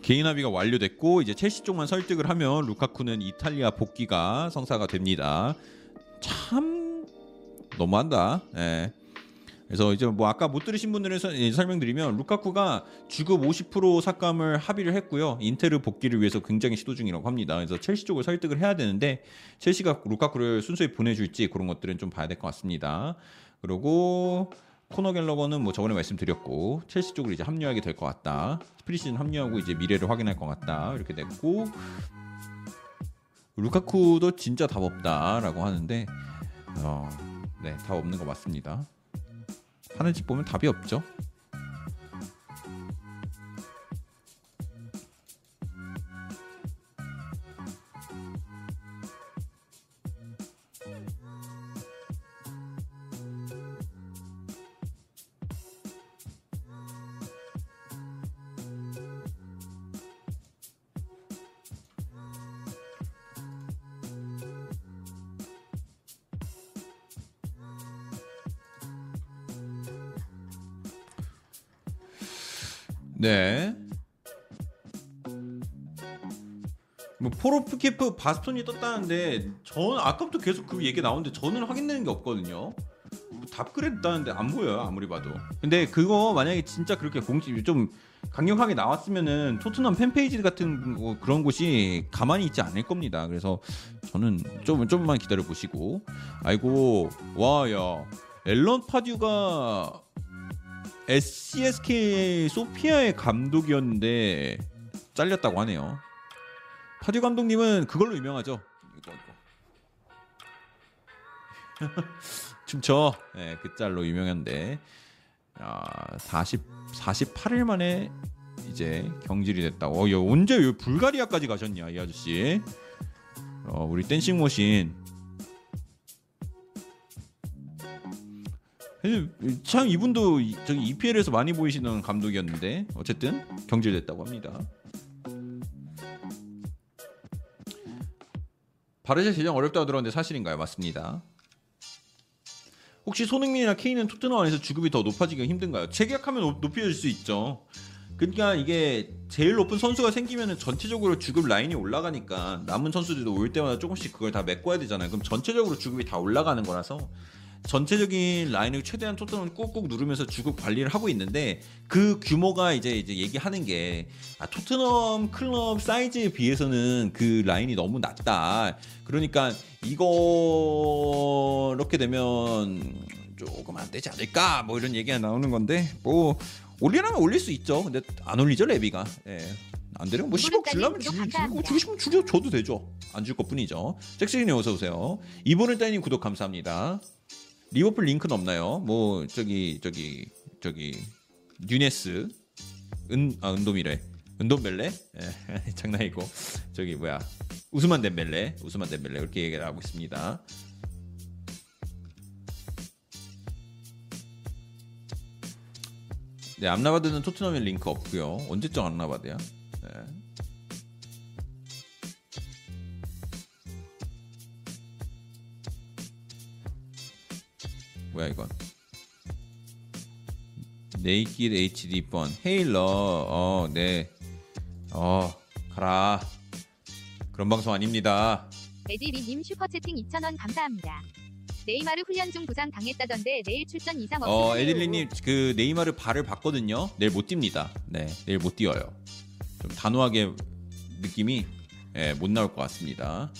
Speaker 1: 개인 합의가 완료됐고 이제 첼시 쪽만 설득을 하면 루카쿠는 이탈리아 복귀가 성사가 됩니다. 참 너무한다. 예. 그래서 이제 뭐 아까 못 들으신 분들은 서- 예, 설명드리면 루카쿠가 주급 50% 삭감을 합의를 했고요. 인테르 복귀를 위해서 굉장히 시도 중이라고 합니다. 그래서 첼시 쪽을 설득을 해야 되는데 첼시가 루카쿠를 순수히 보내줄지 그런 것들은 좀 봐야 될 것 같습니다. 그리고 코너 갤러거는 뭐 저번에 말씀드렸고 첼시 쪽으로 이제 합류하게 될 것 같다. 프리시즌 합류하고 이제 미래를 확인할 것 같다. 이렇게 됐고 루카쿠도 진짜 답 없다라고 하는데 어, 네, 답 없는 거 맞습니다. 하는 집 보면 답이 없죠. 네. 뭐 포로프키프 바스톤이 떴다는데 저는 아까부터 계속 그 얘기 나오는데 저는 확인되는 게 없거든요. 답글했다는데 안 보여요 아무리 봐도. 근데 그거 만약에 진짜 그렇게 공식 좀 강력하게 나왔으면은 토트넘 팬페이지 같은 거 그런 곳이 가만히 있지 않을 겁니다. 그래서 저는 좀 좀만 기다려 보시고 아이고 와야 앨런 파듀가 SCSK 소피아의 감독이었는데 잘렸다고 하네요. 파듀 감독님은 그걸로 유명하죠. 이거 *laughs* 이거. 춤춰. 네, 그 짤로 유명한데 아, 40 48일 만에 이제 경질이 됐다. 어, 야, 언제 여 불가리아까지 가셨냐, 이 아저씨. 어, 우리 댄싱 머신. 참 이분도 이- 저기 EPL에서 많이 보이시는 감독이었는데 어쨌든 경질됐다고 합니다. 바르샤 재정 어렵다고 들었는데 사실인가요? 맞습니다. 혹시 손흥민이나 케인은 토트넘 안에서 주급이 더 높아지기가 힘든가요? 재계약하면 높- 높여질 수 있죠. 그러니까 이게 제일 높은 선수가 생기면 전체적으로 주급 라인이 올라가니까 남은 선수들도 올 때마다 조금씩 그걸 다 메꿔야 되잖아요. 그럼 전체적으로 주급이 다 올라가는 거라서 전체적인 라인을 최대한 토트넘을 꾹꾹 누르면서 주급 관리를 하고 있는데 그 규모가 이제 이제 얘기하는 게 아, 토트넘 클럽 사이즈에 비해서는 그 라인이 너무 낮다. 그러니까 이거 이렇게 되면 조금 안 되지 않을까 뭐 이런 얘기가 나오는 건데 뭐 올리라면 올릴 수 있죠. 근데 안 올리죠 레비가. 예. 안 되면 뭐 10억 주려면
Speaker 2: 구독
Speaker 1: 주고 주고
Speaker 2: 감사합니다.
Speaker 1: 주고 싶으면 주려 줘도 되죠. 안 줄 것뿐이죠. 잭스님 어서 오세요. 이분을 따님 구독 감사합니다. 리버풀 링크는 없나요? 뭐 저기 저기 저기 뉴네스 은 아 은돔이래. 은돔벨레? 예, *laughs* 장난이고 저기 뭐야 우스만 덴벨레 우스만 덴벨레 이렇게 얘기를 하고 있습니다. 네 암라바드는 토트넘에 링크 없고요. 언제적 암라바드야? 네. 뭐야 이건? 네이키드 HD 번 헤일러 어 네 어 가라 그런 방송 아닙니다.
Speaker 2: 에디리님 슈퍼채팅 2,000원 감사합니다. 네이마르 훈련 중 부상 당했다던데 내일 출전 이상
Speaker 1: 어
Speaker 2: 해요.
Speaker 1: 에딜리님 그 네이마르 발을 봤거든요. 내일 못 뜁니다. 네 내일 못 뛰어요. 좀 단호하게 느낌이 예, 못 나올 것 같습니다.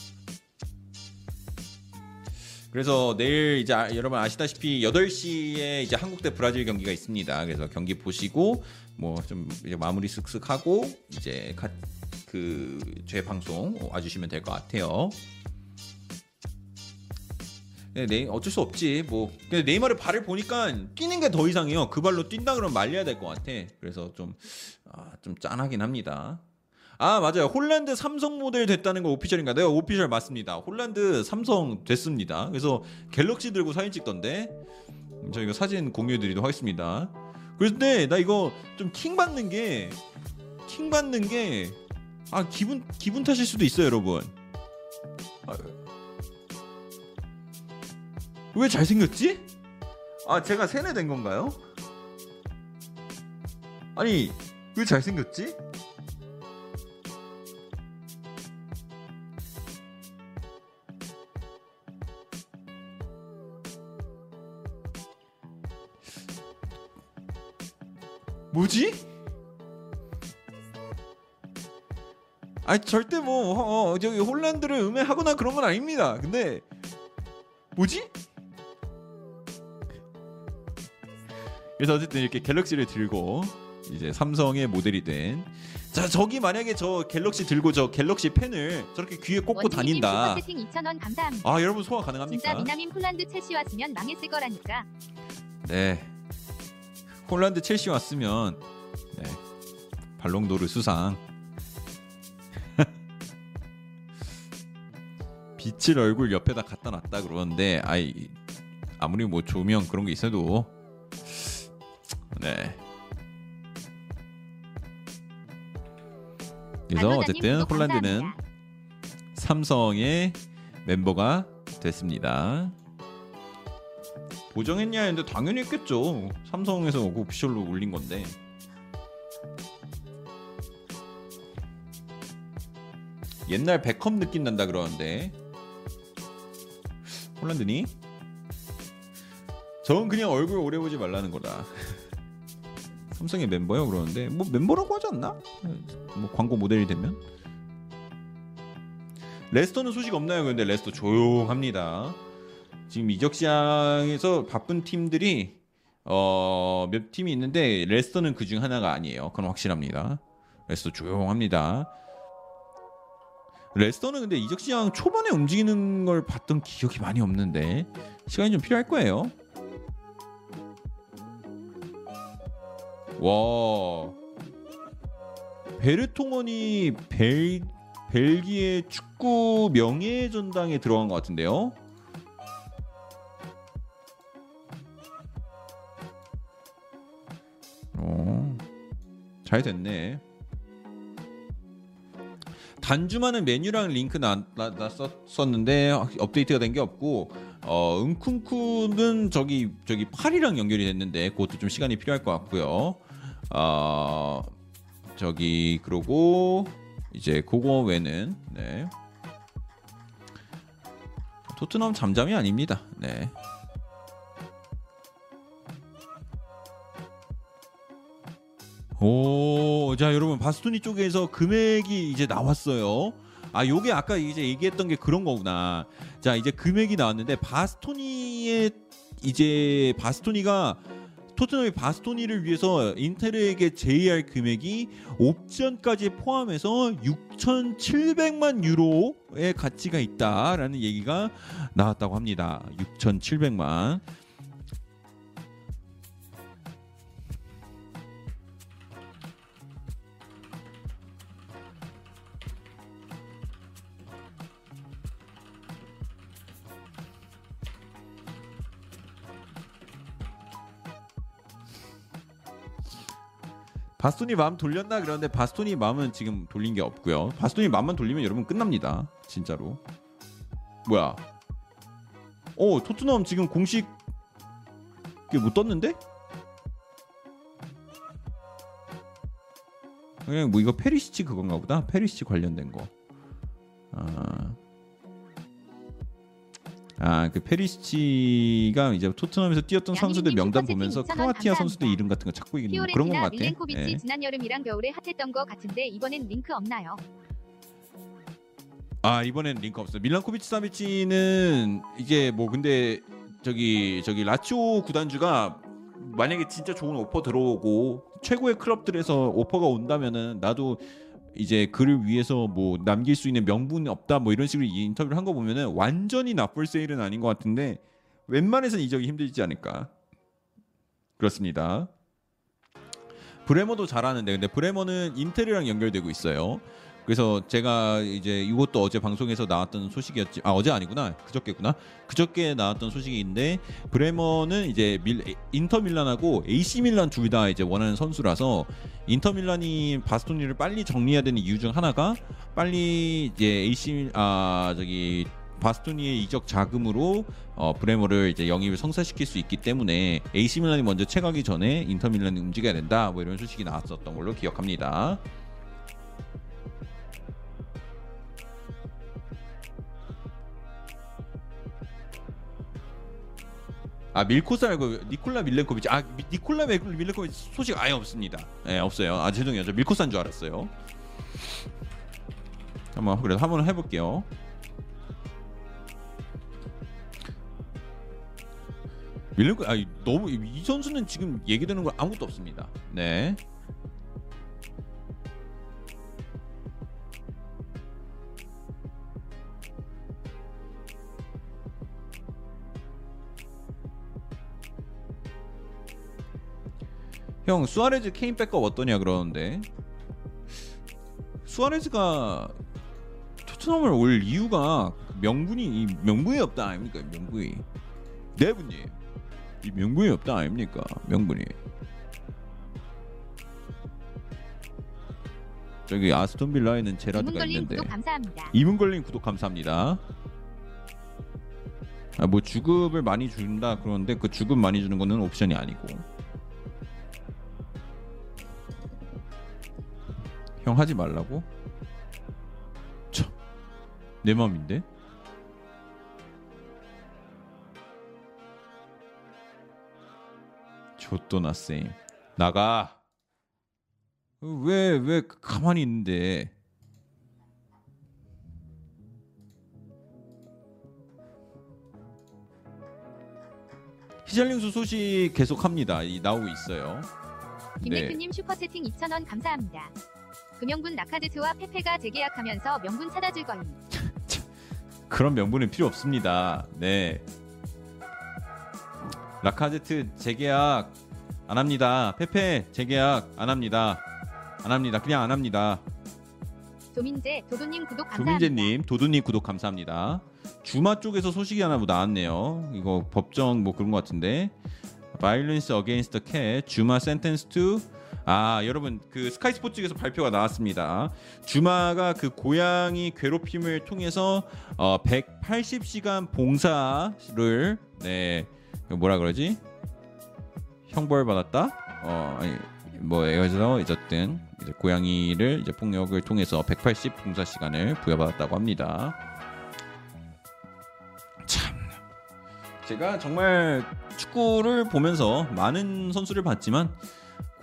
Speaker 1: 그래서 내일 이제 아- 여러분 아시다시피 8시에 이제 한국 대 브라질 경기가 있습니다. 그래서 경기 보시고 뭐 좀 마무리 쓱쓱 하고 이제 그제 방송 와주시면 될 것 같아요. 네, 네, 어쩔 수 없지. 뭐 근데 네이마르 발을 보니까 뛰는 게 더 이상해요. 그 발로 뛴다 그러면 말려야 될 것 같아. 그래서 좀 아, 좀 짠하긴 합니다. 아 맞아요. 홀란드 삼성 모델 됐다는 거 오피셜인가? 내가 오피셜 맞습니다. 홀란드 삼성 됐습니다. 그래서 갤럭시 들고 사진 찍던데 음, 저희가 사진 공유해드리도록 하겠습니다. 그런데 나 이거 좀 킹 받는 게 킹 받는 게 아 기분 기분 탓일 수도 있어요, 여러분. 아, 왜 잘생겼지? 아 제가 세뇌된 건가요? 아니 왜 잘생겼지? 뭐지? 아니 절대 뭐 어, 어, 저기 홀란드를 음해하거나 그런 건 아닙니다. 근데 뭐지? 그래서 어쨌든 이렇게 갤럭시를 들고 이제 삼성의 모델이 된. 자 저기 만약에 저 갤럭시 들고 저 갤럭시 펜을 저렇게 귀에 꽂고 다닌다.
Speaker 2: 슈퍼채팅 2,000원 감사합니다.
Speaker 1: 아 여러분 소화
Speaker 2: 진짜
Speaker 1: 가능합니까?
Speaker 2: 미남인 폴란드 첼시 왔으면 망했을 거라니까.
Speaker 1: 네. 홀란드 첼시 왔으면 네. 발롱도르 수상. *laughs* 빛을 얼굴 옆에다 갖다 놨다 그러는데 아이 아무리 뭐 조명 그런 게 있어도 네. 그래서 어쨌든
Speaker 2: 감사합니다.
Speaker 1: 삼성의 멤버가 됐습니다. 보정했냐 했는데 당연히 했겠죠. 삼성에서 오피셜로 올린 건데. 옛날 백컴 느낌 난다 그러는데 홀란드니? 저건 그냥 얼굴 오래 보지 말라는 거다. *laughs* 삼성의 멤버요 그러는데 뭐 멤버라고 하지 않나? 뭐 광고 모델이 되면 레스터는 소식 없나요? 근데 레스터 조용합니다. 지금 이적 시장에서 바쁜 팀들이 어, 몇 팀이 있는데 레스터는 그 중 하나가 아니에요. 그건 확실합니다. 레스터 조용합니다. 레스터는 근데 이적 시장 초반에 움직이는 걸 봤던 기억이 많이 없는데 시간이 좀 필요할 거예요. 와 베르통원이 벨 벨기에 축구 명예 전당에 들어간 것 같은데요. 어, 잘 됐네. 단주만은 메뉴랑 링크 나, 나, 났었는데 업데이트가 된 게 없고 어, 은쿵쿠는 저기 저기 팔이랑 연결이 됐는데 그것도 좀 시간이 필요할 것 같고요. 어, 저기 그러고 이제 그거 외는 네. 토트넘 잠잠이 아닙니다. 네. 오, 자 여러분 바스토니 쪽에서 금액이 이제 나왔어요. 아, 요게 아까 이제 얘기했던 게 그런 거구나. 자, 이제 금액이 나왔는데 바스토니의 이제 바스토니가 토트넘이 바스토니를 위해서 인테르에게 제의할 금액이 옵션까지 포함해서 6,700만 유로의 가치가 있다라는 얘기가 나왔다고 합니다. 6,700만. 바스토니 마음 돌렸나 그러는데 바스토니 마음은 지금 돌린 게 없고요. 바스토니 마음만 돌리면 여러분 끝납니다. 진짜로. 뭐야? 어 토트넘 지금 공식 뭐 떴는데? 그냥 뭐 이거 페리시치 그건가 보다. 페리시치 관련된 거. 아. 아, 그 페리시치가 이제 토트넘에서 뛰었던 선수들 명단 보면서 크로아티아 선수들 이름 같은 거 찾고 있는 그런 것 같아.
Speaker 2: 밀린코비치 네. 지난 여름이랑 겨울에 핫했던 거 같은데 이번엔 링크 없나요?
Speaker 1: 아 이번엔 링크 없어요. 밀린코비치 사비치는 이게 뭐 근데 저기 저기 라치오 구단주가 만약에 진짜 좋은 오퍼 들어오고 최고의 클럽들에서 오퍼가 온다면은 나도 이제 그를 위해서 뭐 남길 수 있는 명분이 없다 뭐 이런 식으로 인터뷰를 한 거 보면은 완전히 나쁠 세일은 아닌 것 같은데 웬만해서는 이적이 힘들지 않을까 그렇습니다. 브레머도 잘하는데 근데 브레머는 인텔이랑 연결되고 있어요. 그래서 제가 이제 이것도 어제 방송에서 나왔던 소식이었지 아 어제 아니구나. 그저께구나. 그저께 나왔던 소식인데 브레머는 이제 밀, 인터 밀란하고 AC 밀란 둘 다 이제 원하는 선수라서 인터 밀란이 바스토니를 빨리 정리해야 되는 이유 중 하나가 빨리 이제 AC 아 저기 바스토니의 이적 자금으로 어, 브레머를 이제 영입을 성사시킬 수 있기 때문에 AC 밀란이 먼저 채가기 전에 인터 밀란이 움직여야 된다. 뭐 이런 소식이 나왔었던 걸로 기억합니다. 아 밀코스 알고 니콜라 밀렌코비치 아 니콜라 밀렌코비치 소식 아예 없습니다. 네 없어요. 아 죄송해요. 저 밀코스인 줄 알았어요. 한번 그래도 한번 해볼게요. 밀렌코 아 너무 이 선수는 지금 얘기되는 거 아무것도 없습니다. 네. 형 수아레즈 케인 백업 어떠냐 그러는데. 수아레즈가 토트넘을 올 이유가 명분이 명분이 없다 아닙니까 명분이? 네 분님 이 명분이 없다 아닙니까 명분이? 저기 아스톤 빌라에는 제라드가 있는데. 이문걸님 구독 감사합니다. 아, 뭐 주급을 많이 준다 그러는데 그 주급 많이 주는 거는 옵션이 아니고 형 하지 말라고? 참, 내 맘인데. 조또나 쌤 나가. 왜왜 가만히 있는데? 히샬링수 소식 계속합니다. 이 나오고 있어요. 네.
Speaker 2: 김매크님 슈퍼채팅 2,000원 감사합니다. 금영군 나카제트와 페페가 재계약하면서 명분 찾아줄 거임. *laughs*
Speaker 1: 그런 명분은 필요 없습니다. 네. 라카제트 재계약 안 합니다. 페페 재계약 안 합니다. 안 합니다. 그냥 안 합니다.
Speaker 2: 조민재, 도도님 구독 감사합니다.
Speaker 1: 조민재님, 도두님 구독 감사합니다. 주마 쪽에서 소식이 하나 뭐 나왔네요. 이거 법정 뭐 그런 것 같은데. Violence Against the Cat, 주마 Sentence to 아 여러분 그 스카이 스포츠 측에서 발표가 나왔습니다. 주마가 그 고양이 괴롭힘을 통해서 어 180시간 봉사를 네 뭐라 그러지 형벌 받았다. 어 아니 뭐 여기서 어쨌든 이제 고양이를 이제 폭력을 통해서 180 봉사 시간을 부여받았다고 합니다. 참 제가 정말 축구를 보면서 많은 선수를 봤지만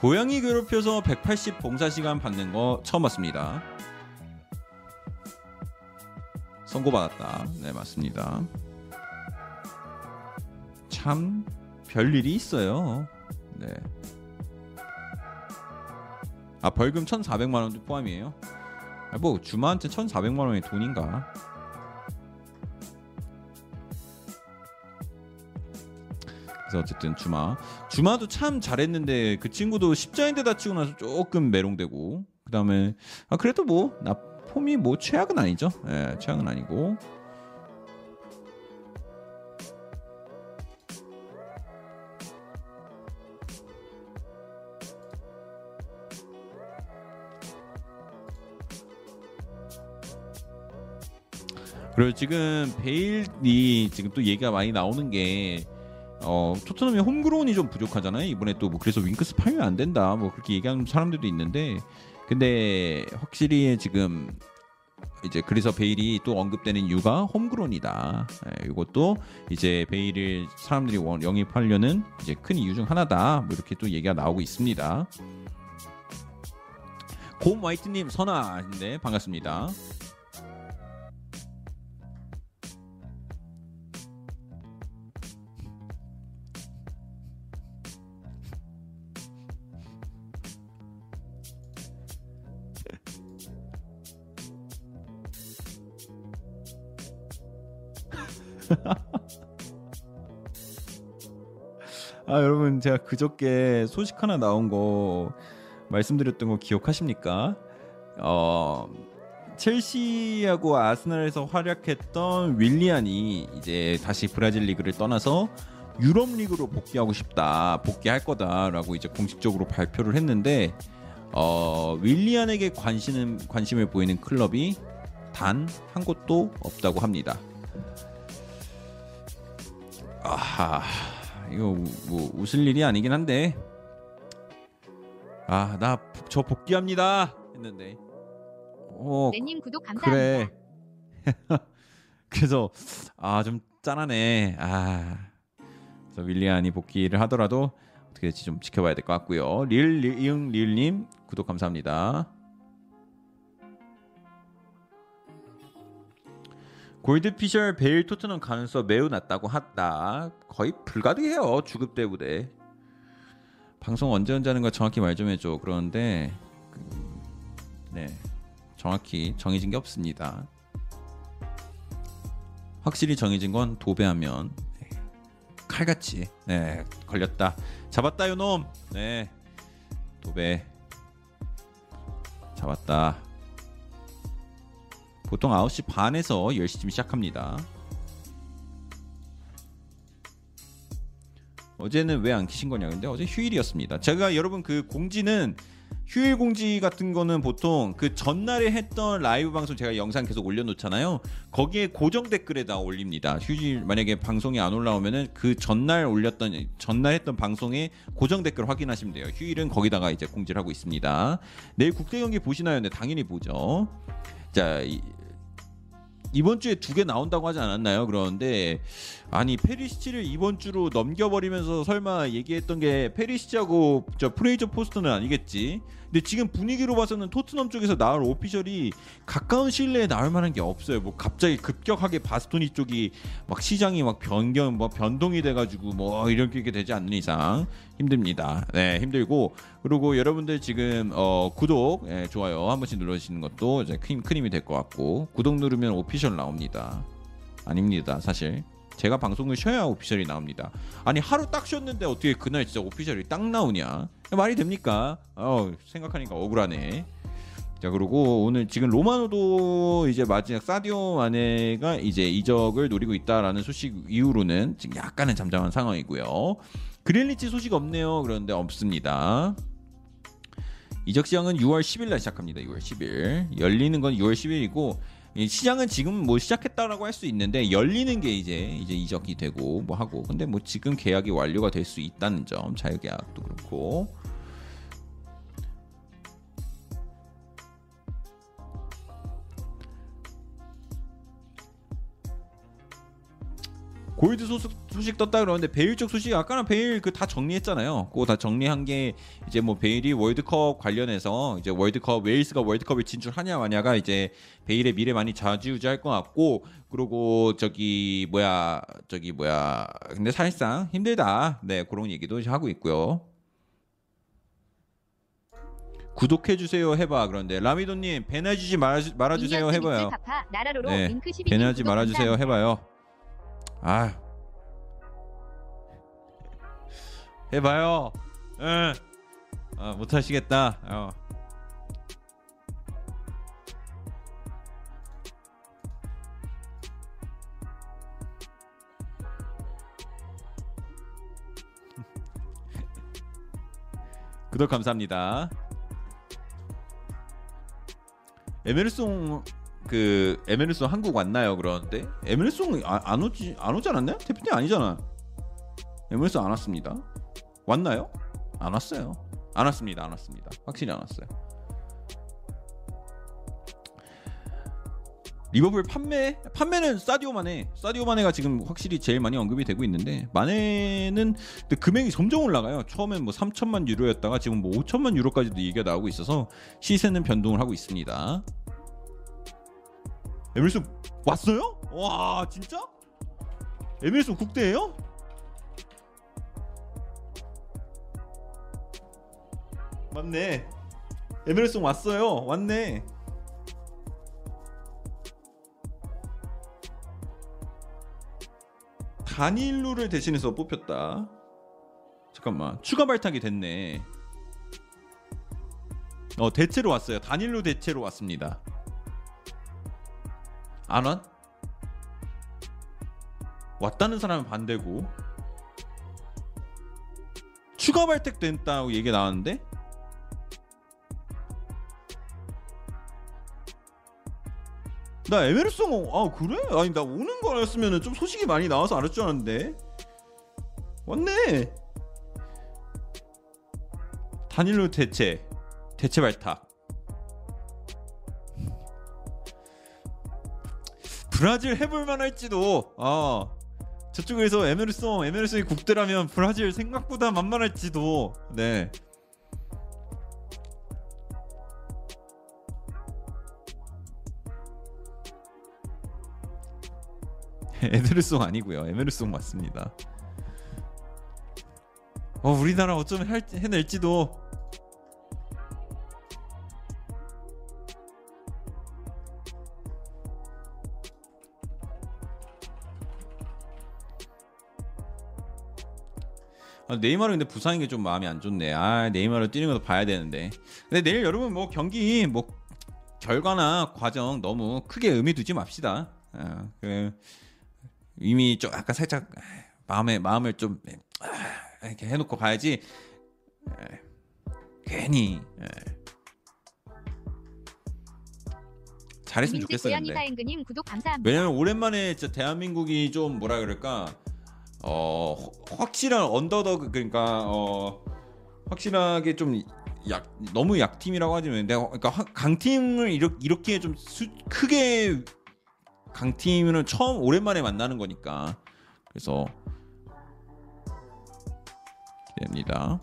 Speaker 1: 고양이 괴롭혀서 180 봉사 시간 받는 거 처음 봤습니다. 선고받았다. 네 맞습니다. 참 별일이 있어요. 네. 아 벌금 1,400만 원도 포함이에요. 아, 뭐 주마한테 1,400만 원이 돈인가? 그래서 어쨌든 주마 주마도 참 잘했는데 그 친구도 십자인대 다치고 나서 조금 메롱되고 그 다음에 아 그래도 뭐 나 폼이 뭐 최악은 아니죠. 예, 최악은 아니고 그리고 지금 베일이 지금 또 얘기가 많이 나오는 게 어, 토트넘이 홈그로운이 좀 부족하잖아요. 이번에 또 뭐 그래서 윙크스 팔면 안 된다. 뭐 그렇게 얘기하는 사람들도 있는데 근데 확실히 지금 이제 그래서 베일이 또 언급되는 이유가 홈그론이다. 예, 이것도 이제 베일을 사람들이 원- 영입하려는 이제 큰 이유 중 하나다. 뭐 이렇게 또 얘기가 나오고 있습니다. 곰 화이트님 선아인데 반갑습니다. 아 여러분 제가 그저께 소식 하나 나온 거 말씀드렸던 거 기억하십니까? 어 첼시하고 아스날에서 활약했던 윌리안이 이제 다시 브라질 리그를 떠나서 유럽 리그로 복귀하고 싶다 복귀할 거다라고 이제 공식적으로 발표를 했는데 어 윌리안에게 관심 관심을 보이는 클럽이 단 한 곳도 없다고 합니다. 아하 이거 뭐 웃을 일이 아니긴 한데. 아 나 저 복귀합니다. 했는데. 어
Speaker 2: 네님 구독 감사합니다.
Speaker 1: 그래. *laughs* 그래서 아 좀 짠하네. 아 그래서 윌리안이 복귀를 하더라도 어떻게 될지 좀 지켜봐야 될 것 같고요. 릴 리응 릴님 구독 감사합니다 골드피셜 베일 토트넘 가능성 매우 낮다고 했다. 거의 불가능해요. 주급 때문에. 방송 언제 언제 하는 거 정확히 말 좀 해줘. 그러는데 그, 네 정확히 정해진 게 없습니다. 확실히 정해진 건 도배하면 네, 칼같이 네 걸렸다. 잡았다 요놈. 네 도배 잡았다. 보통 9시 반에서 10시쯤 시작합니다. 어제는 왜 안 키신 거냐 근데 어제 휴일이었습니다. 제가 여러분 그 공지는 휴일 공지 같은 거는 보통 그 전날에 했던 라이브 방송 제가 영상 계속 올려놓잖아요. 거기에 고정 댓글에다 올립니다. 휴일 만약에 방송이 안 올라오면은 그 전날 올렸던 전날 했던 방송에 고정 댓글 확인하시면 돼요. 휴일은 거기다가 이제 공지를 하고 있습니다. 내일 국대 경기 보시나요? 네, 당연히 보죠. 자 이, 이번 주에 두 개 나온다고 하지 않았나요? 그런데 아니 페리시치를 이번 주로 넘겨버리면서 설마 얘기했던 게 페리시치하고 저 프레이저 포스터는 아니겠지. 근데 지금 분위기로 봐서는 토트넘 쪽에서 나올 오피셜이 가까운 시일 내에 나올 만한 게 없어요. 뭐 갑자기 급격하게 바스토니 쪽이 막 시장이 막 변경 뭐 변동이 돼가지고 뭐 이렇게 되지 않는 이상 힘듭니다. 네 힘들고 그리고 여러분들 지금 어, 구독 예, 좋아요 한 번씩 눌러주시는 것도 이제 큰, 큰 힘이 될 것 같고 구독 누르면 오피셜 나옵니다. 아닙니다 사실. 제가 방송을 쉬어야 오피셜이 나옵니다. 아니 하루 딱 쉬었는데 어떻게 그날 진짜 오피셜이 딱 나오냐? 말이 됩니까? 어 생각하니까 억울하네. 자 그리고 오늘 지금 로마노도 이제 마지막 사디오 마네가 이제 이적을 노리고 있다라는 소식 이후로는 지금 약간은 잠잠한 상황이고요. 그릴리치 소식 없네요. 그런데 없습니다. 이적 시장은 6월 10일 날 시작합니다. 6월 10일 열리는 건 6월 10일이고 이 시장은 지금 뭐 시작했다라고 할 수 있는데 열리는 게 이제 이제 이적이 되고 뭐 하고. 근데 뭐 지금 계약이 완료가 될 수 있다는 점 자유계약도 그렇고 골드 소식, 소식 떴다 그러는데 베일 쪽 소식 아까는 베일 그 다 정리했잖아요. 그거 다 정리한 게 이제 뭐 베일이 월드컵 관련해서 이제 월드컵 웨일스가 월드컵에 진출하냐 마냐가 이제 베일의 미래 많이 좌지우지할 것 같고 그리고 저기 뭐야 저기 뭐야 근데 사실상 힘들다. 네 그런 얘기도 하고 있고요. 구독해 주세요 해봐 그런데 라미도님 배나주지 말아, 말아주세요 해봐요. 네,
Speaker 2: 링크 12님
Speaker 1: 배나지 말아주세요. 해봐요. 아 해봐요. 응. 아, 못하시겠다. 어. *laughs* 구독 감사합니다. 에메르송 그 에메르송 한국 왔나요? 그러는데 에메르송 아, 안 오지 안 오지 않았나요? 대표님 아니잖아. 에메르송 안 왔습니다. 왔나요? 안 왔어요. 안 왔습니다. 안 왔습니다. 확실히 안 왔어요. 리버풀 판매 판매는 사디오 마네 사디오 마네가 지금 확실히 제일 많이 언급이 되고 있는데 마네는 근데 금액이 점점 올라가요. 처음엔 뭐 3천만 유로였다가 지금 뭐 5천만 유로까지도 얘기가 나오고 있어서 시세는 변동을 하고 있습니다. 에밀슨 왔어요? 와 진짜? 에밀슨 국대예요? 맞네. 에밀슨 왔어요. 왔네. 다닐루를 대신해서 뽑혔다. 잠깐만 추가 발탁이 됐네. 어 대체로 왔어요. 다닐루 대체로 왔습니다. 안 왔? 왔다는 사람은 반대고 추가 발탁 됐다고 얘기 나왔는데 나 에메르송 아 그래? 아니 나 오는 거였으면 좀 소식이 많이 나와서 알았 줄 알았는데 왔네 단일로 대체 대체 발탁 브라질 해볼 만 할지도 아 저쪽에서 에메르송 에메르송이 국대라면 브라질 생각보다 만만할지도 네. *laughs* 에메르송 아니고요. 에메르송 맞습니다. 어 우리나라 어쩌면 할, 해낼지도 네이마르 근데 부상인 게 좀 마음이 안 좋네. 아 네이마르 뛰는 것도 봐야 되는데. 근데 내일 여러분 뭐 경기 뭐 결과나 과정 너무 크게 의미 두지 맙시다. 아, 그 이미 좀 아까 살짝 마음에 마음을 좀 아, 이렇게 해놓고 가야지. 에, 괜히 에. 잘했으면 좋겠어요.
Speaker 2: 고양이
Speaker 1: 근데.
Speaker 2: 사행그님 구독 감사합니다.
Speaker 1: 왜냐면 오랜만에 진짜 대한민국이 좀 뭐라 그럴까 어 확실한 언더더그 그러니까 어 확실하게 좀 약 너무 약팀이라고 하지만 내가 그러니까 하- 강팀을 이렇게 이렇게 좀 수, 크게 강팀은 처음 오랜만에 만나는 거니까 그래서 됩니다.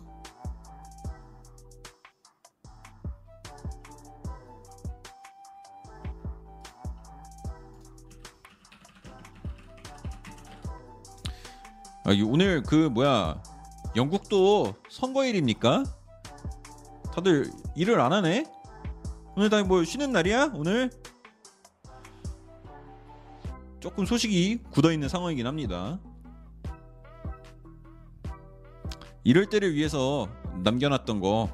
Speaker 1: 아, 이- 오늘 그 뭐야 영국도 선거일입니까? 다들 일을 안 하네? 오늘 다 뭐 쉬는 날이야? 오늘? 조금 소식이 굳어 있는 상황이긴 합니다. 이럴 때를 위해서 남겨놨던 거.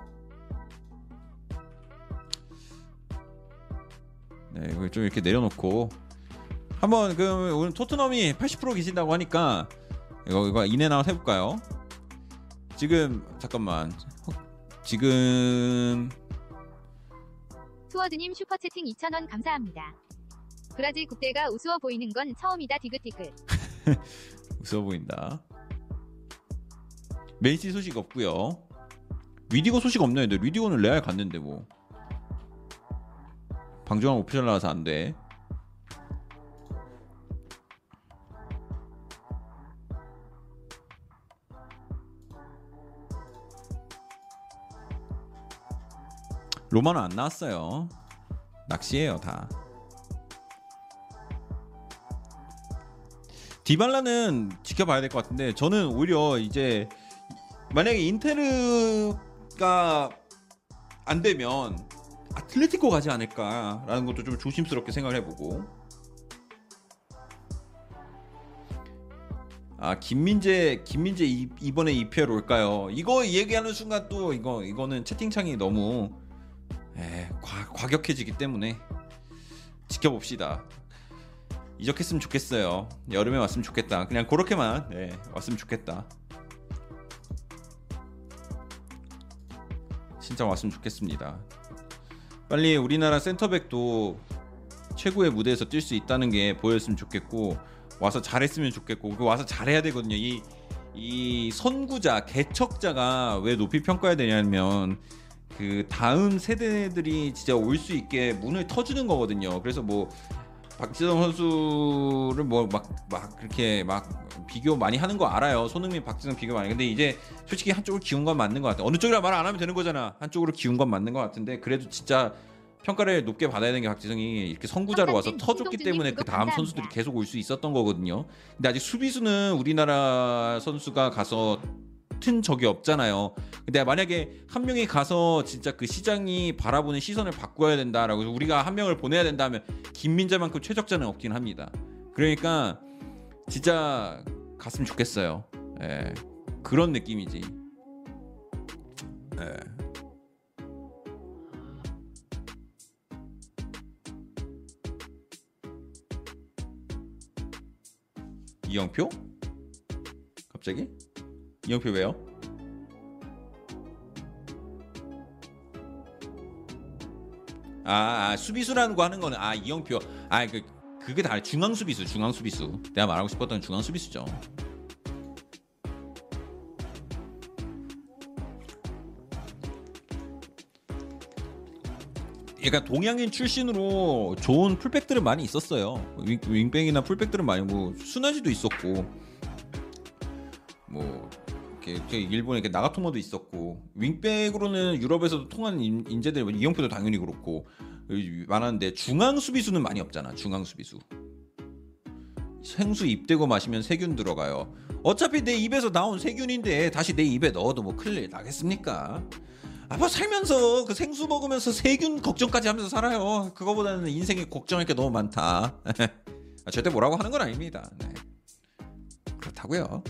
Speaker 1: 네, 이걸 좀 이렇게 내려놓고 한번 그 오늘 토트넘이 80% 계신다고 하니까 이거 이거 in and out 해볼까요? 지금 잠깐만 지금
Speaker 2: 투어드님 슈퍼채팅 2,000원 감사합니다. 브라질 국대가 우스워 보이는 건 처음이다 디귿디귿.
Speaker 1: 웃어 *laughs* 보인다. 맨시 소식 없고요. 뤼디거 소식 없네. 근데 뤼디거는 레알 갔는데 뭐. 방정환 오피셜 나와서 안 돼. 로마는 안 나왔어요. 낚시예요 다. 디발라는 지켜봐야 될 것 같은데 저는 오히려 이제 만약에 인테르가 안 되면 아틀레티코 가지 않을까라는 것도 좀 조심스럽게 생각을 해보고 아 김민재 김민재 이, 이번에 EPL 올까요? 이거 얘기하는 순간 또 이거 이거는 채팅창이 너무 에, 과, 과격해지기 때문에 지켜봅시다. 이적했으면 좋겠어요. 여름에 왔으면 좋겠다. 그냥 그렇게만 네, 왔으면 좋겠다. 진짜 왔으면 좋겠습니다. 빨리 우리나라 센터백도 최고의 무대에서 뛸 수 있다는 게 보였으면 좋겠고 와서 잘했으면 좋겠고 그 와서 잘해야 되거든요. 이, 이 선구자 개척자가 왜 높이 평가해야 되냐면 그 다음 세대들이 진짜 올 수 있게 문을 터주는 거거든요. 그래서 뭐 박지성 선수를 뭐막막 그렇게 막 비교 많이 하는 거 알아요. 손흥민, 박지성 비교 많이. 근데 이제 솔직히 한쪽으로 기운 건 맞는 것 같아. 어느 쪽이라 말 안 하면 되는 거잖아. 한쪽으로 기운 건 맞는 것 같은데 그래도 진짜 평가를 높게 받아야 되는 게 박지성이 이렇게 선구자로 와서 터줬기 때문에 그 다음. 선수들이 계속 올 수 있었던 거거든요. 근데 아직 수비수는 우리나라 선수가 가서 튼 적이 없잖아요. 근데 만약에 한 명이 가서 진짜 그 시장이 바라보는 시선을 바꿔야 된다라고 해서 우리가 한 명을 보내야 된다면 김민재만큼 최적자는 없긴 합니다. 그러니까 진짜 갔으면 좋겠어요. 예. 그런 느낌이지. 예. 이영표? 갑자기? 이영표 왜요? 아, 아 수비수라는 거 하는 거는 아 이영표 아 그 그게 다 중앙 수비수 중앙 수비수 내가 말하고 싶었던 중앙 수비수죠. 얘가 동양인 출신으로 좋은 풀백들은 많이 있었어요. 윙, 윙백이나 풀백들은 많이 뭐 순하지도 있었고 뭐 이렇게, 일본에 이렇게 나가토모도 있었고 윙백으로는 유럽에서도 인, 인재들 뭐 이영표도 당연히 그렇고 많았는데 중앙 수비수는 많이 없잖아. 중앙 수비수. 생수 입대고 마시면 세균 들어가요. 어차피 내 입에서 나온 세균인데 다시 내 입에 넣어도 뭐 큰일 나겠습니까? 아뭐 살면서 그 생수 먹으면서 세균 걱정까지 하면서 살아요. 그거보다는 인생에 걱정할 게 너무 많다. *laughs* 아, 절대 뭐라고 하는 건 아닙니다. 네. 그렇다고요.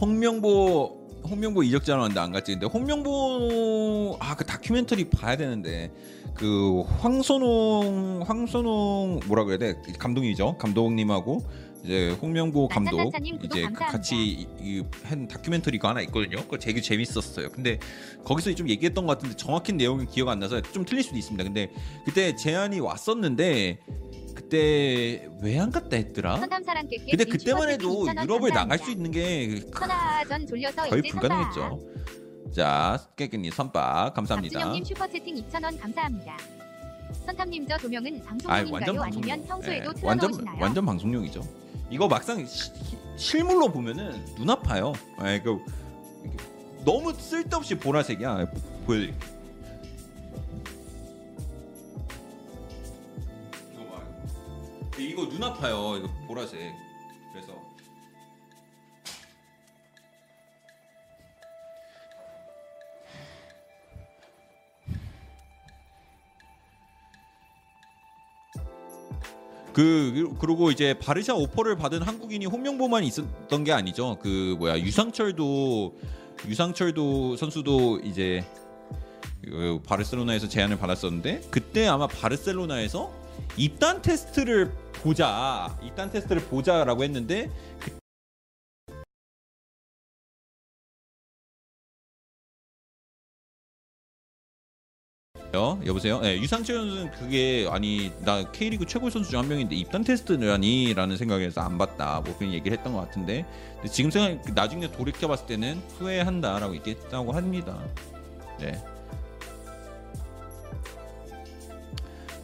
Speaker 1: 홍명보 홍명보 이적자 나왔는데 안 갔지. 근데 홍명보 아 그 다큐멘터리 봐야 되는데 그 황선홍 황선홍 뭐라 그래야 돼 감독이죠 감독님하고 이제 홍명보 감독
Speaker 2: 난장난사님 구독
Speaker 1: 이제 그. 같이 이- 이 한 다큐멘터리가 하나 있거든요. 그거 되게 재밌었어요. 근데 거기서 좀 얘기했던 것 같은데 정확한 내용은 기억 안 나서 좀 틀릴 수도 있습니다. 근데 그때 제안이 왔었는데 그때 왜 안 갔다 했더라? 근데 그때만 해도 유럽을 나갈 수 있는 게 거의 불가능했죠. 자 깨끗이 선박 감사합니다.
Speaker 2: 박진영님 슈퍼채팅 2,000원 감사합니다. 선탐님 저 도명은 방송용인가요? 아니면
Speaker 1: 방송용.
Speaker 2: 평소에도
Speaker 1: 예,
Speaker 2: 틀어놓으시나요?
Speaker 1: 완전 완전 방송용이죠. 이거 막상 시- 실물로 보면은 눈 아파요. 예, 그 너무 쓸데없이 보라색이야. 보여드릴게요. 이거 눈 아파요. 이거 보라색. 그래서 그 그리고 이제 바르샤 오퍼를 받은 한국인이 홍명보만 있었던 게 아니죠. 그 뭐야 유상철도 유상철도 선수도 이제 그 바르셀로나에서 제안을 받았었는데 그때 아마 바르셀로나에서 입단 테스트를 보자 입단 테스트를 보자라고 했는데 여 여보세요. 네, 유상철 선수는 그게 아니 나 K리그 최고 선수 중 한 명인데 입단 테스트라니 라는 생각에서 안 봤다. 뭐 그런 얘기를 했던 것 같은데 지금 생각 나중에 돌이켜 봤을 때는 후회한다라고 얘기했다고 합니다. 네.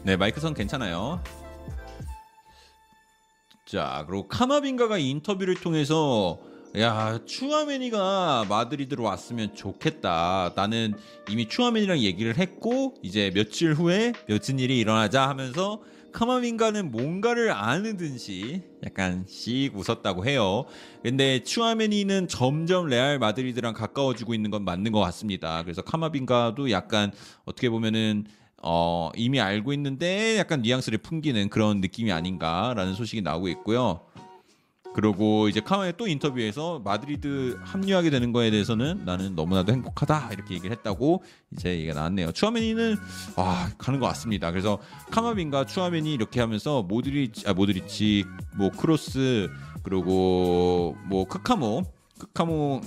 Speaker 1: 네 마이크 선 괜찮아요. 자 그리고 카마빈가가 이 인터뷰를 통해서 야 추아메니가 마드리드로 왔으면 좋겠다. 나는 이미 추아메니랑 얘기를 했고 이제 며칠 후에 며칠 일이 일어나자 하면서 카마빈가는 뭔가를 아는 듯이 약간 씩 웃었다고 해요. 근데 추아메니는 점점 레알 마드리드랑 가까워지고 있는 건 맞는 것 같습니다. 그래서 카마빈가도 약간 어떻게 보면은 어, 이미 알고 있는데 약간 뉘앙스를 풍기는 그런 느낌이 아닌가라는 소식이 나오고 있고요. 그리고 이제 카마의 또 인터뷰에서 마드리드 합류하게 되는 거에 대해서는 나는 너무나도 행복하다 이렇게 얘기를 했다고 이제 얘기가 나왔네요. 추아메니는 와 가는 것 같습니다. 그래서 카마빙가 추아메니 이렇게 하면서 모드리치, 아 모드리치, 뭐 크로스 그리고 뭐 크카모, 크카모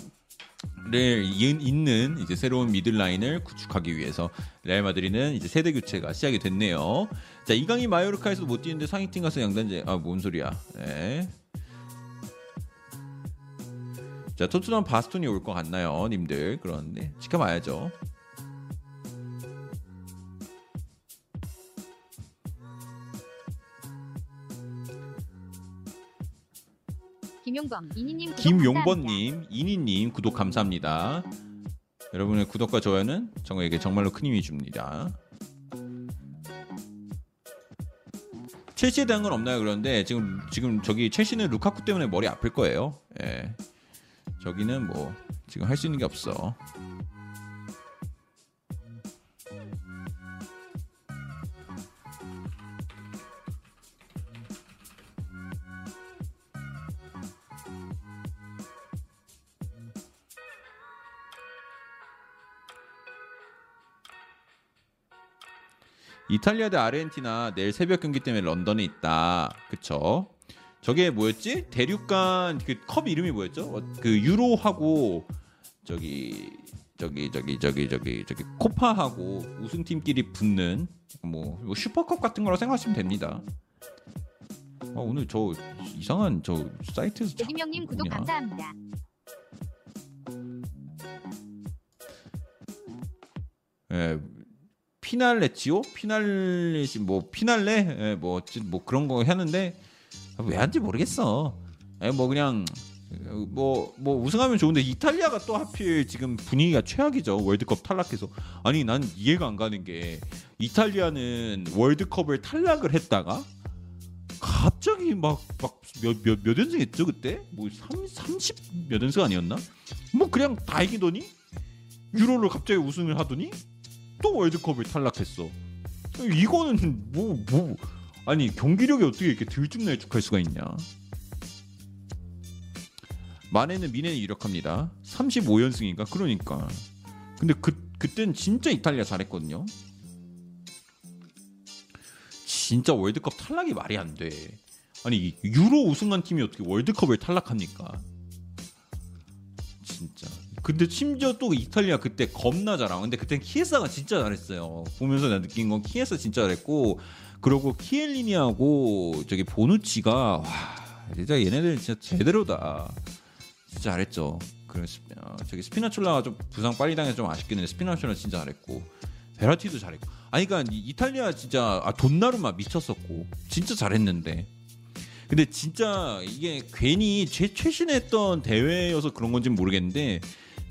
Speaker 1: 를 잇는 이제 새로운 미들 라인을 구축하기 위해서 레알 마드리는 이제 세대 교체가 시작이 됐네요. 자 이강인 마요르카에서 못 뛰는데 상위팀 가서 양단제 아 뭔 소리야? 네. 자 토트넘 바스톤이 올 것 같나요, 님들? 그런데 지켜봐야죠.
Speaker 2: 김용범, 이니님.
Speaker 1: 김용번님, 이니님 구독 감사합니다. 여러분의 구독과 좋아요는 저에게 정말로 큰 힘이 줍니다. 첼시에 대한 건 없나요? 그런데 지금 지금 저기 첼시는 루카쿠 때문에 머리 아플 거예요. 예. 저기는 뭐 지금 할 수 있는 게 없어. 이탈리아 대 아르헨티나 내일 새벽 경기 때문에 런던에 있다. 그쵸? 저게 뭐였지? 대륙간 그 컵 이름이 뭐였죠? 어, 그 유로하고 저기 저기 저기 저기 저기 저기 코파하고 우승팀끼리 붙는 뭐, 뭐 슈퍼컵 같은 거라 생각하시면 됩니다. 아, 오늘 저 이상한 저 사이트에서 자꾸
Speaker 2: 오김영님 구독? 감사합니다.
Speaker 1: 예, 피날레지오? 피날레지 뭐 피날레? 예, 뭐, 그런 거 하는데 왜 한지 모르겠어. 예, 뭐 그냥 뭐뭐 우승하면 좋은데 이탈리아가 또 하필 지금 분위기가 최악이죠. 월드컵 탈락해서 아니 난 이해가 안 가는 게 이탈리아는 월드컵을 탈락을 했다가 갑자기 막막몇몇 연승 했죠 그때 뭐 30, 몇 연승 아니었나? 뭐 그냥 다 이기더니 유로를 갑자기 우승을 하더니 또 월드컵을 탈락했어. 이거는 뭐 뭐 아니 경기력이 어떻게 이렇게 들쭉날쭉할 수가 있냐? 만에는 미네는 유력합니다. 35연승인가 그러니까. 근데 그 그땐 진짜 이탈리아 잘했거든요. 진짜 월드컵 탈락이 말이 안 돼. 아니 유로 우승한 팀이 어떻게 월드컵을 탈락합니까? 진짜. 근데 심지어 또 이탈리아 그때 겁나 잘하고 근데 그때 키에사가 진짜 잘했어요. 보면서 내가 느낀 건 키에사 진짜 잘했고 그리고 키엘리니하고 저기 보누치가 와 진짜 얘네들 진짜 제대로다. 진짜 잘했죠. 그 스- 어, 저기 스피나촐라가 좀 부상 빨리 당해서 좀 아쉽긴 했는데 스피나촐라 진짜 잘했고 베라티도 잘했고 아니 그러니까 이- 이탈리아 진짜 아, 돈나루마 미쳤었고 진짜 잘했는데 근데 진짜 이게 괜히 최, 최신에 했던 대회여서 그런 건지 는 모르겠는데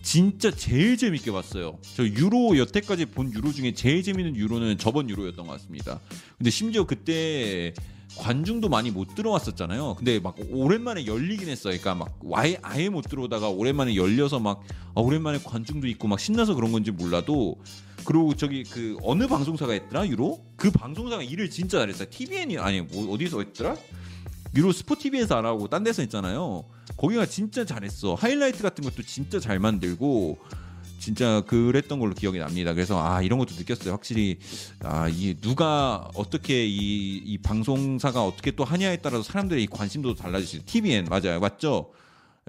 Speaker 1: 진짜 제일 재밌게 봤어요. 저 유로 여태까지 본 유로 중에 제일 재밌는 유로는 저번 유로였던 것 같습니다. 근데 심지어 그때 관중도 많이 못 들어왔었잖아요. 근데 막 오랜만에 열리긴 했어요. 그러니까 막 아예, 아예 못 들어오다가 오랜만에 열려서 막 아, 오랜만에 관중도 있고 막 신나서 그런 건지 몰라도 그리고 저기 그 어느 방송사가 했더라 유로? 그 방송사가 일을 진짜 잘했어요. TVN이 아니 뭐 어디서 했더라? 유로 스포 TV에서 안 하고 딴 데서 했잖아요. 거기가 진짜 잘했어. 하이라이트 같은 것도 진짜 잘 만들고 진짜 그랬던 걸로 기억이 납니다. 그래서 아 이런 것도 느꼈어요. 확실히 아 이 누가 어떻게 이, 이 방송사가 어떻게 또 하냐에 따라서 사람들의 이 관심도 달라지지. TVN 맞아요, 맞죠?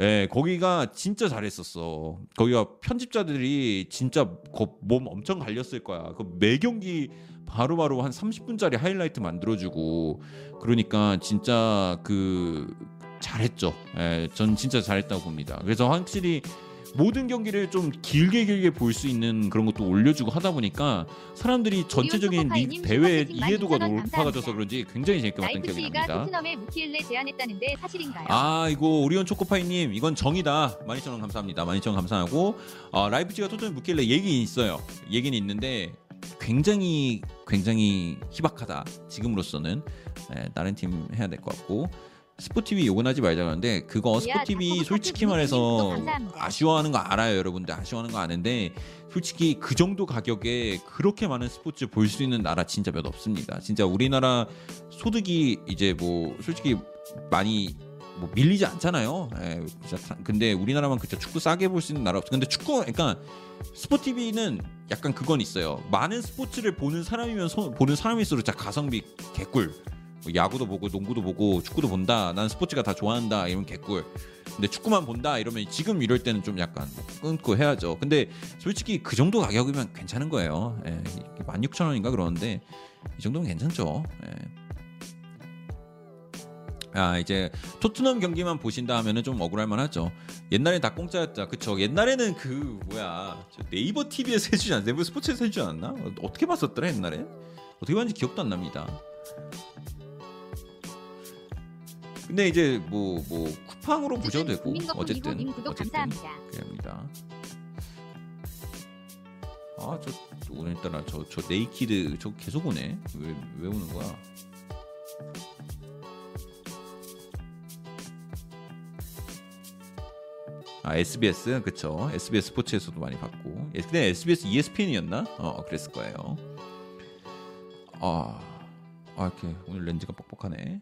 Speaker 1: 예, 거기가 진짜 잘했었어. 거기가 편집자들이 진짜 거- 몸 엄청 갈렸을 거야. 그 매 경기 바로 바로 한 30분짜리 하이라이트 만들어주고 그러니까 진짜 그 잘했죠. 예, 전 진짜 잘했다고 봅니다. 그래서 확실히 모든 경기를 좀 길게 길게 볼 수 있는 그런 것도 올려주고 하다 보니까 사람들이 전체적인 리 대회 이해도가
Speaker 2: 12,000원
Speaker 1: 높아져서. 그런지 굉장히 재밌게 봤던 기억이 납니다.
Speaker 2: 제안했다는데 사실인가요?
Speaker 1: 아 이거 오리온 초코파이님 이건 정이다 12,000원 감사합니다 12,000원 감사하고 어, 라이프치가 토트넘 묵길래 얘기는 있어요 얘기는 있는데 굉장히 굉장히 희박하다. 지금으로서는 예, 다른 팀 해야 될 것 같고. 스포티비 욕은 하지 말자 그러는데 그거
Speaker 2: 야,
Speaker 1: 스포티비 솔직히 말해서. 아쉬워하는 거 알아요 여러분들. 아쉬워하는 거 아는데 솔직히 그 정도 가격에 그렇게 많은 스포츠 볼 수 있는 나라 진짜 몇 없습니다. 진짜 우리나라 소득이 이제 뭐 솔직히 많이 뭐 밀리지 않잖아요. 예, 진짜 다- 근데 우리나라만 그쵸 축구 싸게 볼 수 있는 나라 없어. 근데 축구 그러니까 스포티비는 약간 그건 있어요. 많은 스포츠를 보는 사람이면 서- 보는 사람일수록 진짜 가성비 개꿀. 뭐 야구도 보고 농구도 보고 축구도 본다. 난 스포츠가 다 좋아한다. 이러면 개꿀. 근데 축구만 본다 이러면 지금 이럴 때는 좀 약간 뭐 끊고 해야죠. 근데 솔직히 그 정도 가격이면 괜찮은 거예요. 예, 16,000원인가 그러는데 이 정도면 괜찮죠. 예. 아 이제 토트넘 경기만 보신다 하면은 좀 억울할 만하죠. 옛날에 다 공짜였다. 그쵸? 옛날에는 그 뭐야 저 네이버 TV에서 *laughs* 해주지 않았나? 네이버 스포츠에서 해주지 않았나? 어, 어떻게 봤었더라 옛날에? 어떻게 봤는지 기억도 안 납니다. 근데 이제 뭐뭐 쿠팡으로 보셔도 되고 어쨌든 어쨌든. 그럽니다. 아저 오늘따라 저 저 네이키드 저 계속 오네. 왜 왜 오는 거야? 아 SBS 그쵸 SBS 스포츠에서도 많이 봤고 예, 근데 SBS ESPN이었나? 어 그랬을 거예요. 아, 아 이렇게 오늘 렌즈가 뻑뻑하네.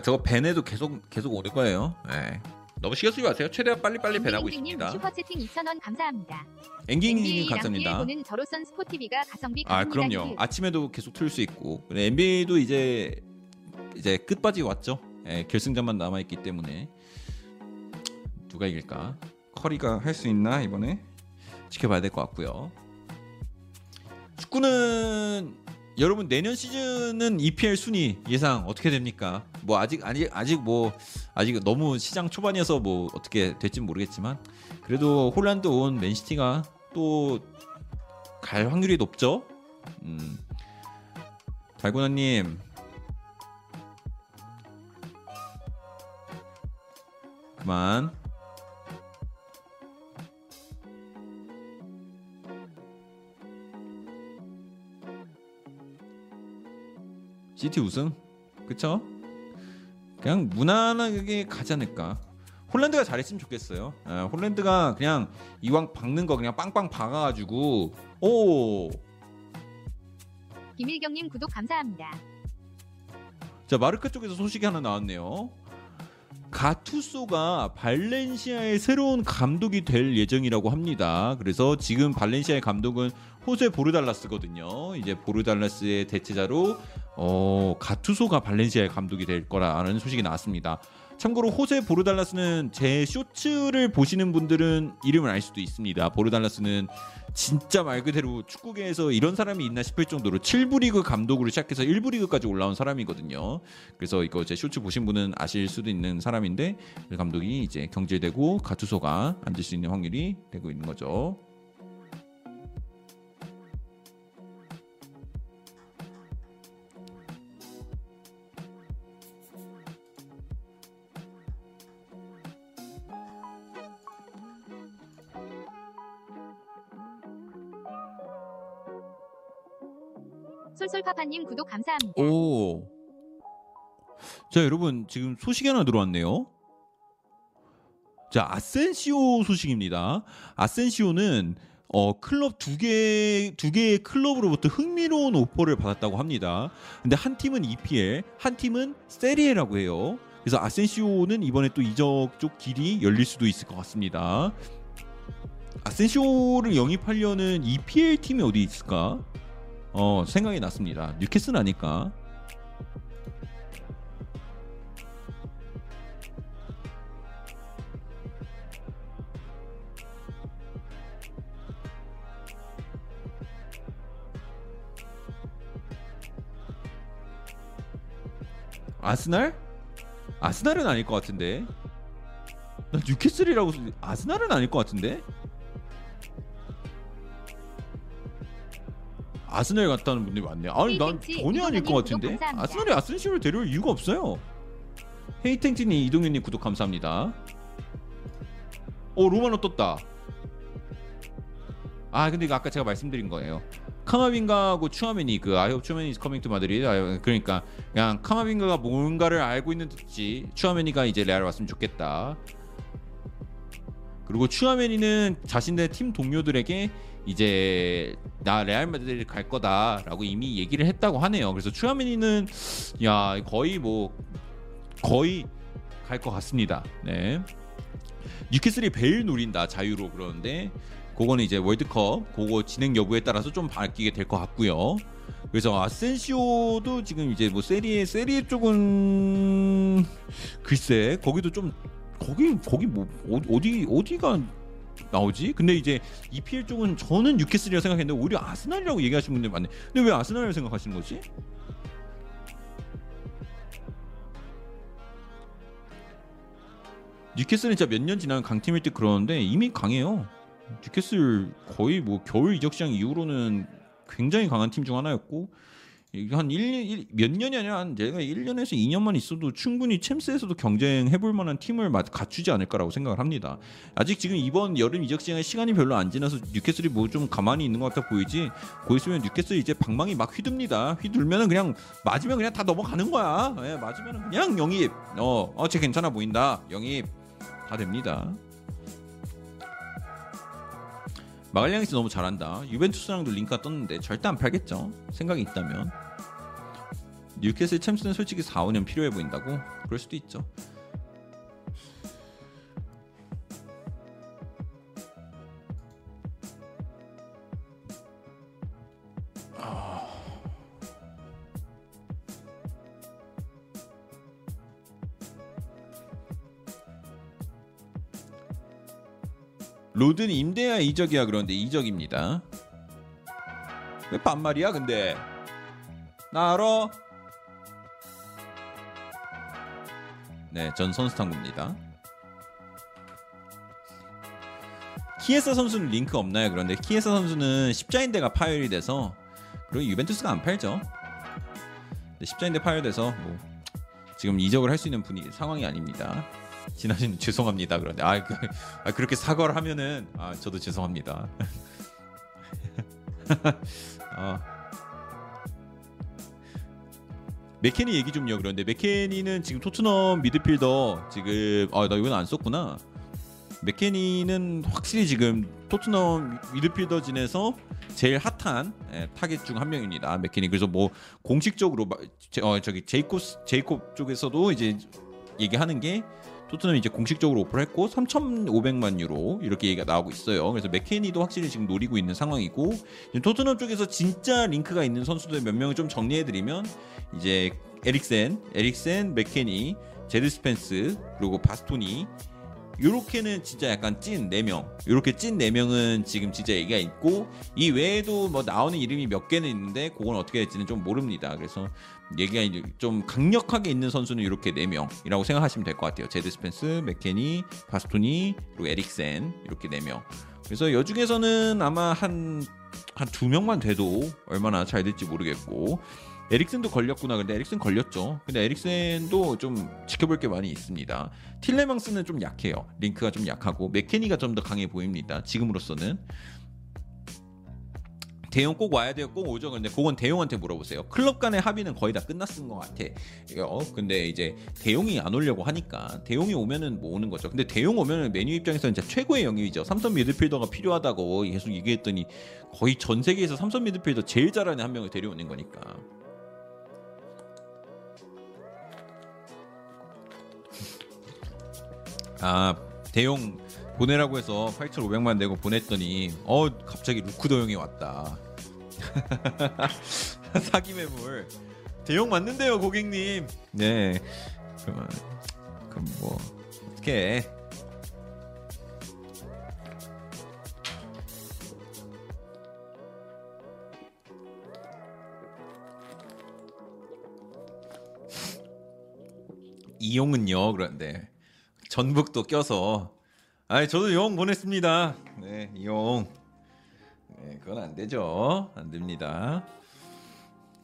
Speaker 1: 아 저거 밴에도 계속 계속 오는 거예요. 예. 너무 신경 쓰지 마세요. 최대한 빨리빨리
Speaker 2: 님
Speaker 1: 있습니다.
Speaker 2: 슈퍼채팅 2,000원 감사합니다.
Speaker 1: 앵기님 감사합니다.
Speaker 2: 보는 저로선 스포티비가 가성비
Speaker 1: 아 그럼요. 아침에도 계속 틀 수 있고 NBA도 이제 이제 끝바지 왔죠. 예, 결승전만 남아 있기 때문에 누가 이길까? 커리가 할 수 있나 이번에 지켜봐야 될 것 같고요. 축구는 여러분 내년 시즌은 EPL 순위 예상 어떻게 됩니까? 뭐 아직 아직 아직 뭐 아직 너무 시장 초반이어서 뭐 어떻게 될지 모르겠지만 그래도 홀란드 온 맨시티가 또 갈 확률이 높죠. 음. 달고나님 그만. 시티 우승 그쵸? 그냥 무난하게 가지 않을까. 홀란드가 잘했으면 좋겠어요. 예, 홀란드가 그냥 이왕 박는 거 그냥 빵빵 박아가지고 오.
Speaker 2: 김일경님 구독 감사합니다.
Speaker 1: 자 마르카 쪽에서 소식이 하나 나왔네요. 가투소가 발렌시아의 새로운 감독이 될 예정이라고 합니다. 그래서 지금 발렌시아의 감독은 호세 보르달라스거든요. 이제 보르달라스의 대체자로 어, 가투소가 발렌시아의 감독이 될 거라는 소식이 나왔습니다. 참고로 호세 보르달라스는 제 쇼츠를 보시는 분들은 이름을 알 수도 있습니다. 보르달라스는 진짜 말 그대로 축구계에서 이런 사람이 있나 싶을 정도로 7부 리그 감독으로 시작해서 1부 리그까지 올라온 사람이거든요. 그래서 이거 제 쇼츠 보신 분은 아실 수도 있는 사람인데 그 감독이 이제 경질되고 가투소가 앉을 수 있는 확률이 되고 있는 거죠.
Speaker 2: 솔솔파파님 구독 감사합니다.
Speaker 1: 오. 자, 여러분 지금 소식이 하나 들어왔네요. 자, 아센시오 소식입니다. 아센시오는 어, 클럽 두 개, 두 개의 클럽으로부터 흥미로운 오퍼를 받았다고 합니다. 근데 한 팀은 EPL, 한 팀은 세리에라고 해요. 그래서 아센시오는 이번에 또 이적 쪽 길이 열릴 수도 있을 것 같습니다. 아센시오를 영입하려는 EPL 팀이 어디 있을까? 어 생각이 났습니다. 뉴캐슬 아닐까? 아스날? 아스날은 아닐 것 같은데. 나 뉴캐슬이라고 쓰- 아스날은 아닐 것 같은데. 아스날 같다는 분들이 많네요. 아니 난 전혀 아닐 것 같은데. 아스날이 아센시오를 데려올 이유가 없어요. 헤이탱진이 이동현님 구독 감사합니다. 오 로마노 떴다. 아 근데 이거 아까 제가 말씀드린 거예요. 카마빙가하고 추아메니 그 I hope 추아메니 coming to 마드리드 아, 그러니까 그냥 카마빙가가 뭔가를 알고 있는 듯이 추아메니가 이제 레알 왔으면 좋겠다. 그리고 추아메니는 자신의 팀 동료들에게 이제 나 레알 마드리드 갈 거다라고 이미 얘기를 했다고 하네요. 그래서 추아메니는 야 거의 뭐 거의 갈 것 같습니다. 네. 뉴캐슬이 베일 노린다 자유로 그러는데 그거는 이제 월드컵 그거 진행 여부에 따라서 좀 바뀌게 될 것 같고요. 그래서 아센시오도 지금 이제 뭐 세리에 세리에 쪽은 글쎄 거기도 좀 거기 거기 뭐 어- 어디 어디가 나오지? 근데 이제 EPL 쪽은 저는 뉴캐슬이라고 생각했는데 오히려 아스날이라고 얘기하시는 분들 많네. 근데 왜 아스날이라고 생각하시는 거지? 뉴캐슬은 진짜 몇 년 지나면 강팀일 때 그러는데 이미 강해요. 뉴캐슬 거의 뭐 겨울 이적 시장 이후로는 굉장히 강한 팀 중 하나였고 한 1, 몇 년이 아니라 한 제가 1년에서 2년만 있어도 충분히 챔스에서도 경쟁해 볼 만한 팀을 마- 갖추지 않을까라고 생각을 합니다. 아직 지금 이번 여름 이적 시장에 시간이 별로 안 지나서 뉴캐슬이 뭐 좀 가만히 있는 것 같아 보이지. 고 있으면 뉴캐슬 이제 방망이 막 휘둡니다. 휘둘면은 그냥 맞으면 그냥 다 넘어가는 거야. 예, 맞으면은 그냥 영입. 어, 어쟤 괜찮아 보인다. 영입 다 됩니다. 마갈량에서 너무 잘한다. 유벤투스랑도 링크가 떴는데 절대 안 팔겠죠. 생각이 있다면. 뉴캐슬 챔스는 솔직히 4, 5년 필요해 보인다고? 그럴 수도 있죠. 로든 임대야 이적이야 그런데 이적입니다. 왜 반말이야 근데? 나 알아. 네, 전 선수탐구입니다. 키에사 선수는 링크 없나요? 그런데 키에사 선수는 십자인대가 파열이 돼서 그리고 유벤투스가 안 팔죠. 네, 십자인대 파열돼서 뭐 지금 이적을 할 수 있는 분위 상황이 아닙니다. 지나신 죄송합니다. 그런데 아, 그, 아 그렇게 사과를 하면은 아 저도 죄송합니다. *laughs* 아. 맥케니 얘기 좀요. 그런데 맥케니는 지금 토트넘 미드필더 지금 아 나 이건 안 썼구나. 맥케니는 확실히 지금 토트넘 미드필더진에서 제일 핫한 예, 타겟 중 한 명입니다. 맥케니 그래서 뭐 공식적으로 어, 저기 제이콥 제이콥 쪽에서도 이제 얘기하는 게 토트넘이 이제 공식적으로 offer를 했고 3,500만 유로 이렇게 얘기가 나오고 있어요. 그래서 맥케니도 확실히 지금 노리고 있는 상황이고 토트넘 쪽에서 진짜 링크가 있는 선수들 몇 명을 좀 정리해드리면 이제 에릭센, 에릭센, 맥케니, 제드 스펜스 그리고 바스토니 요렇게는 진짜 약간 찐 4명. 요렇게 찐 4명은 지금 진짜 얘기가 있고 이 외에도 뭐 나오는 이름이 몇 개는 있는데 그건 어떻게 될지는 좀 모릅니다. 그래서 얘기가 좀 강력하게 있는 선수는 이렇게 4명이라고 생각하시면 될 것 같아요. 제드 스펜스, 맥케니, 바스토니, 그리고 에릭센 이렇게 4명. 그래서 여 중에서는 아마 한 한 두 명만 돼도 얼마나 잘 될지 모르겠고 에릭센도 걸렸구나. 근데 에릭센 걸렸죠. 근데 에릭센도 좀 지켜볼 게 많이 있습니다. 틸레망스는 좀 약해요. 링크가 좀 약하고 맥케니가 좀 더 강해 보입니다. 지금으로서는 대용 꼭 와야 돼요. 꼭 오죠. 근데 그건 대용한테 물어보세요. 클럽 간의 합의는 거의 다 끝났은 것 같아. 어, 근데 이제 대용이 안 오려고 하니까 대용이 오면은 뭐 오는 거죠. 근데 대용 오면은 메뉴 입장에서는 진짜 최고의 영입이죠. 삼선 미드필더가 필요하다고 계속 얘기했더니 거의 전 세계에서 삼선 미드필더 제일 잘하는 한 명을 데려오는 거니까. 아 대용 보내라고 해서 8,500만 내고 보냈더니 어 갑자기 루크도 형이 왔다. *laughs* 사기 매물. 대용 맞는데요 고객님. 네. 그러면 그럼 뭐 어떻게? 이용은요 그런데 전북도 껴서 아 저도 용 보냈습니다. 네, 이용. 네, 그건 안 되죠. 안 됩니다.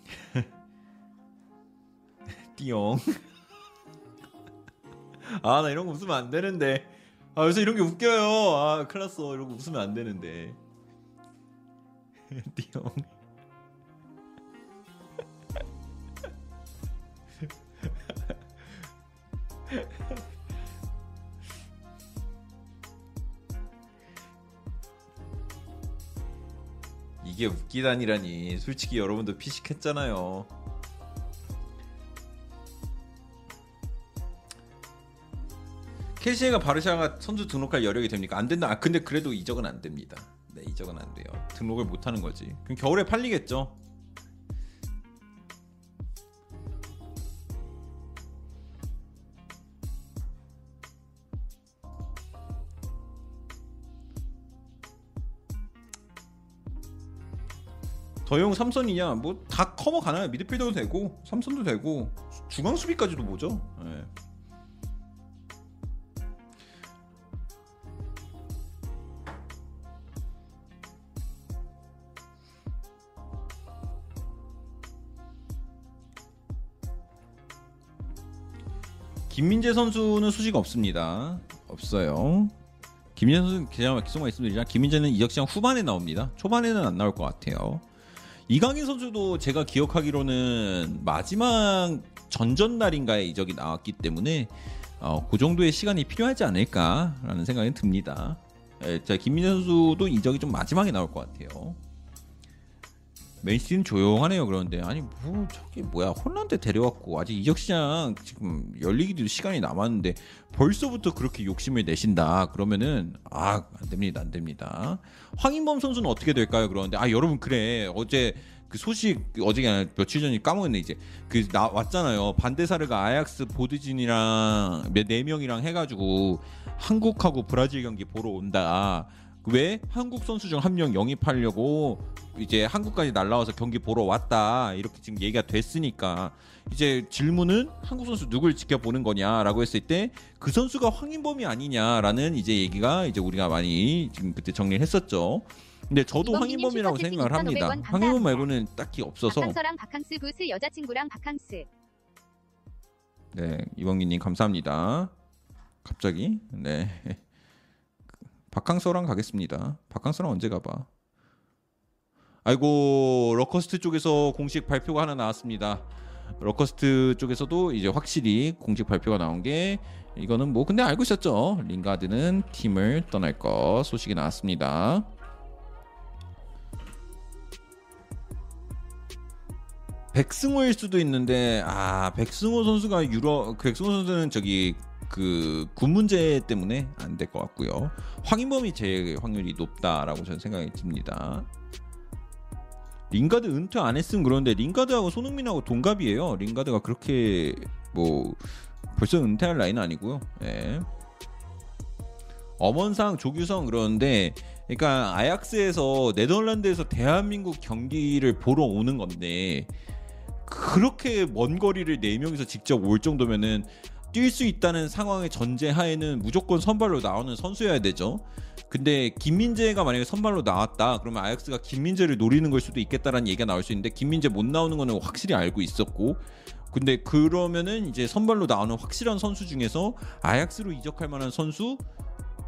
Speaker 1: *laughs* 띠용. 아, 나 이런 거 웃으면 안 되는데. 아, 요새 이런 게 웃겨요. 아, 큰일 났어. 이런 거 웃으면 안 되는데. *laughs* 띠용. *laughs* 이게 웃기다니라니 솔직히 여러분도 피식했잖아요 켈시가 바르샤가 선수 등록할 여력이 됩니까? 안 된다. 아 근데 그래도 이적은 안 됩니다. 네 이적은 안 돼요. 등록을 못 하는 거지. 그럼 겨울에 팔리겠죠. 더용 삼선이냐? 뭐 다 커버 가나요? 미드필더도 되고 삼선도 되고 중앙 수비까지도 뭐죠? 네. 김민재 선수는 수지가 없습니다. 없어요. 김민재 선수는 그냥 계속 말씀드리자 김민재는 이적 시장 후반에 나옵니다. 초반에는 안 나올 것 같아요 이강인 선수도 제가 기억하기로는 마지막 전전 날인가에 이적이 나왔기 때문에 어, 그 정도의 시간이 필요하지 않을까라는 생각이 듭니다. 예, 자, 김민재 선수도 이적이 좀 마지막에 나올 것 같아요. 맨시티는 조용하네요. 그런데 아니 뭐 저게 뭐야 홀란드 데려왔고 아직 이적 시장 지금 열리기도 시간이 남았는데 벌써부터 그렇게 욕심을 내신다. 그러면은 아 안 됩니다, 안 됩니다. 황인범 선수는 어떻게 될까요? 그런데 아 여러분 그래 어제 그 소식 어제가 며칠 전에 까먹었네 이제 그 나 왔잖아요 반데사르가 아약스 보드진이랑 네 명이랑 해가지고 한국하고 브라질 경기 보러 온다 왜 한국 선수 중 한 명 영입하려고 이제 한국까지 날라와서 경기 보러 왔다 이렇게 지금 얘기가 됐으니까 이제 질문은 한국 선수 누굴 지켜보는 거냐라고 했을 때 그 선수가 황인범이 아니냐라는 이제 얘기가 이제 우리가 많이 지금 그때 정리를 했었죠. 근데 저도 황인범이라고 생각을 합니다. 황인범 말고는 딱히 없어서.
Speaker 2: 박항서랑 박항스 부스 여자친구랑 박항스.
Speaker 1: 네, 이광기님 감사합니다. 갑자기 네. 박항서랑 가겠습니다. 박항서랑 언제 가봐? 아이고 러커스트 쪽에서 공식 발표가 하나 나왔습니다. 러커스트 쪽에서도 이제 확실히 공식 발표가 나온 게 이거는 뭐 근데 알고 있었죠. 링가드는 팀을 떠날 거 소식이 나왔습니다. 백승호일 수도 있는데 아 백승호 선수가 유럽 그 백승호 선수는 저기 그 군 문제 때문에 안 될 것 같고요. 황인범이 제일 확률이 높다라고 저는 생각이 듭니다. 링가드 은퇴 안 했으면 그런데 링가드하고 손흥민하고 동갑이에요. 링가드가 그렇게 뭐 벌써 은퇴할 나이는 아니고요. 예. 엄원상 조규성 그러는데 그러니까 아약스에서 네덜란드에서 대한민국 경기를 보러 오는 건데 그렇게 먼 거리를 네 명이서 직접 올 정도면은 뛸 수 있다는 상황의 전제하에는 무조건 선발로 나오는 선수여야 되죠. 근데 김민재가 만약에 선발로 나왔다 그러면 아약스가 김민재를 노리는 걸 수도 있겠다라는 얘기가 나올 수 있는데 김민재 못 나오는 거는 확실히 알고 있었고 근데 그러면은 이제 선발로 나오는 확실한 선수 중에서 아약스로 이적할 만한 선수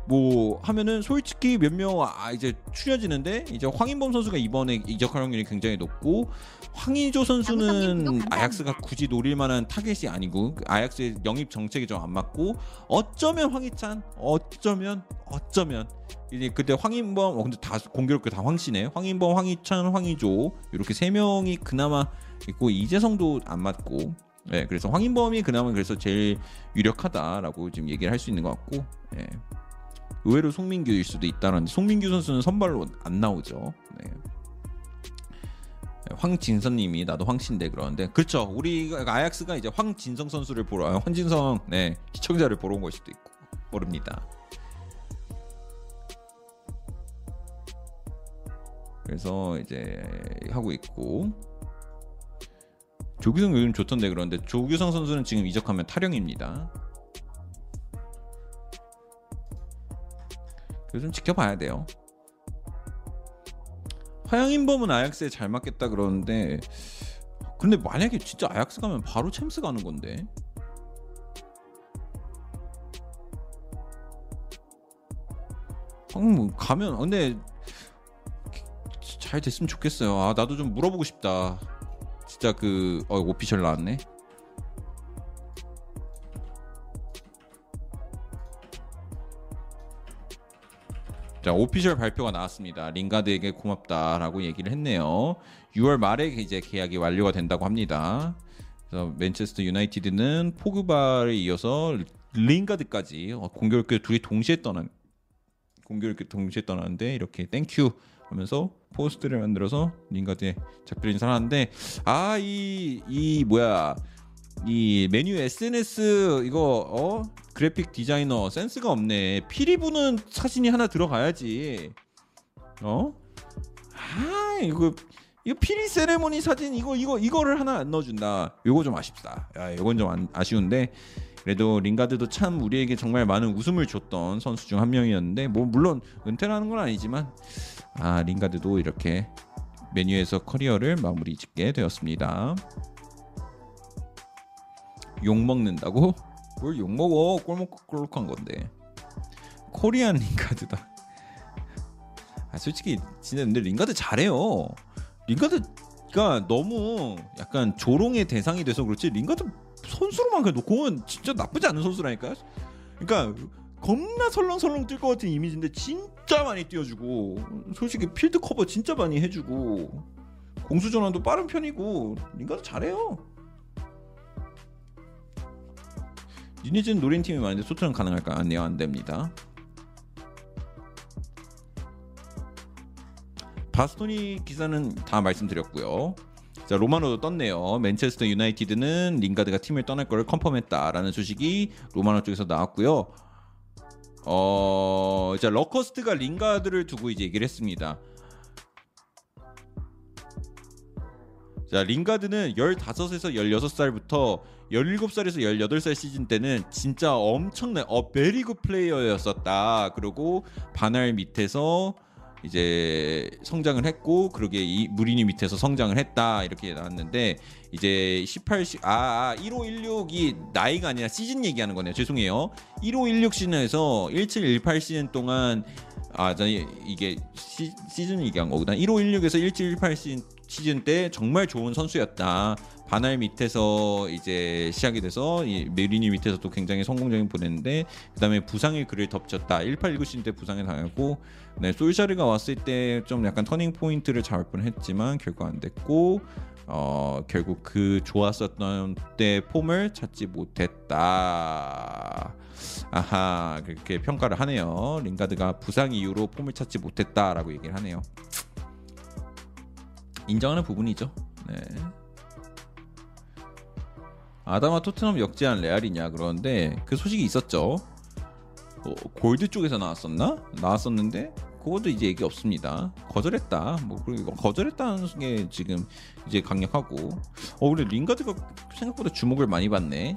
Speaker 1: 뭐 하면은 솔직히 몇 명 아 이제 추려지는데 이제 황인범 선수가 이번에 이적할 확률이 굉장히 높고 황의조
Speaker 2: 구독
Speaker 1: 선수는. 아약스가 굳이 노릴 만한 타겟이 아니고 그 아약스의 영입 정책이 좀 안 맞고 어쩌면 황희찬 어쩌면 어쩌면 이제 그때 황인범 어 근데 다 공교롭게 다 황씨네 황인범 황희찬 황의조 이렇게 세 명이 그나마 있고 이재성도 안 맞고 네 그래서 황인범이 그나마 그래서 제일 유력하다라고 지금 얘기를 할 수 있는 것 같고 예. 의외로 송민규일 수도 있다는데 송민규 선수는 선발로 안 나오죠. 네. 황진선님이 나도 황신데 그러는데 그렇죠. 우리 아약스가 이제 황진성 선수를 보러 아, 황진성 네 시청자를 보러 온 걸 수도 있고 모릅니다. 그래서 이제 하고 있고 조규성 요즘 좋던데 그런데 조규성 선수는 지금 이적하면 타령입니다. 좀 지켜봐야 돼요. 화양인범은 아약스에 잘 맞겠다 그러는데 근데 만약에 진짜 아약스 가면 바로 챔스 가는 건데 음, 가면 근데 잘 됐으면 좋겠어요. 아 나도 좀 물어보고 싶다. 진짜 그 어, 오피셜 나왔네. 자 official 발표가 나왔습니다. 링가드에게 고맙다라고 얘기를 했네요. 6월 말에 이제 계약이 완료가 된다고 합니다. 그래서 맨체스터 유나이티드는 포그바를 이어서 링가드까지 어, 공교롭게 둘이 동시에 떠난 공교롭게 동시에 떠나는데 이렇게 thank you 하면서 포스트를 만들어서 링가드에 작별 인사를 하는데 아 이 이 뭐야 이 맨유 SNS 이거 어? 그래픽 디자이너 센스가 없네. 피리 부는 사진이 하나 들어가야지. 어? 아 이거 이거 피리 세레모니 사진 이거 이거 이거를 하나 안 넣어준다. 요거 좀 아쉽다. 야 이건 좀 안- 아쉬운데. 그래도 링가드도 참 우리에게 정말 많은 웃음을 줬던 선수 중 한 명이었는데 뭐 물론 은퇴라는 건 아니지만 아 링가드도 이렇게 맨유에서 커리어를 마무리 짓게 되었습니다. 욕 먹는다고? 뭘 욕 먹어? 꼴먹고 꼴록한 건데. 코리안 링가드다. 아 솔직히 진짜 근데 링가드 잘해요. 링가드가 너무 약간 조롱의 대상이 돼서 그렇지 링가드 선수로만 그냥 놓고 보면 진짜 나쁘지 않은 선수라니까. 그러니까 겁나 설렁설렁 뛸 것 같은 이미지인데 진짜 많이 뛰어주고 솔직히 필드 커버 진짜 많이 해주고 공수 전환도 빠른 편이고 링가드 잘해요. 누녜스는 노린 팀이 많은데 토트넘 가능할까? 아니요 안 됩니다. 바스토니 기사는 다 말씀드렸고요. 자 로마노도 떴네요. 맨체스터 유나이티드는 링가드가 팀을 떠날 것을 confirm했다라는 소식이 로마노 쪽에서 나왔고요. 어, 자 러커스트가 링가드를 두고 이제 얘기를 했습니다. 자 링가드는 15에서 16살부터 17살에서 18살 시즌 때는 진짜 엄청난 어 베리그 플레이어였었다. 그리고 반할 밑에서 이제 성장을 했고 그러게 이 무리니 밑에서 성장을 했다 이렇게 나왔는데 이제 18 시, 아, 아 1516이 나이가 아니라 시즌 얘기하는 거네요. 죄송해요. 1516 시즌에서 1718 시즌 동안 아, 저 이게 시, 시즌 얘기한 거구나. 1516에서 1718 시즌 시즌 때 정말 좋은 선수였다. 반할 밑에서 이제 시작이 돼서 이 무리뉴 밑에서도 굉장히 성공적인 보냈는데 그다음에 부상이 그를 덮쳤다. 1819 시즌 때 부상을 당하고 네, 솔샤르가 왔을 때 좀 약간 turning point를 잡을 뻔했지만 결국 안 됐고 어, 결국 그 좋았었던 때 폼을 찾지 못했다. 아하 그렇게 평가를 하네요. 링가드가 부상 이후로 폼을 찾지 못했다라고 얘기를 하네요. 인정하는 부분이죠. 네. 아담아 토트넘 역제한 레알이냐 그러는데 그 소식이 있었죠. 어, 골드 쪽에서 나왔었나? 나왔었는데 그것도 이제 얘기 없습니다. 거절했다. 뭐 거절했다는 게 지금 이제 강력하고 어 근데 링가드가 생각보다 주목을 많이 받네.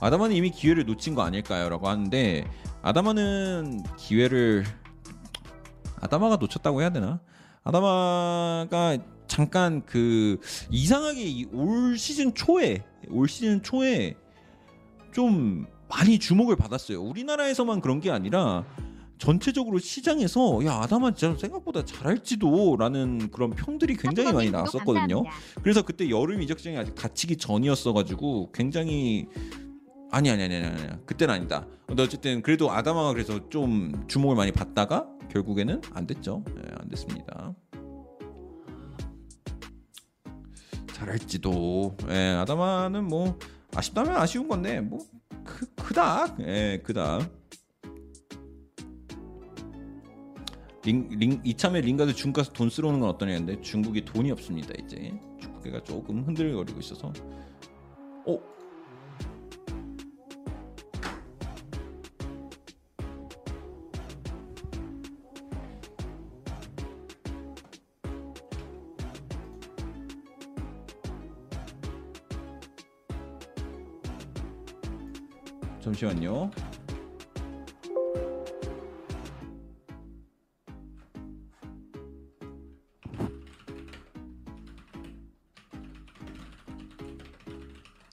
Speaker 1: 아담아는 이미 기회를 놓친 거 아닐까요?라고 하는데 아담아는 기회를 아담아가 놓쳤다고 해야 되나? 아담아가 잠깐 그 이상하게 올 시즌 초에 올 시즌 초에 좀 많이 주목을 받았어요. 우리나라에서만 그런 게 아니라 전체적으로 시장에서 야 아담아 진짜 생각보다 잘할지도라는 그런 평들이 굉장히 많이 나왔었거든요. 그래서 그때 여름 이적장이 아직 닫히기 전이었어가지고 굉장히 아니 아니 아니 아니 아니 그때는 아니다. 근데 어쨌든 그래도 아다마가 그래서 좀 주목을 많이 받다가 결국에는 안 됐죠. 네, 안 됐습니다. 잘할지도. 예, 아다마는 뭐 아쉽다면 아쉬운 건데 뭐 크, 크다. 예, 크다. 링, 링, 이참에 링가드 중국 가서 돈 쓸어오는 건 어떠냐는데 중국이 돈이 없습니다 이제 중국계가 조금 흔들거리고 있어서 잠시만요.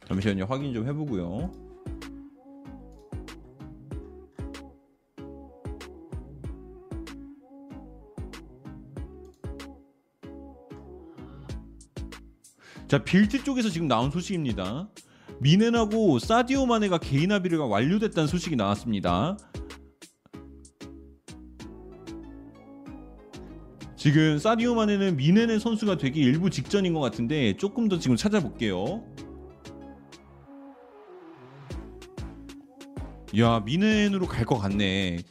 Speaker 1: 잠시만요. 확인 좀 해보고요. 자 빌트 쪽에서 지금 나온 소식입니다. 미넨하고 사디오 마네가 개인 합의가 완료됐다는 소식이 나왔습니다. 지금 사디오 마네는 미넨의 선수가 되기 일부 직전인 것 같은데 조금 더 지금 찾아볼게요. 야 미넨으로 갈 것 같네.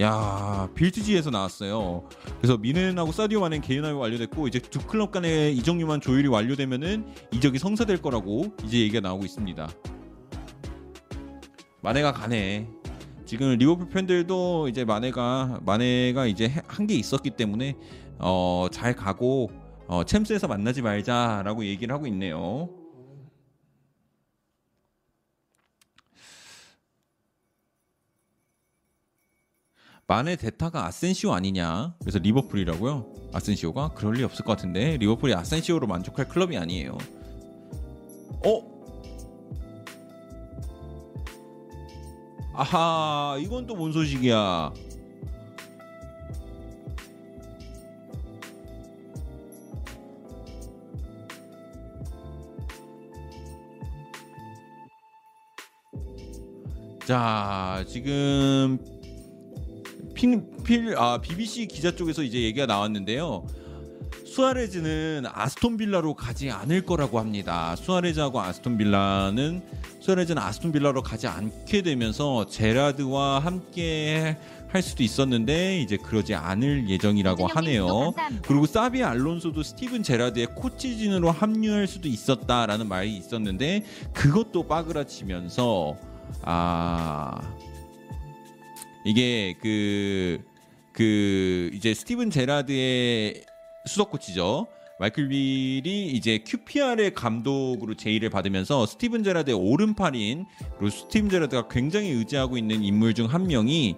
Speaker 1: 야 빌트지에서 나왔어요. 그래서 미넨하고 사디오 마넨 개인화가 완료됐고 이제 두 클럽 간의 이적료만 조율이 완료되면은 이적이 성사될 거라고 이제 얘기가 나오고 있습니다. 마네가 가네. 지금 리버풀 팬들도 이제 마네가 마네가 이제 한 게 있었기 때문에 어, 잘 가고 어, 챔스에서 만나지 말자라고 얘기를 하고 있네요. 만에 대타가 아센시오 아니냐? 그래서 리버풀이라고요? 아센시오가 그럴 리 없을 것 같은데 리버풀이 아센시오로 만족할 클럽이 아니에요. 어? 아하 이건 또 뭔 소식이야? 자 지금 필, 필, 아, BBC 기자 쪽에서 이제 얘기가 나왔는데요. 수아레즈는 아스톤 빌라로 가지 않을 거라고 합니다. 수아레즈하고 아스톤 빌라는 수아레즈는 아스톤 빌라로 가지 않게 되면서 제라드와 함께 할 수도 있었는데 이제 그러지 않을 예정이라고 하네요. 그리고 사비 알론소도 스티븐 제라드의 코치진으로 합류할 수도 있었다라는 말이 있었는데 그것도 빠그라지면서 아 이게 그, 그, 이제 스티븐 제라드의 수석 코치죠. 마이클 빌이 이제 QPR의 감독으로 제의를 받으면서 스티븐 제라드의 오른팔인 그리고 스티븐 제라드가 굉장히 의지하고 있는 인물 중 한 명이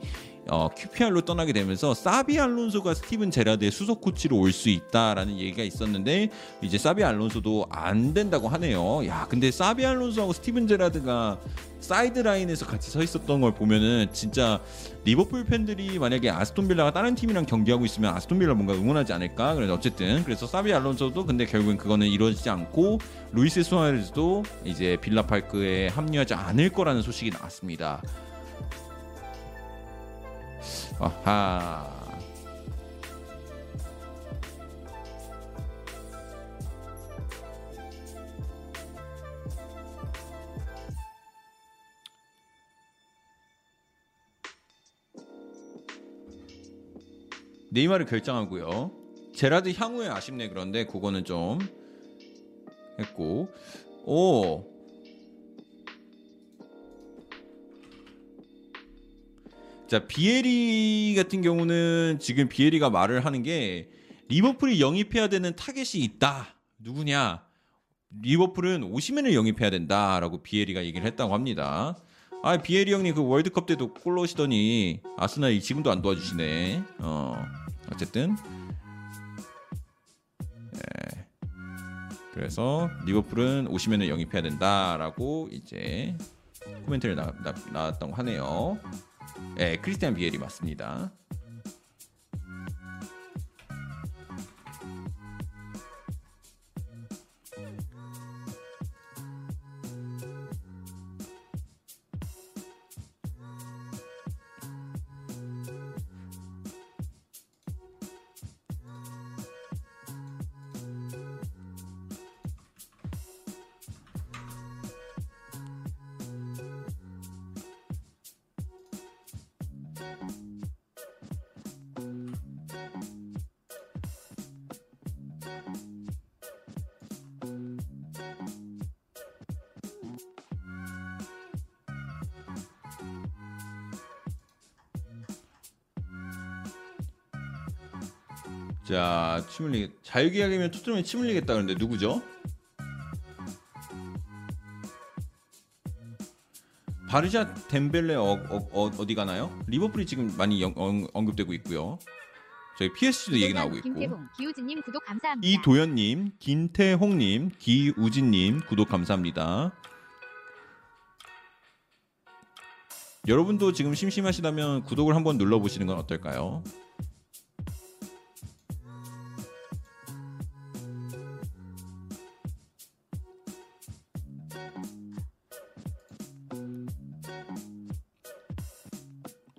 Speaker 1: 어, QPR로 떠나게 되면서 사비 알론소가 스티븐 제라드의 수석 코치로 올 수 있다라는 얘기가 있었는데 이제 사비 알론소도 안 된다고 하네요. 야, 근데 사비 알론소하고 스티븐 제라드가 사이드 라인에서 같이 서 있었던 걸 보면은 진짜 리버풀 팬들이 만약에 아스톤 빌라가 다른 팀이랑 경기하고 있으면 아스톤 빌라 뭔가 응원하지 않을까? 그래서 어쨌든 그래서 사비 알론소도 근데 결국엔 그거는 이루어지지 않고 루이스 수아레즈도 이제 빌라 파크에 합류하지 않을 거라는 소식이 나왔습니다. 아하. 네이마를 결정하고요. 제라드 향후에 아쉽네 그런데 그거는 좀 했고 오 자, 비에리 같은 경우는 지금 비에리가 말을 하는 게 리버풀이 영입해야 되는 타겟이 있다. 누구냐? 리버풀은 오시멘을 영입해야 된다라고 비에리가 얘기를 했다고 합니다. 아, 비에리 형님 그 월드컵 때도 골 넣으시더니 아스날이 지금도 안 도와주시네. 어. 어쨌든 예. 그래서 리버풀은 오시면을 영입해야 된다라고 이제 코멘트를 나, 나, 나왔다고 하네요. 예, 크리스티안 비엘이 맞습니다. 침 흘리 자유계약이면 토트넘이 침 흘리겠다 그런데 누구죠? 바르샤 덴벨레 어, 어, 어, 디 가나요? 리버풀이 지금 많이 영, 어, 언급되고 있고요. 저희 PSG도 얘기 나오고 있고.
Speaker 2: 김태봉, 기우진님 구독 감사합니다.
Speaker 1: 이도현님, 김태홍님, 기우진님 구독 감사합니다. 여러분도 지금 심심하시다면 구독을 한번 눌러보시는 건 어떨까요?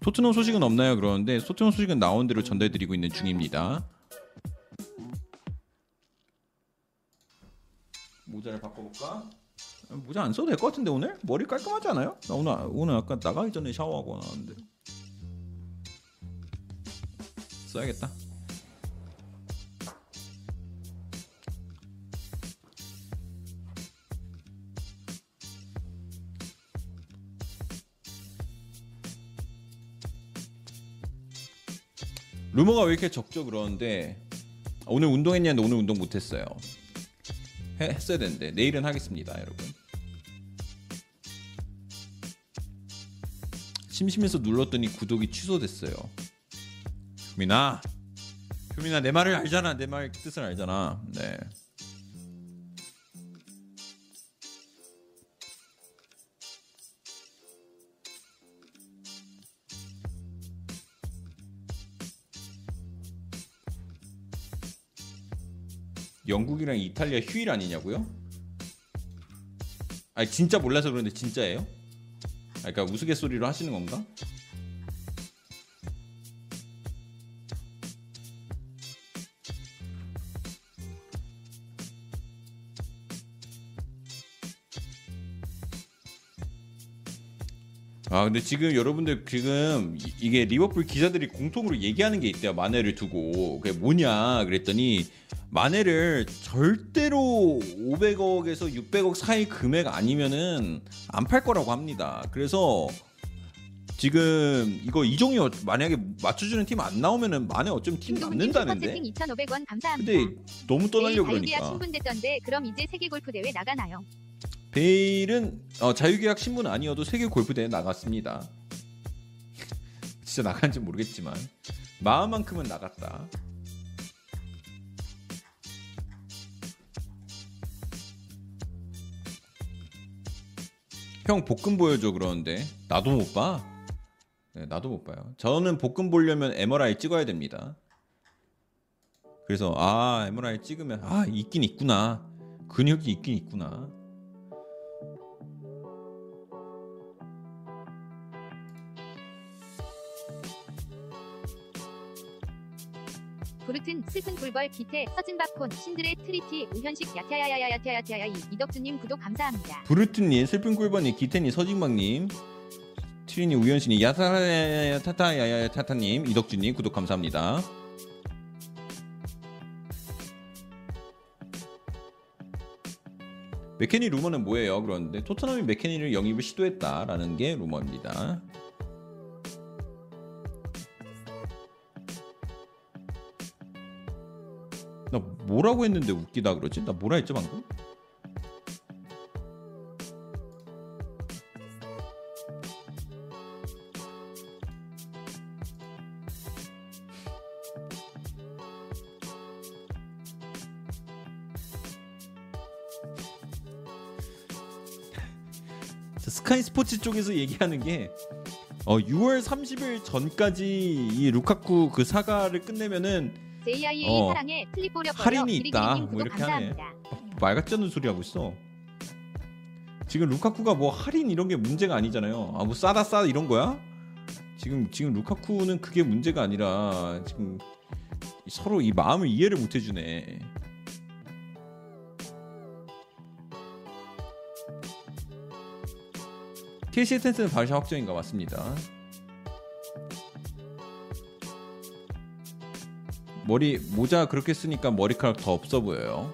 Speaker 1: 토트넘 소식은 없나요? 그러는데 토트넘 소식은 나온 대로 전달드리고 있는 중입니다. 모자를 바꿔볼까? 모자 안 써도 될 것 같은데 오늘 머리 깔끔하지 않아요? 나 오늘 오늘 아까 나가기 전에 샤워하고 나왔는데 써야겠다. 루머가 왜 이렇게 적죠 그러는데 오늘 운동했냐는데 오늘 운동 못했어요. 해, 했어야 되는데 내일은 하겠습니다, 여러분. 심심해서 눌렀더니 구독이 취소됐어요. 효민아, 효민아 내 말을 알잖아, 내 말 뜻을 알잖아. 네. 영국이랑 이탈리아 휴일 아니냐고요? 아니 진짜 몰라서 그런데 진짜예요? 아, 그러니까 우스갯소리로 하시는 건가? 아 근데 지금 여러분들 지금 이- 이게 리버풀 기자들이 공통으로 얘기하는 게 있대요 마네를 두고 그게 뭐냐 그랬더니 마네를 절대로 500억에서 600억 사이 금액 아니면은 안 팔 거라고 합니다 그래서 지금 이거 이종이 어- 만약에 맞춰주는 팀 안 나오면은 마네 어쩜 팀 남는다는데
Speaker 2: 슈퍼채팅 2,500원 감사합니다.
Speaker 1: 근데 너무
Speaker 2: 자유계약
Speaker 1: 그러니까
Speaker 2: 신분됐던데 그럼 이제 세계 골프 대회 나가나요?
Speaker 1: 베일은 어, 자유계약 신분 아니어도 세계 골프 대회 나갔습니다. 진짜 나간지 모르겠지만 마음만큼은 나갔다. 형 볶음 보여줘 그러는데 나도 못 봐. 네, 나도 못 봐요. 저는 볶음 보려면 MRI 찍어야 됩니다. 그래서 아 MRI 찍으면 아 있긴 있구나 근육이 있긴 있구나.
Speaker 2: 브루튼 슬픈 굴벌 기태 서진박콘 신들의 트리티 우현식 야티야야야야티야야티야이 이덕주님 구독 감사합니다.
Speaker 1: 브루튼님 슬픈 꿀번님 기태님 서진박님 트리니 우현신이 야타야타타야야타타님 이덕주님 구독 감사합니다. 맥케니 루머는 뭐예요? 그런데 토트넘이 맥케니를 영입을 시도했다라는 게 루머입니다. 뭐라고 했는데 웃기다 그러지? 나 뭐라 했죠 방금? 스카이 스포츠 쪽에서 얘기하는 게 어, 6월 30일 전까지 이 루카쿠 그 사과를 끝내면은
Speaker 2: JIA
Speaker 1: 어,
Speaker 2: 사랑에 슬립 보려
Speaker 1: 할인이 있다. 뭐 이렇게 하네.
Speaker 2: 감사합니다.
Speaker 1: 말 같지 않은 소리 하고 있어. 지금 루카쿠가 뭐 할인 이런 게 문제가 아니잖아요. 아 뭐 싸다 싸다 이런 거야? 지금 지금 루카쿠는 그게 문제가 아니라 지금 서로 이 마음을 이해를 못 해주네. KC 텐스는 바르샤 확정인가 맞습니다. 머리 모자 그렇게 쓰니까 머리카락 더 없어 보여요.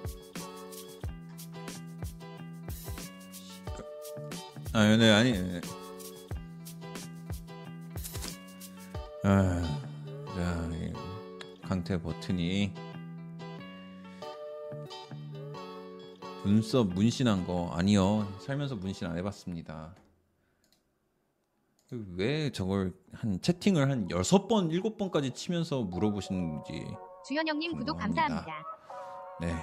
Speaker 1: 아, 네, 아니. 네. 아, 자, 이 강태 버튼이 눈썹 문신한 거 아니요. 살면서 문신 안 해봤습니다. 왜 저걸 한 채팅을 한 여섯 번, 일곱 번까지 치면서 물어보시는지.
Speaker 2: 주현영님 구독
Speaker 1: 궁금합니다.
Speaker 2: 감사합니다.
Speaker 1: 네.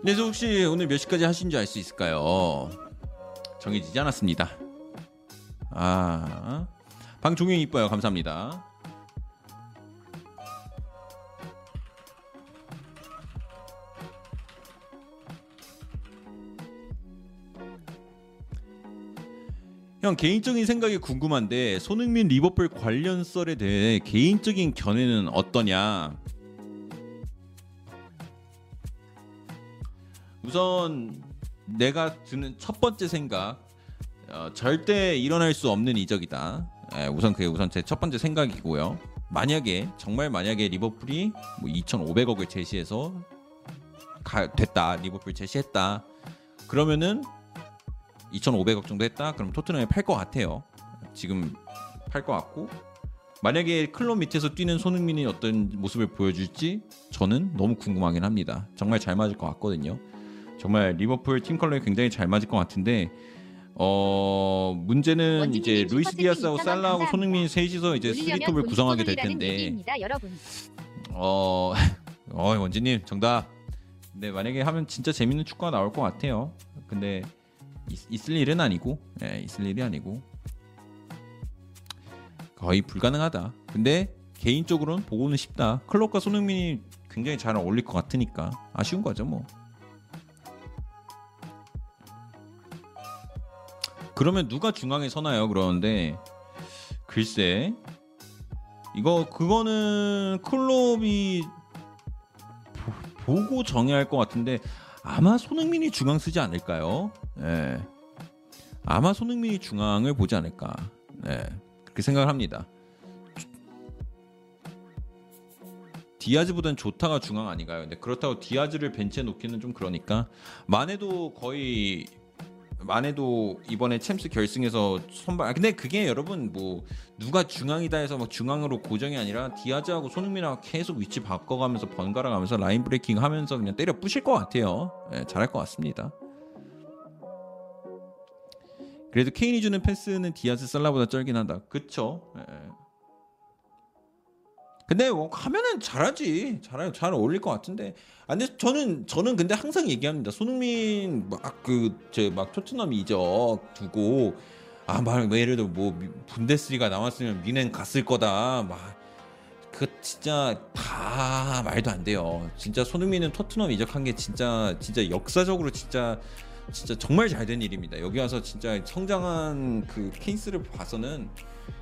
Speaker 1: 그래서 혹시 오늘 몇 시까지 하신지 알 수 있을까요? 정해지지 않았습니다. 아, 방종영 이뻐요. 감사합니다. 형 개인적인 생각이 궁금한데 손흥민 리버풀 관련 썰에 대해 개인적인 견해는 어떠냐? 우선 내가 드는 첫 번째 생각 어, 절대 일어날 수 없는 이적이다. 예, 우선 그게 우선 제 첫 번째 생각이고요. 만약에 정말 만약에 리버풀이 뭐 2,500억을 제시해서 가, 됐다 리버풀 제시했다 그러면은 2,500억 정도 했다. 그럼 토트넘에 팔 것 같아요. 지금 팔 것 같고 만약에 클럽 밑에서 뛰는 손흥민이 어떤 모습을 보여줄지 저는 너무 궁금하긴 합니다. 정말 잘 맞을 것 같거든요. 정말 리버풀 팀 컬러에 굉장히 잘 맞을 것 같은데 어 문제는 이제 루이스 디아스하고
Speaker 2: 2,000원
Speaker 1: 살라하고. 손흥민 셋이서 이제
Speaker 2: 돈
Speaker 1: 구성하게 될 텐데. 어, *laughs* 어 원진님 정답. 근데 만약에 하면 진짜 재밌는 축구가 나올 것 같아요. 근데 있, 을 일은 아니고, 예, 있을 일이 아니고 거의 불가능하다. 근데 개인적으로는 보고는 싶다. 클럽과 손흥민이 굉장히 잘 어울릴 것 같으니까 아쉬운 거죠, 뭐. 그러면 누가 중앙에 서나요? 그러는데 글쎄 이거 그거는 클럽이 보, 보고 정해야 할 것 같은데 아마 손흥민이 중앙 쓰지 않을까요? 예. 아마 손흥민이 중앙을 보지 않을까. 예. 그렇게 생각을 합니다. 디아즈보단 조타가 중앙 아닌가요? 근데 그렇다고 디아즈를 벤치에 놓기는 좀 그러니까 마네도 거의 마네도 이번에 챔스 결승에서 선발. 아, 근데 그게 여러분 뭐 누가 중앙이다 해서 막 중앙으로 고정이 아니라 디아즈하고 손흥민하고 계속 위치 바꿔가면서 번갈아 가면서 line breaking 하면서 그냥 때려 부실 것 같아요. 예, 잘할 것 같습니다. 그래도 케인이 주는 패스는 디아즈 살라보다 쩔긴 하다. 그쵸? 예. 근데 뭐 하면은 잘하지. 잘, 잘 어울릴 것 같은데. 아, 근데 저는 저는 근데 항상 얘기합니다. 손흥민 막 그저막 토트넘 이적 두고 아막 예를 들어 뭐 미- 분데스리가 나왔으면 미넨 갔을 거다. 막 그 진짜 다 말도 안 돼요. 진짜 손흥민은 토트넘 이적한 게 진짜 진짜 역사적으로 진짜 진짜 정말 잘 된 일입니다. 여기 와서 진짜 성장한 그 케이스를 봐서는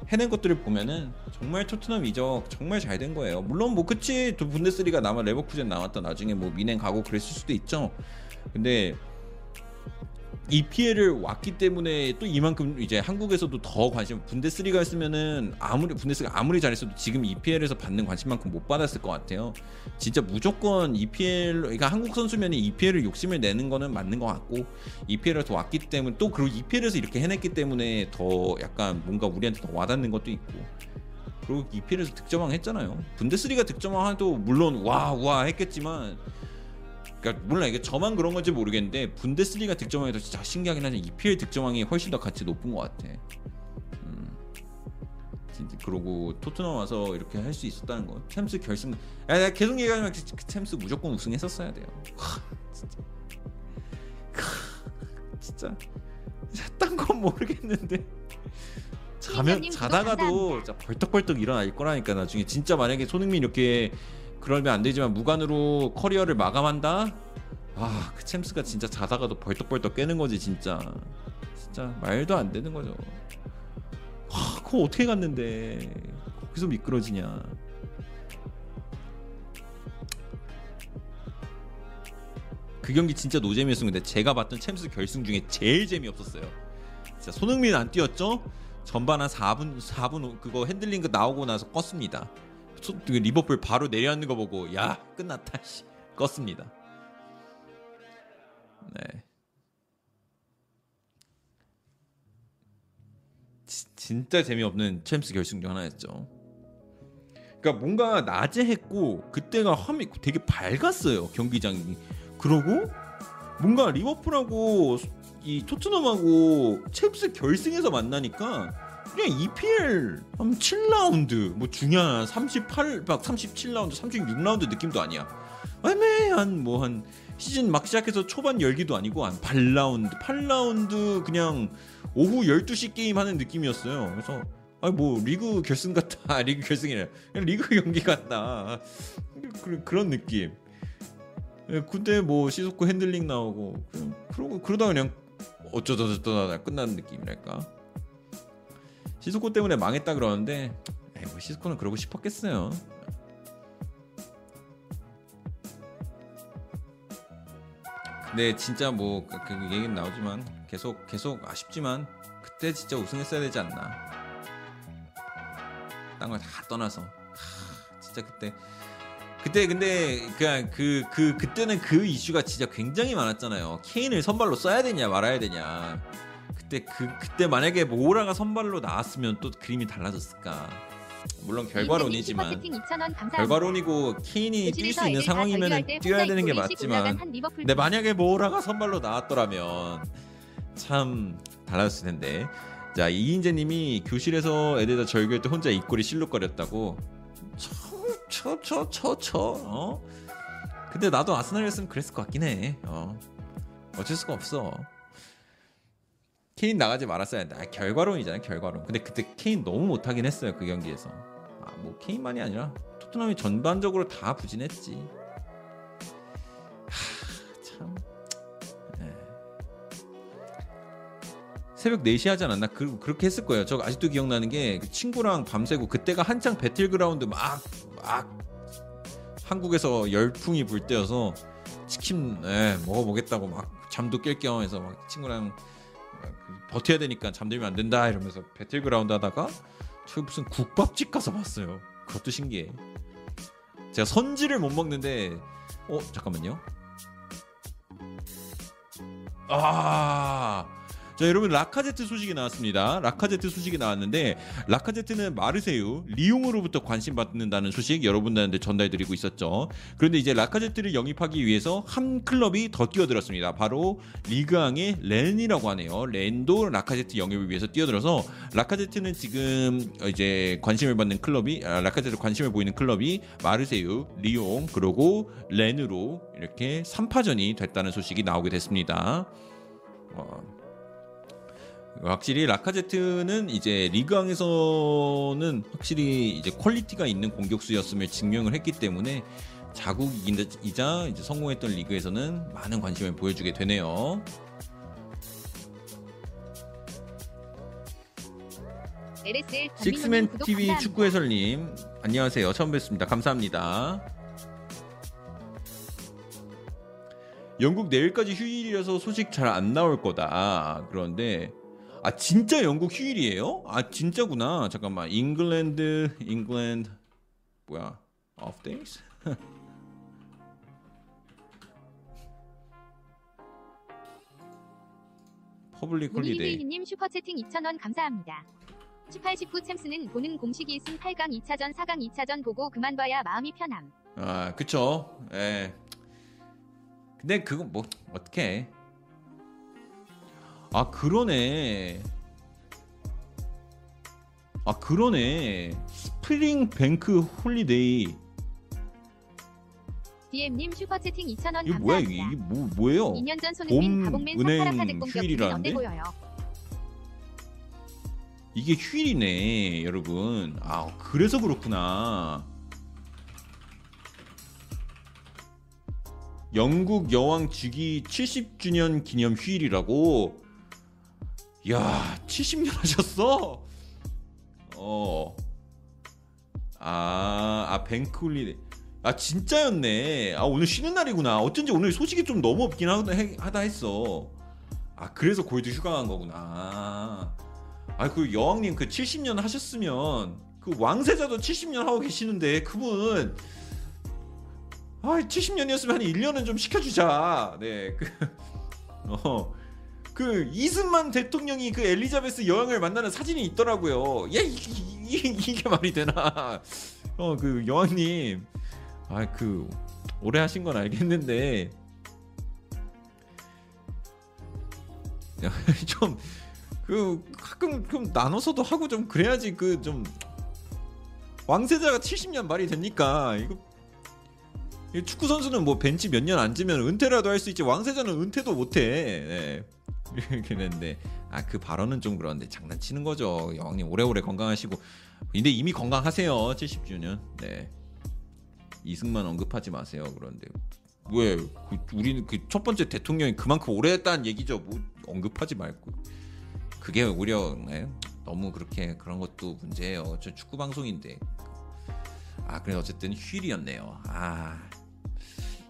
Speaker 1: 해낸 것들을 보면은 정말 토트넘 이적 정말 잘 된 거예요. 물론 뭐 그치 또 분데스리가 남아 레버쿠젠 나왔다 나중에 뭐 미넨 가고 그랬을 수도 있죠. 근데 EPL을 왔기 때문에 또 이만큼 이제 한국에서도 더 관심 분데스리가였으면은 아무리 분데스가 아무리 잘했어도 지금 EPL에서 받는 관심만큼 못 받았을 것 같아요. 진짜 무조건 EPL 그러니까 한국 선수면이 EPL을 욕심을 내는 거는 맞는 것 같고 EPL에서 왔기 때문에 또 그리고 EPL에서 이렇게 해냈기 때문에 더 약간 뭔가 우리한테 더 와닿는 것도 있고 그리고 EPL에서 득점왕 했잖아요. 분데스리가 득점왕 해도 물론 와와 했겠지만 그러니까 몰라 이게 저만 그런 건지 모르겠는데 분데스리가 득점왕이 더 진짜 신기하긴 하지 EPL 득점왕이 훨씬 더 가치 높은 것 같아. 음. 진짜 그러고 토트넘 와서 이렇게 할 수 있었다는 거. 챔스 결승. 야, 내가 계속 얘기하지만 그, 그 챔스 무조건 우승했었어야 돼요. *laughs* 하, 진짜. 하, 진짜. *laughs* 딴건 모르겠는데. 자면 자다가도 벌떡벌떡 일어날 거라니까 나중에 진짜 만약에 손흥민 이렇게 그러면 안 되지만 무관으로 커리어를 마감한다. 아, 그 챔스가 진짜 자다가도 벌떡벌떡 깨는 거지 진짜. 진짜 말도 안 되는 거죠. 아, 그거 어떻게 갔는데 거기서 미끄러지냐. 그 경기 진짜 노잼이었는데 제가 봤던 챔스 결승 중에 제일 재미없었어요. 진짜 손흥민 안 뛰었죠? 전반 한 4분 4분 그거 핸들링 그 나오고 나서 껐습니다. 소- 그 리버풀 바로 내려앉는 거 보고 야 끝났다 씨 껐습니다. 네. 지- 진짜 재미없는 챔스 결승 중 하나였죠. 그러니까 뭔가 낮에 했고 그때가 화면 되게 밝았어요 경기장이. 그러고 뭔가 리버풀하고 이 토트넘하고 챔스 결승에서 만나니까 그냥 EPL 한 7라운드 뭐 중요한 38, 막 37라운드, 36라운드 느낌도 아니야. 애매한 뭐 한 시즌 막 시작해서 초반 열기도 아니고 한 8라운드, 8라운드 그냥 오후 12시 게임 하는 느낌이었어요. 그래서 아니 뭐 리그 결승 같다. *laughs* 리그 결승이래. 리그 경기 같다. 그, 그런 느낌. 예, 근데 뭐 시소코 핸들링 나오고 그러고 그러다 그냥 어쩌다 저쩌다 끝나는 느낌이랄까. 시소코 때문에 망했다 그러는데 에이, 뭐 시소코는 그러고 싶었겠어요. 근데 진짜 뭐 그 얘기는 나오지만 계속 계속 아쉽지만 그때 진짜 우승했어야 되지 않나. 딴 걸 다 떠나서 하, 진짜 그때 그때 근데 그냥 그, 그 그때는 그 이슈가 진짜 굉장히 많았잖아요. 케인을 선발로 써야 되냐 말아야 되냐. 그때 그 그때 만약에 모라가 선발로 나왔으면 또 그림이 달라졌을까. 물론 결과론이지만
Speaker 2: 슈퍼채팅 2,000원 감사합니다.
Speaker 1: 결과론이고 케인이 뛸수
Speaker 2: 요즘에서
Speaker 1: 있는
Speaker 2: 애들 다
Speaker 1: 상황이면 뛰어야 되는 게 맞지만 근데 만약에 모라가 선발로 나왔더라면 참 달라졌을 텐데. 자 이인재님이 교실에서 애들 다 절교할 때 혼자 입꼬리 실룩거렸다고. 쳐쳐쳐쳐 어? 근데 나도 아스날이었으면 그랬을 것 같긴 해. 어. 어쩔 수가 없어. 케인 나가지 말았어야 했는데 아, 결과론이잖아요 결과론. 근데 그때 케인 너무 못하긴 했어요 그 경기에서. 아 뭐 케인만이 아니라 토트넘이 전반적으로 다 부진했지. 하, 참. 네. 새벽 4시 하지 않았나? 그, 그렇게 했을 거예요. 저 아직도 기억나는 게 그 친구랑 밤새고 그때가 한창 배틀그라운드 막, 막 한국에서 열풍이 불 때여서 치킨 예, 먹어보겠다고 막 잠도 깰 겸 해서 막 친구랑 막 버텨야 되니까 잠들면 안 된다 이러면서 배틀그라운드 하다가 저 무슨 국밥집 가서 봤어요. 그것도 신기해. 제가 선지를 못 먹는데 어 잠깐만요. 아. 자 여러분 라카제트 소식이 나왔습니다. 라카제트 소식이 나왔는데 라카제트는 마르세유 리옹으로부터 관심 받는다는 소식 여러분들한테 전달드리고 있었죠. 그런데 이제 라카제트를 영입하기 위해서 한 클럽이 더 뛰어들었습니다. 바로 리그앙의 렌이라고 하네요. 렌도 라카제트 영입을 위해서 뛰어들어서 라카제트는 지금 이제 관심을 받는 클럽이 아, 라카제트 관심을 보이는 클럽이 마르세유, 리옹 그리고 렌으로 이렇게 3파전이 됐다는 소식이 나오게 됐습니다. 어, 확실히 라카제트는 이제 리그앙에서는 확실히 이제 퀄리티가 있는 공격수였음을 증명을 했기 때문에 자국이자 이제 성공했던 리그에서는 많은 관심을 보여주게 되네요. 식스맨 TV. 축구 해설님 안녕하세요 처음 뵙습니다 감사합니다 영국 내일까지 휴일이라서 소식 잘 안 나올 거다. 그런데 아 진짜 영국 휴일이에요? 아 진짜구나. 잠깐만. 잉글랜드 잉글랜드 뭐야? off days? public holiday.
Speaker 2: 무니히베이님 슈퍼 채팅 2,000원 감사합니다. 18-19 챔스는 보는 공식이 있음 8강 2차전 4강 2차전 보고 그만 봐야 마음이 편함.
Speaker 1: 아, 그쵸. 예. 근데 그거 뭐 어떻게? 아, 그러네. 아, 그러네. Spring Bank Holiday.
Speaker 2: DM님 슈퍼채팅 2,000원
Speaker 1: 이게 뭐야
Speaker 2: 감사합니다.
Speaker 1: 이게 이게 뭐 뭐예요?
Speaker 2: 2년 전 손흥민
Speaker 1: 봄
Speaker 2: 가봉맨
Speaker 1: 은행
Speaker 2: 손가락
Speaker 1: 휴일이라는데?
Speaker 2: 보여요?
Speaker 1: 이게 휴일이네, 여러분. 아, 그래서 그렇구나. 영국 여왕 즉위 70주년 기념 휴일이라고. 야, 70년 하셨어? 어. 아, 아 뱅크홀리데. 아 진짜였네. 아 오늘 쉬는 날이구나. 어쩐지 오늘 소식이 좀 너무 없긴 하다, 했어. 아 그래서 골드 휴가 간 거구나. 아그 여왕님 그 70년 하셨으면 그 왕세자도 70년 하고 계시는데 그분 아 70년이었으면 한 1년은 좀 시켜주자. 네. 그, *laughs* 어. 그 이승만 대통령이 그 엘리자베스 여왕을 만나는 사진이 있더라고요. 야 이, 이, 이, 이게 말이 되나? *laughs* 어 그 여왕님 아 그 오래 하신 건 알겠는데 *laughs* 좀 그 가끔 좀 나눠서도 하고 좀 그래야지 그 좀 왕세자가 70년 말이 됩니까 이거 이 축구 선수는 뭐 벤치 몇 년 앉으면 은퇴라도 할 수 있지 왕세자는 은퇴도 못해 네. 됐는데 아 그 발언은 좀 그런데 장난치는 거죠. 여왕님 오래오래 건강하시고. 근데 이미 건강하세요 70주년. 네. 이승만 언급하지 마세요 그런데. 왜? 그, 우리는 그 첫 번째 대통령이 그만큼 오래 했다는 얘기죠. 뭐 언급하지 말고. 그게 오히려 네, 너무 그렇게 그런 것도 문제예요. 저 축구 방송인데. 아 그래 어쨌든 휴일이었네요. 아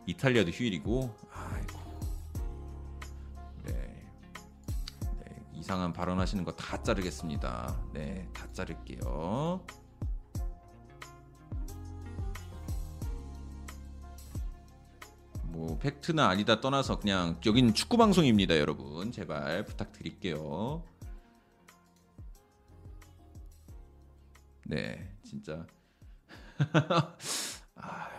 Speaker 1: 이탈리아도 휴일이고 이상한 발언하시는 거 다 자르겠습니다 네 다 자를게요 뭐 팩트나 아니다 떠나서 그냥 여긴 축구 방송입니다, 여러분. 제발 부탁드릴게요. 네, 진짜. *laughs* 아.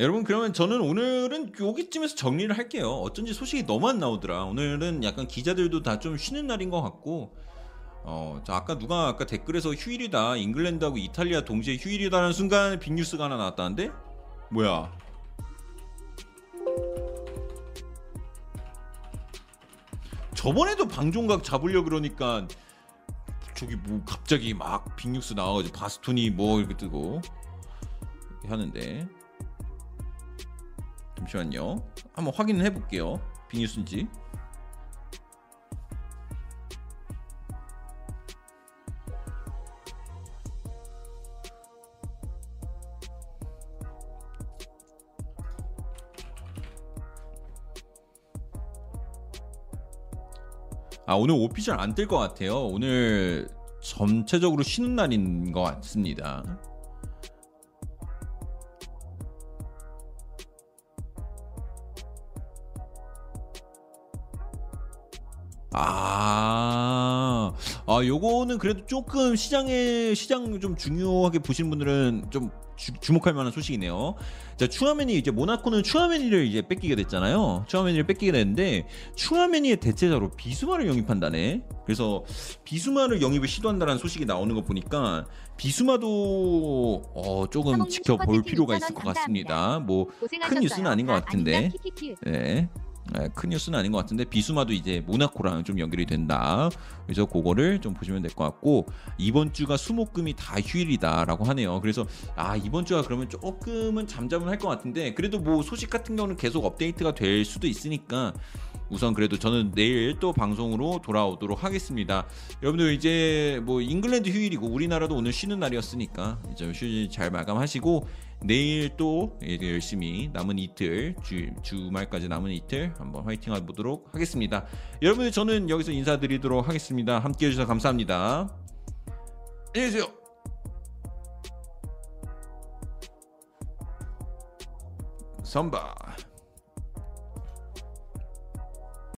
Speaker 1: 여러분 그러면 저는 오늘은 여기쯤에서 정리를 할게요. 어쩐지 소식이 너무 안 나오더라. 오늘은 약간 기자들도 다 좀 쉬는 날인 것 같고 어, 저 아까 누가 아까 댓글에서 휴일이다. 잉글랜드하고 이탈리아 동시에 휴일이다라는 순간 빅뉴스가 하나 나왔다는데? 뭐야? 저번에도 방종각 잡으려 그러니까 저기 뭐 갑자기 막 빅뉴스 나와가지고 바스톤이 뭐 이렇게 뜨고 이렇게 하는데 잠시만요. 한번 확인을 해볼게요. 빅뉴스인지. 아 오늘 오피셜 안 뜰 것 같아요. 오늘 전체적으로 쉬는 날인 것 같습니다. 아, 아, 요거는 그래도 조금 시장에 시장 좀 중요하게 보시는 분들은 좀 주, 목할 만한 소식이네요. 자, 추아메니 이제 모나코는 추아메니를 이제 뺏기게 됐잖아요. 추아메니를 뺏기게 됐는데 추아메니의 대체자로 비수마를 영입한다네. 그래서 비수마를 영입을 시도한다는 소식이 나오는 거 보니까 비수마도 어, 조금 지켜볼 필요가
Speaker 2: 2,000원
Speaker 1: 있을 것. 같습니다. 뭐. 큰 뉴스는 아닌 것
Speaker 2: 아,
Speaker 1: 같은데. 네. 네, 큰 뉴스는 아닌 것 같은데 비수마도 이제 모나코랑 좀 연결이 된다. 그래서 그거를 좀 보시면 될 것 같고 이번 주가 수목금이 다 휴일이다라고 하네요. 그래서 아 이번 주가 그러면 조금은 잠잠을 할것 같은데 그래도 뭐 소식 같은 경우는 계속 업데이트가 될 수도 있으니까 우선 그래도 저는 내일 또 방송으로 돌아오도록 하겠습니다. 여러분들 이제 뭐 잉글랜드 휴일이고 우리나라도 오늘 쉬는 날이었으니까 이제 휴일 잘 마감하시고 내일 또 열심히 남은 이틀 주, 주말까지 남은 이틀 한번 화이팅 해보도록 하겠습니다. 여러분들 저는 여기서 인사드리도록 하겠습니다. 함께 해주셔서 감사합니다. 안녕히 계세요. 선바